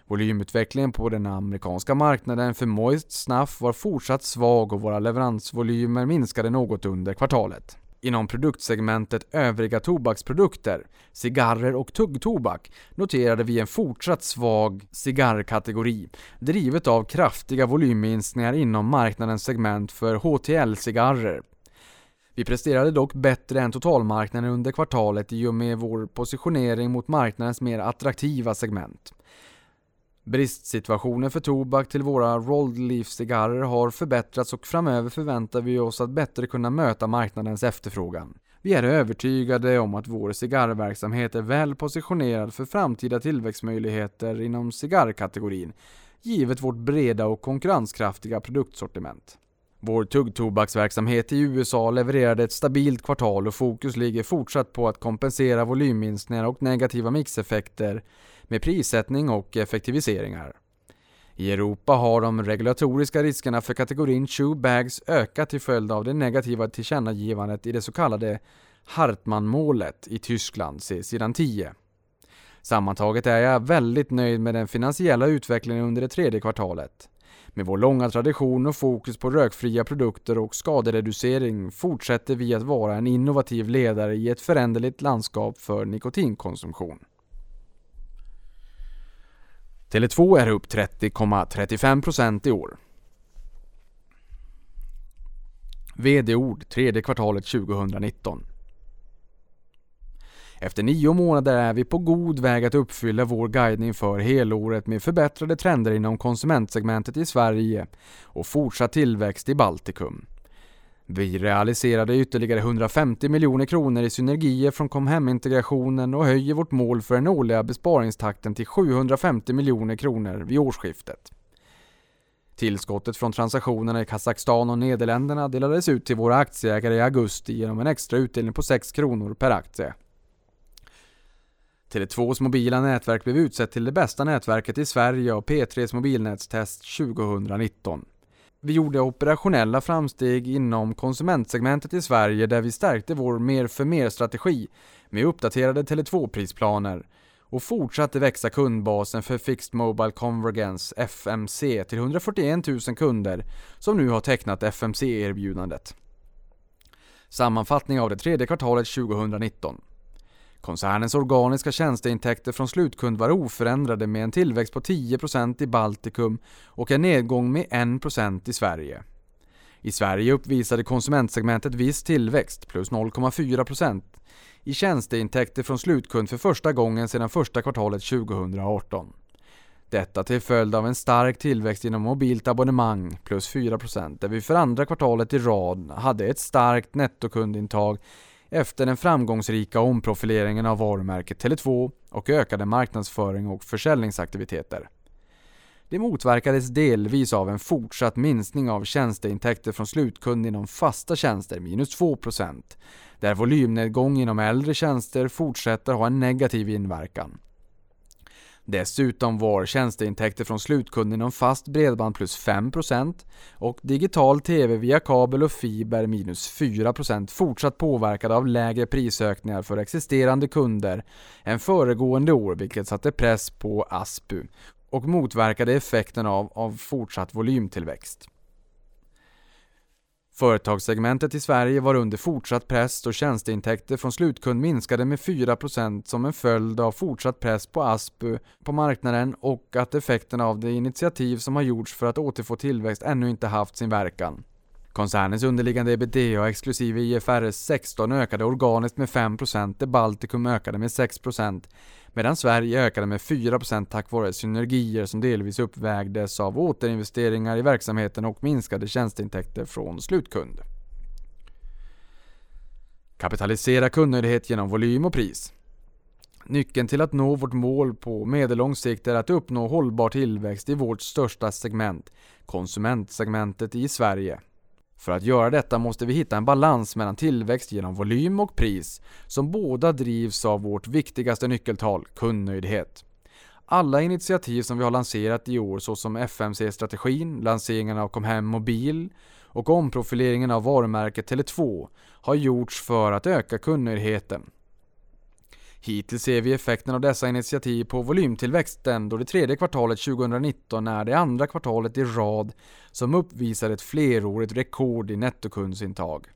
Volymutvecklingen på den amerikanska marknaden för Moist Snuff var fortsatt svag och våra leveransvolymer minskade något under kvartalet. Inom produktsegmentet övriga tobaksprodukter, cigarrer och tuggtobak noterade vi en fortsatt svag cigarrkategori, drivet av kraftiga volymminskningar inom marknadens segment för HTL-cigarrer. Vi presterade dock bättre än totalmarknaden under kvartalet i och med vår positionering mot marknadens mer attraktiva segment. Bristsituationen för tobak till våra rolled leaf-cigarrer har förbättrats och framöver förväntar vi oss att bättre kunna möta marknadens efterfrågan. Vi är övertygade om att vår cigarrverksamhet är väl positionerad för framtida tillväxtmöjligheter inom cigarrkategorin, givet vårt breda och konkurrenskraftiga produktsortiment. Vår tuggtobaksverksamhet i USA levererade ett stabilt kvartal och fokus ligger fortsatt på att kompensera volymminskningar och negativa mixeffekter med prissättning och effektiviseringar. I Europa har de regulatoriska riskerna för kategorin chew bags ökat till följd av det negativa tillkännagivandet i det så kallade Hartmann-målet i Tyskland sedan 10. Sammantaget är jag väldigt nöjd med den finansiella utvecklingen under det tredje kvartalet. Med vår långa tradition och fokus på rökfria produkter och skadereducering fortsätter vi att vara en innovativ ledare i ett föränderligt landskap för nikotinkonsumtion. Tele2 är upp 30,35% i år. VD-ord tredje kvartalet 2019. Efter nio månader är vi på god väg att uppfylla vår guidning för helåret med förbättrade trender inom konsumentsegmentet i Sverige och fortsatt tillväxt i Baltikum. Vi realiserade ytterligare 150 miljoner kronor i synergier från Comhem-integrationen och höjer vårt mål för den årliga besparingstakten till 750 miljoner kronor vid årsskiftet. Tillskottet från transaktionerna i Kazakstan och Nederländerna delades ut till våra aktieägare i augusti genom en extra utdelning på 6 kronor per aktie. Tele2s mobila nätverk blev utsett till det bästa nätverket i Sverige av P3s mobilnätstest 2019. Vi gjorde operationella framsteg inom konsumentsegmentet i Sverige där vi stärkte vår mer för mer-strategi med uppdaterade Tele2-prisplaner och fortsatte växa kundbasen för Fixed Mobile Convergence, FMC, till 141 000 kunder som nu har tecknat FMC-erbjudandet. Sammanfattning av det tredje kvartalet 2019. Koncernens organiska tjänsteintäkter från slutkund var oförändrade med en tillväxt på 10% i Baltikum och en nedgång med 1% i Sverige. I Sverige uppvisade konsumentsegmentet viss tillväxt, plus 0,4% i tjänsteintäkter från slutkund för första gången sedan första kvartalet 2018. Detta till följd av en stark tillväxt inom mobilt abonnemang, plus 4%, där vi för andra kvartalet i rad hade ett starkt nettokundintag efter den framgångsrika omprofileringen av varumärket Tele2 och ökade marknadsföring och försäljningsaktiviteter. Det motverkades delvis av en fortsatt minskning av tjänsteintäkter från slutkund inom fasta tjänster, minus 2%, där volymnedgång inom äldre tjänster fortsätter ha en negativ inverkan. Dessutom var tjänsteintäkter från slutkund inom fast bredband plus 5% och digital TV via kabel och fiber minus 4% fortsatt påverkade av lägre prisökningar för existerande kunder än föregående år vilket satte press på ASPU och motverkade effekten av, av fortsatt volymtillväxt. Företagssegmentet i Sverige var under fortsatt press och tjänsteintäkter från slutkund minskade med 4% som en följd av fortsatt press på ASPU på marknaden och att effekterna av det initiativ som har gjorts för att återfå tillväxt ännu inte haft sin verkan. Koncernens underliggande ebitda exklusive IFRS 16 ökade organiskt med 5%, där Baltikum ökade med 6%, medan Sverige ökade med 4% tack vare synergier som delvis uppvägdes av återinvesteringar i verksamheten och minskade tjänsteintäkter från slutkund. Kapitalisera kundnöjdhet genom volym och pris. Nyckeln till att nå vårt mål på medellång sikt är att uppnå hållbar tillväxt i vårt största segment, konsumentsegmentet i Sverige. För att göra detta måste vi hitta en balans mellan tillväxt genom volym och pris som båda drivs av vårt viktigaste nyckeltal, kundnöjdhet. Alla initiativ som vi har lanserat i år såsom FMC-strategin, lanseringen av Comhem Mobil och omprofileringen av varumärket Tele2 har gjorts för att öka kundnöjdheten. Hittills ser vi effekten av dessa initiativ på volymtillväxten då det tredje kvartalet 2019 är det andra kvartalet i rad som uppvisar ett flerårigt rekord i nettokundsintag.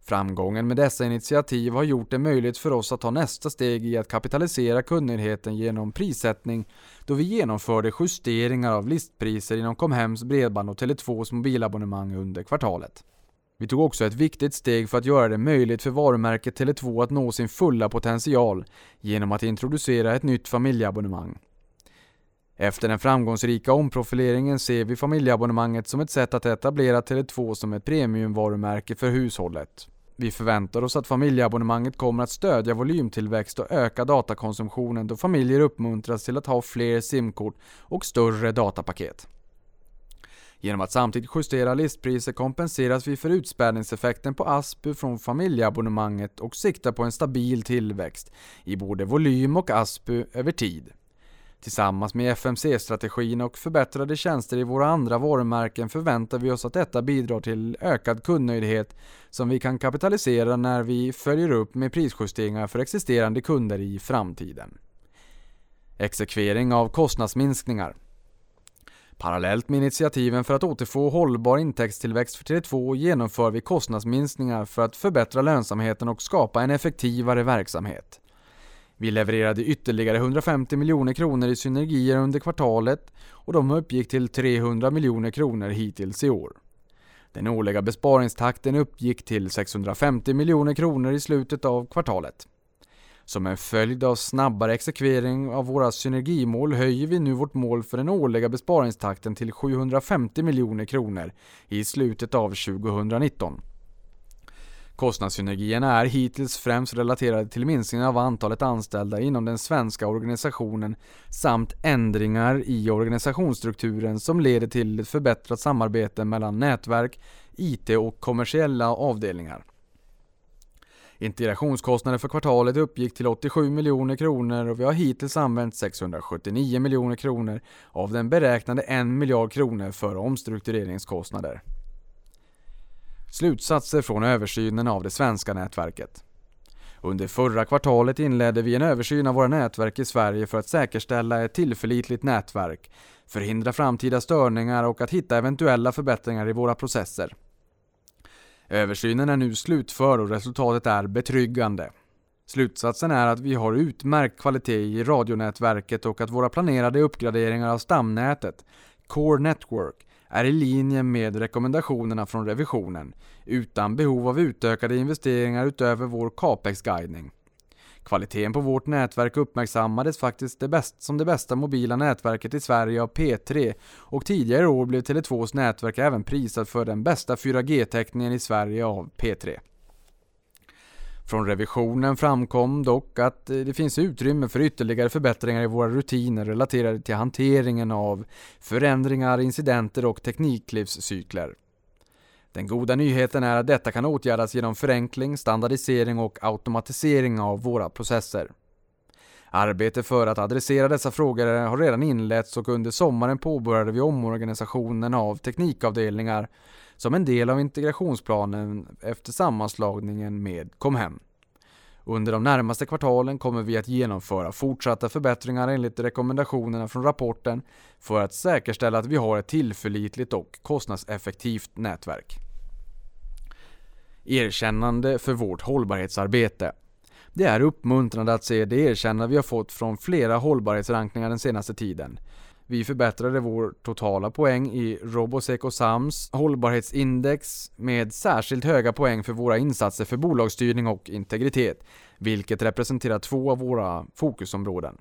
Framgången med dessa initiativ har gjort det möjligt för oss att ta nästa steg i att kapitalisera kundnöjdheten genom prissättning då vi genomförde justeringar av listpriser inom Comhems bredband och Tele2s mobilabonnemang under kvartalet. Vi tog också ett viktigt steg för att göra det möjligt för varumärket Tele2 att nå sin fulla potential genom att introducera ett nytt familjeabonnemang. Efter den framgångsrika omprofileringen ser vi familjeabonnemanget som ett sätt att etablera Tele2 som ett premiumvarumärke för hushållet. Vi förväntar oss att familjeabonnemanget kommer att stödja volymtillväxt och öka datakonsumtionen då familjer uppmuntras till att ha fler simkort och större datapaket. Genom att samtidigt justera listpriser kompenseras vi för utspädningseffekten på ASPU från familjeabonnemanget och siktar på en stabil tillväxt i både volym och ASPU över tid. Tillsammans med FMC-strategin och förbättrade tjänster i våra andra varumärken förväntar vi oss att detta bidrar till ökad kundnöjdhet som vi kan kapitalisera när vi följer upp med prisjusteringar för existerande kunder i framtiden. Exekvering av kostnadsminskningar Parallellt med initiativen för att återfå hållbar intäktstillväxt för Tele2 genomför vi kostnadsminskningar för att förbättra lönsamheten och skapa en effektivare verksamhet. Vi levererade ytterligare 150 miljoner kronor i synergier under kvartalet och de uppgick till 300 miljoner kronor hittills i år. Den årliga besparingstakten uppgick till 650 miljoner kronor i slutet av kvartalet. Som en följd av snabbare exekvering av våra synergimål höjer vi nu vårt mål för den årliga besparingstakten till 750 miljoner kronor i slutet av 2019. Kostnadssynergierna är hittills främst relaterade till minskningen av antalet anställda inom den svenska organisationen samt ändringar i organisationsstrukturen som leder till ett förbättrat samarbete mellan nätverk, IT och kommersiella avdelningar. Integrationskostnaden för kvartalet uppgick till 87 miljoner kronor och vi har hittills använt 679 miljoner kronor av den beräknade 1 miljard kronor för omstruktureringskostnader. Slutsatser från översynen av det svenska nätverket. Under förra kvartalet inledde vi en översyn av våra nätverk i Sverige för att säkerställa ett tillförlitligt nätverk, förhindra framtida störningar och att hitta eventuella förbättringar i våra processer. Översynen är nu slutförd och resultatet är betryggande. Slutsatsen är att vi har utmärkt kvalitet i radionätverket och att våra planerade uppgraderingar av stamnätet, Core Network, är i linje med rekommendationerna från revisionen, utan behov av utökade investeringar utöver vår capex-guidning. Kvaliteten på vårt nätverk uppmärksammades faktiskt det bäst, som det bästa mobila nätverket i Sverige av P3 och tidigare i år blev Tele2s nätverk även prisat för den bästa 4G-täckningen i Sverige av P3. Från revisionen framkom dock att det finns utrymme för ytterligare förbättringar i våra rutiner relaterade till hanteringen av förändringar, incidenter och tekniklivscykler. Den goda nyheten är att detta kan åtgärdas genom förenkling, standardisering och automatisering av våra processer. Arbete för att adressera dessa frågor har redan inletts och under sommaren påbörjade vi omorganisationen av teknikavdelningar som en del av integrationsplanen efter sammanslagningen med Comhem. Under de närmaste kvartalen kommer vi att genomföra fortsatta förbättringar enligt rekommendationerna från rapporten för att säkerställa att vi har ett tillförlitligt och kostnadseffektivt nätverk. Erkännande för vårt hållbarhetsarbete. Det är uppmuntrande att se det erkännande vi har fått från flera hållbarhetsrankningar den senaste tiden. Vi förbättrade vår totala poäng i Robosec och Sams hållbarhetsindex med särskilt höga poäng för våra insatser för bolagsstyrning och integritet, vilket representerar två av våra fokusområden.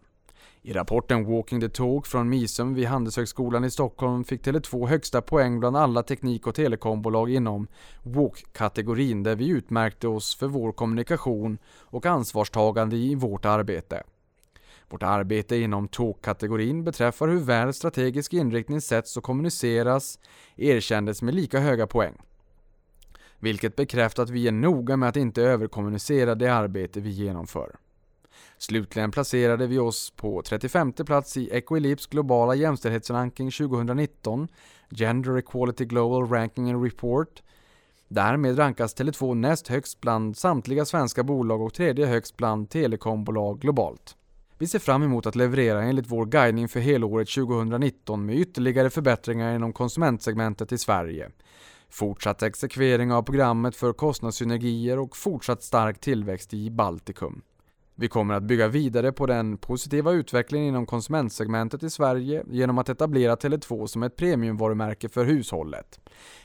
I rapporten Walking the Talk från Misum vid Handelshögskolan i Stockholm fick Tele2 högsta poäng bland alla teknik och telekombolag inom Walk-kategorin där vi utmärkte oss för vår kommunikation och ansvarstagande i vårt arbete. Vårt arbete inom TÅK-kategorin beträffar hur väl strategisk inriktning sätts och kommuniceras erkändes med lika höga poäng. Vilket bekräftar att vi är noga med att inte överkommunicera det arbete vi genomför. Slutligen placerade vi oss på 35 plats i Equilips globala jämställdhetsranking 2019, Gender Equality Global Ranking and Report. Därmed rankas Tele2 näst högst bland samtliga svenska bolag och tredje högst bland telekombolag globalt. Vi ser fram emot att leverera enligt vår guidning för helåret 2019 med ytterligare förbättringar inom konsumentsegmentet i Sverige. Fortsatt exekvering av programmet för kostnadssynergier och fortsatt stark tillväxt i Baltikum. Vi kommer att bygga vidare på den positiva utvecklingen inom konsumentsegmentet i Sverige genom att etablera Tele2 som ett premiumvarumärke för hushållet.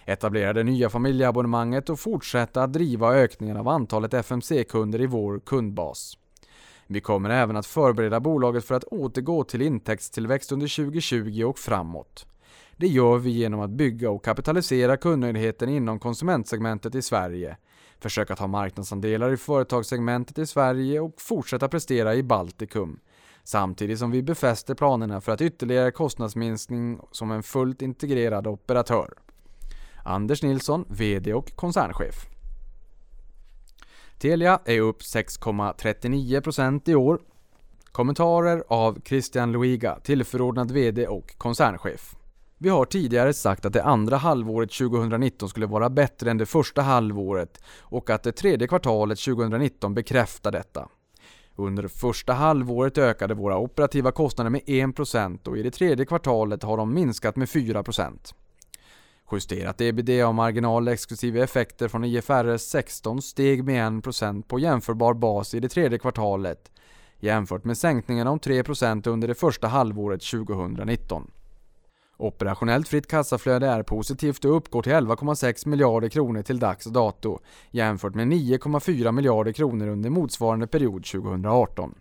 Etablera det nya familjeabonnemanget och fortsätta att driva ökningen av antalet FMC-kunder i vår kundbas. Vi kommer även att förbereda bolaget för att återgå till intäktstillväxt under 2020 och framåt. Det gör vi genom att bygga och kapitalisera kundnöjdheten inom konsumentsegmentet i Sverige, försöka ta marknadsandelar i företagssegmentet i Sverige och fortsätta prestera i Baltikum. Samtidigt som vi befäster planerna för att ytterligare kostnadsminskning som en fullt integrerad operatör. Anders Nilsson, VD och koncernchef. Telia är upp 6,39% i år. Kommentarer av Christian Luiga, tillförordnad VD och koncernchef. Vi har tidigare sagt att det andra halvåret 2019 skulle vara bättre än det första halvåret och att det tredje kvartalet 2019 bekräftar detta. Under första halvåret ökade våra operativa kostnader med 1% och i det tredje kvartalet har de minskat med 4%. Justerat ebitda-marginal exklusive effekter från IFRS 16 steg med 1% på jämförbar bas i det tredje kvartalet jämfört med sänkningen om 3% under det första halvåret 2019. Operationellt fritt kassaflöde är positivt och uppgår till 11,6 miljarder kronor till dags dato jämfört med 9,4 miljarder kronor under motsvarande period 2018.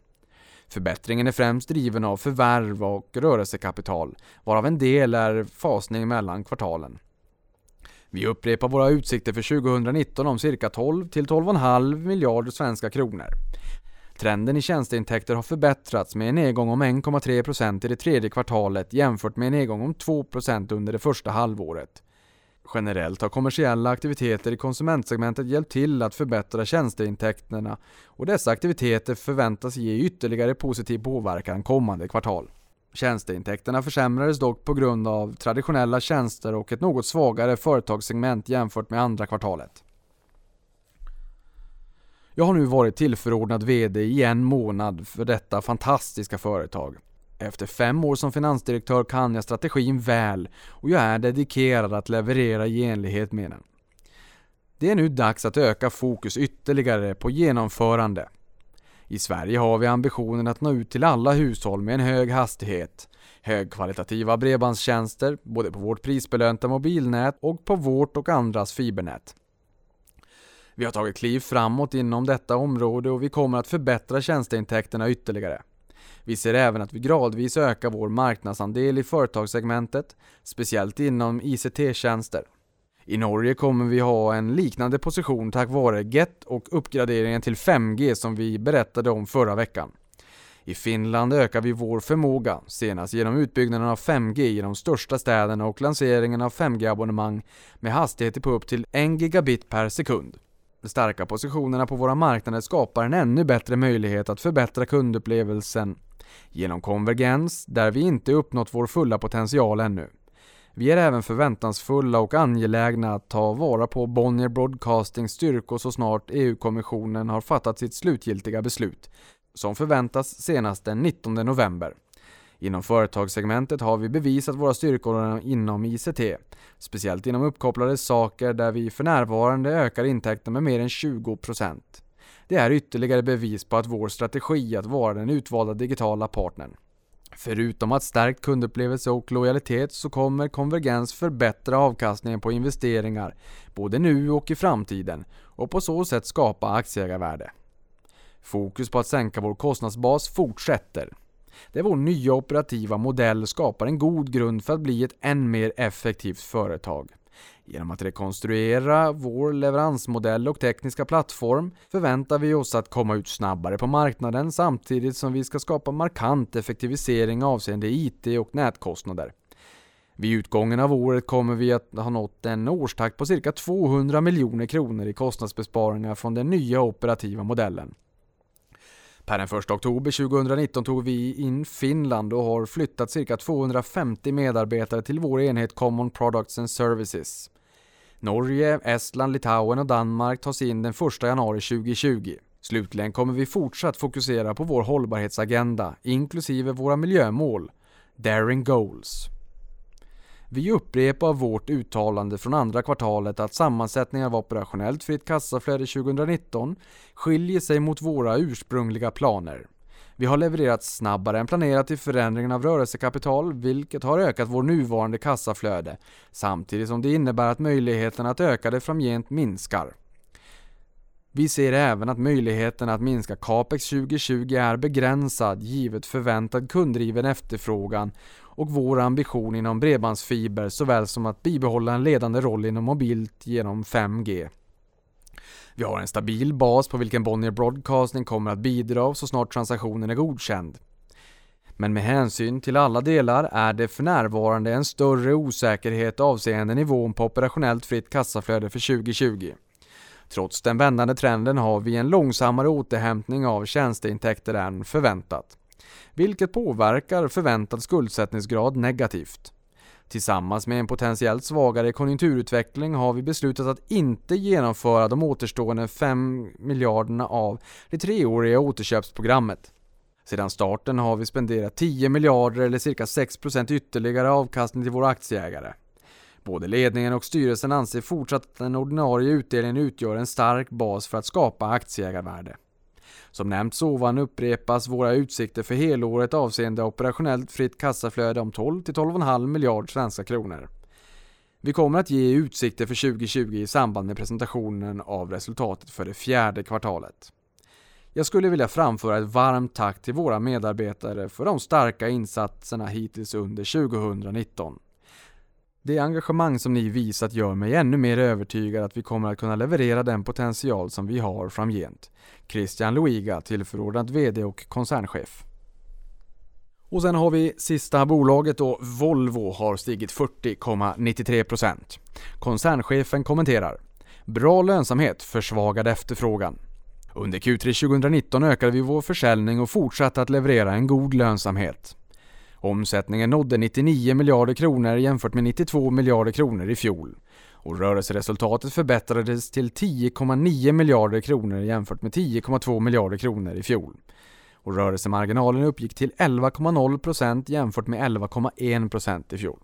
Förbättringen är främst driven av förvärv och rörelsekapital, varav en del är fasning mellan kvartalen. Vi upprepar våra utsikter för 2019 om cirka 12 till 12,5 miljarder svenska kronor. Trenden i tjänsteintäkter har förbättrats med en nedgång om 1,3% i det tredje kvartalet jämfört med en nedgång om 2% under det första halvåret. Generellt har kommersiella aktiviteter i konsumentsegmentet hjälpt till att förbättra tjänsteintäkterna och dessa aktiviteter förväntas ge ytterligare positiv påverkan kommande kvartal. Tjänsteintäkterna försämrades dock på grund av traditionella tjänster och ett något svagare företagssegment jämfört med andra kvartalet. Jag har nu varit tillförordnad VD i en månad för detta fantastiska företag. Efter fem år som finansdirektör kan jag strategin väl och jag är dedikerad att leverera i enlighet med den. Det är nu dags att öka fokus ytterligare på genomförande. I Sverige har vi ambitionen att nå ut till alla hushåll med en hög hastighet, högkvalitativa bredbandstjänster både på vårt prisbelönta mobilnät och på vårt och andras fibernät. Vi har tagit kliv framåt inom detta område och vi kommer att förbättra tjänsteintäkterna ytterligare. Vi ser även att vi gradvis ökar vår marknadsandel i företagssegmentet, speciellt inom ICT-tjänster. I Norge kommer vi ha en liknande position tack vare GET och uppgraderingen till 5G som vi berättade om förra veckan. I Finland ökar vi vår förmåga, senast genom utbyggnaden av 5G i de största städerna och lanseringen av 5G-abonnemang med hastigheter på upp till 1 gigabit per sekund. De starka positionerna på våra marknader skapar en ännu bättre möjlighet att förbättra kundupplevelsen genom konvergens där vi inte uppnått vår fulla potential ännu. Vi är även förväntansfulla och angelägna att ta vara på Bonnier Broadcastings styrkor så snart EU-kommissionen har fattat sitt slutgiltiga beslut, som förväntas senast den 19 november. Inom företagssegmentet har vi bevisat våra styrkor inom ICT, speciellt inom uppkopplade saker där vi för närvarande ökar intäkterna med mer än 20%. Det är ytterligare bevis på att vår strategi att vara den utvalda digitala partnern. Förutom att stärkt kundupplevelse och lojalitet så kommer konvergens förbättra avkastningen på investeringar, både nu och i framtiden, och på så sätt skapa aktieägarvärde. Fokus på att sänka vår kostnadsbas fortsätter där vår nya operativa modell skapar en god grund för att bli ett än mer effektivt företag. Genom att rekonstruera vår leveransmodell och tekniska plattform förväntar vi oss att komma ut snabbare på marknaden samtidigt som vi ska skapa markant effektivisering avseende IT och nätkostnader. Vid utgången av året kommer vi att ha nått en årstakt på cirka 200 miljoner kronor i kostnadsbesparingar från den nya operativa modellen. Per den 1 oktober 2019 tog vi in Finland och har flyttat cirka 250 medarbetare till vår enhet Common Products and Services. Norge, Estland, Litauen och Danmark tas in den 1 januari 2020. Slutligen kommer vi fortsatt fokusera på vår hållbarhetsagenda, inklusive våra miljömål, Daring Goals. Vi upprepar vårt uttalande från andra kvartalet att sammansättningen av operationellt fritt kassaflöde 2019 skiljer sig mot våra ursprungliga planer. Vi har levererat snabbare än planerat i förändringen av rörelsekapital, vilket har ökat vår nuvarande kassaflöde, samtidigt som det innebär att möjligheten att öka det framgent minskar. Vi ser även att möjligheten att minska capex 2020 är begränsad givet förväntad kunddriven efterfrågan och vår ambition inom bredbandsfiber såväl som att bibehålla en ledande roll inom mobilt genom 5G. Vi har en stabil bas på vilken Bonnier Broadcasting kommer att bidra så snart transaktionen är godkänd. Men med hänsyn till alla delar är det för närvarande en större osäkerhet avseende nivån på operationellt fritt kassaflöde för 2020. Trots den vändande trenden har vi en långsammare återhämtning av tjänsteintäkter än förväntat vilket påverkar förväntad skuldsättningsgrad negativt. Tillsammans med en potentiellt svagare konjunkturutveckling har vi beslutat att inte genomföra de återstående 5 miljarderna av det treåriga återköpsprogrammet. Sedan starten har vi spenderat 10 miljarder eller cirka 6% ytterligare avkastning till våra aktieägare. Både ledningen och styrelsen anser fortsatt att den ordinarie utdelningen utgör en stark bas för att skapa aktieägarvärde. Som nämnts ovan upprepas våra utsikter för helåret avseende operationellt fritt kassaflöde om 12 till 12,5 miljard svenska kronor. Vi kommer att ge utsikter för 2020 i samband med presentationen av resultatet för det fjärde kvartalet. Jag skulle vilja framföra ett varmt tack till våra medarbetare för de starka insatserna hittills under 2019. Det engagemang som ni visat gör mig ännu mer övertygad att vi kommer att kunna leverera den potential som vi har framgent. Christian Luiga, tillförordnad VD och koncernchef. Och sen har vi sista bolaget då, Volvo har stigit 40,93%. Koncernchefen kommenterar. Bra lönsamhet, försvagad efterfrågan. Under Q3 2019 ökade vi vår försäljning och fortsatte att leverera en god lönsamhet. Omsättningen nådde 99 miljarder kronor jämfört med 92 miljarder kronor i fjol. Och rörelseresultatet förbättrades till 10,9 miljarder kronor jämfört med 10,2 miljarder kronor i fjol. Och rörelsemarginalen uppgick till 11,0% jämfört med 11,1% i fjol.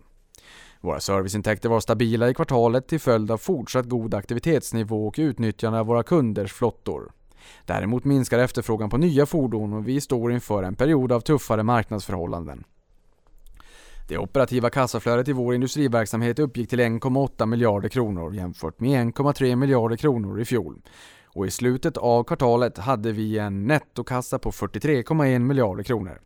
Våra serviceintäkter var stabila i kvartalet till följd av fortsatt god aktivitetsnivå och utnyttjande av våra kunders flottor. Däremot minskar efterfrågan på nya fordon och vi står inför en period av tuffare marknadsförhållanden. Det operativa kassaflödet i vår industriverksamhet uppgick till 1,8 miljarder kronor jämfört med 1,3 miljarder kronor i fjol. Och i slutet av kvartalet hade vi en nettokassa på 43,1 miljarder kronor.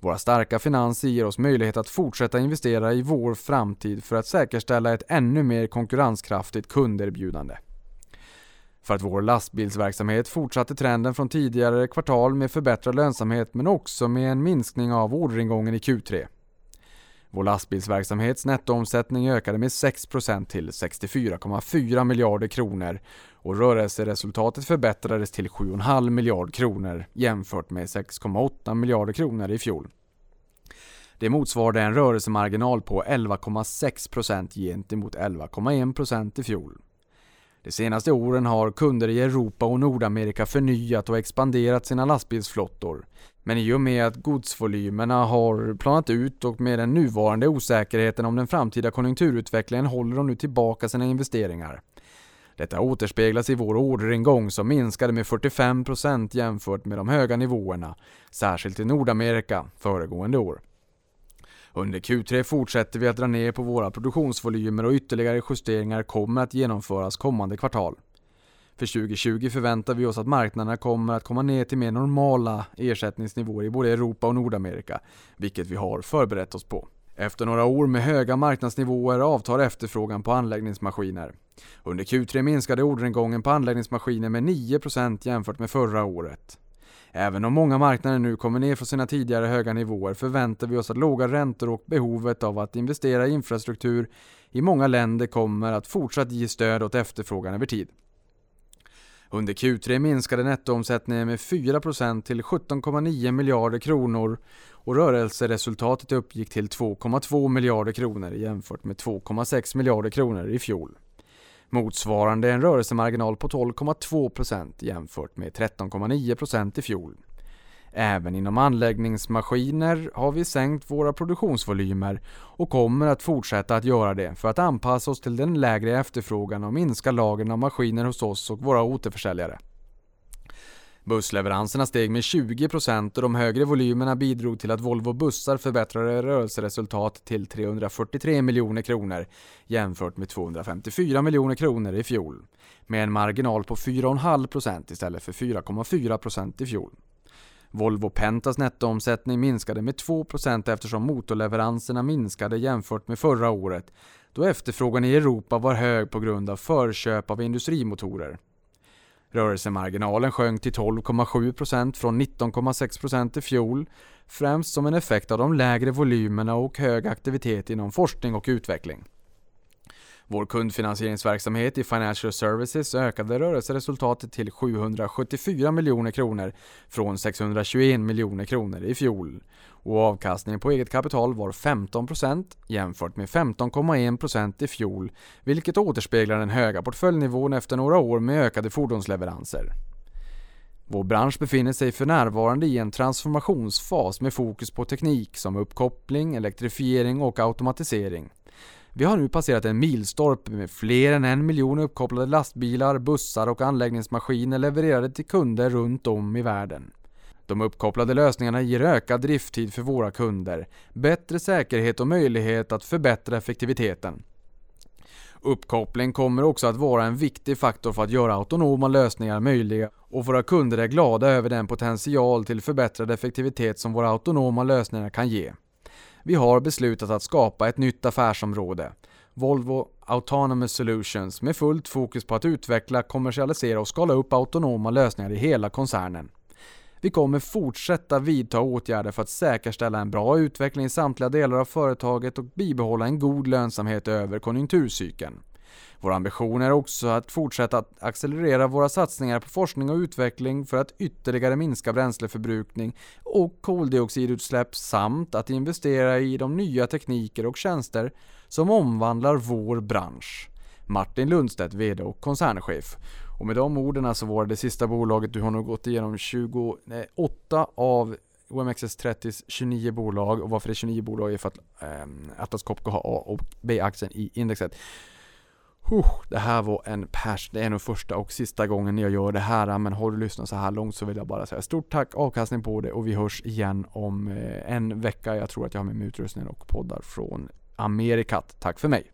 Våra starka finanser ger oss möjlighet att fortsätta investera i vår framtid för att säkerställa ett ännu mer konkurrenskraftigt kunderbjudande. För att vår lastbilsverksamhet fortsatte trenden från tidigare kvartal med förbättrad lönsamhet men också med en minskning av orderingången i Q3. Vår lastbilsverksamhets nettoomsättning ökade med 6% till 64,4 miljarder kronor och rörelseresultatet förbättrades till 7,5 miljarder kronor jämfört med 6,8 miljarder kronor i fjol. Det motsvarade en rörelsemarginal på 11,6% gentemot 11,1% i fjol. De senaste åren har kunder i Europa och Nordamerika förnyat och expanderat sina lastbilsflottor. Men i och med att godsvolymerna har planat ut och med den nuvarande osäkerheten om den framtida konjunkturutvecklingen håller de nu tillbaka sina investeringar. Detta återspeglas i vår orderingång som minskade med 45% jämfört med de höga nivåerna, särskilt i Nordamerika föregående år. Under Q3 fortsätter vi att dra ner på våra produktionsvolymer och ytterligare justeringar kommer att genomföras kommande kvartal. För 2020 förväntar vi oss att marknaderna kommer att komma ner till mer normala ersättningsnivåer i både Europa och Nordamerika, vilket vi har förberett oss på. Efter några år med höga marknadsnivåer avtar efterfrågan på anläggningsmaskiner. Under Q3 minskade orderingången på anläggningsmaskiner med 9% jämfört med förra året. Även om många marknader nu kommer ner från sina tidigare höga nivåer förväntar vi oss att låga räntor och behovet av att investera i infrastruktur i många länder kommer att fortsatt ge stöd åt efterfrågan över tid. Under Q3 minskade nettoomsättningen med 4% till 17,9 miljarder kronor och rörelseresultatet uppgick till 2,2 miljarder kronor jämfört med 2,6 miljarder kronor i fjol motsvarande en rörelsemarginal på 12,2% jämfört med 13,9% i fjol. Även inom anläggningsmaskiner har vi sänkt våra produktionsvolymer och kommer att fortsätta att göra det för att anpassa oss till den lägre efterfrågan och minska lagren av maskiner hos oss och våra återförsäljare. Bussleveranserna steg med 20% och de högre volymerna bidrog till att Volvo Bussar förbättrade rörelseresultat till 343 miljoner kronor jämfört med 254 miljoner kronor i fjol. Med en marginal på 4,5% istället för 4,4% i fjol. Volvo Pentas nettoomsättning minskade med 2% eftersom motorleveranserna minskade jämfört med förra året då efterfrågan i Europa var hög på grund av förköp av industrimotorer. Rörelsemarginalen sjönk till 12,7% från 19,6% i fjol, främst som en effekt av de lägre volymerna och hög aktivitet inom forskning och utveckling. Vår kundfinansieringsverksamhet i Financial Services ökade rörelseresultatet till 774 miljoner kronor från 621 miljoner kronor i fjol. Och avkastningen på eget kapital var 15% jämfört med 15,1% i fjol, vilket återspeglar den höga portföljnivån efter några år med ökade fordonsleveranser. Vår bransch befinner sig för närvarande i en transformationsfas med fokus på teknik som uppkoppling, elektrifiering och automatisering. Vi har nu passerat en milstolpe med fler än en miljon uppkopplade lastbilar, bussar och anläggningsmaskiner levererade till kunder runt om i världen. De uppkopplade lösningarna ger ökad drifttid för våra kunder, bättre säkerhet och möjlighet att förbättra effektiviteten. Uppkoppling kommer också att vara en viktig faktor för att göra autonoma lösningar möjliga och våra kunder är glada över den potential till förbättrad effektivitet som våra autonoma lösningar kan ge. Vi har beslutat att skapa ett nytt affärsområde, Volvo Autonomous Solutions, med fullt fokus på att utveckla, kommersialisera och skala upp autonoma lösningar i hela koncernen. Vi kommer fortsätta vidta åtgärder för att säkerställa en bra utveckling i samtliga delar av företaget och bibehålla en god lönsamhet över konjunkturcykeln. Vår ambition är också att fortsätta att accelerera våra satsningar på forskning och utveckling för att ytterligare minska bränsleförbrukning och koldioxidutsläpp samt att investera i de nya tekniker och tjänster som omvandlar vår bransch. Martin Lundstedt, VD och koncernchef. Och med de orden så var det det sista bolaget, du har nog gått igenom 28 av OMXS30s 29 bolag och varför det är 29 bolag är för att eh, Atlas Copco har A och B-aktien i indexet. Det här var en pers, det är nog första och sista gången jag gör det här men har du lyssnat så här långt så vill jag bara säga stort tack, avkastning på det och vi hörs igen om en vecka. Jag tror att jag har med mig utrustning och poddar från Amerikat. Tack för mig!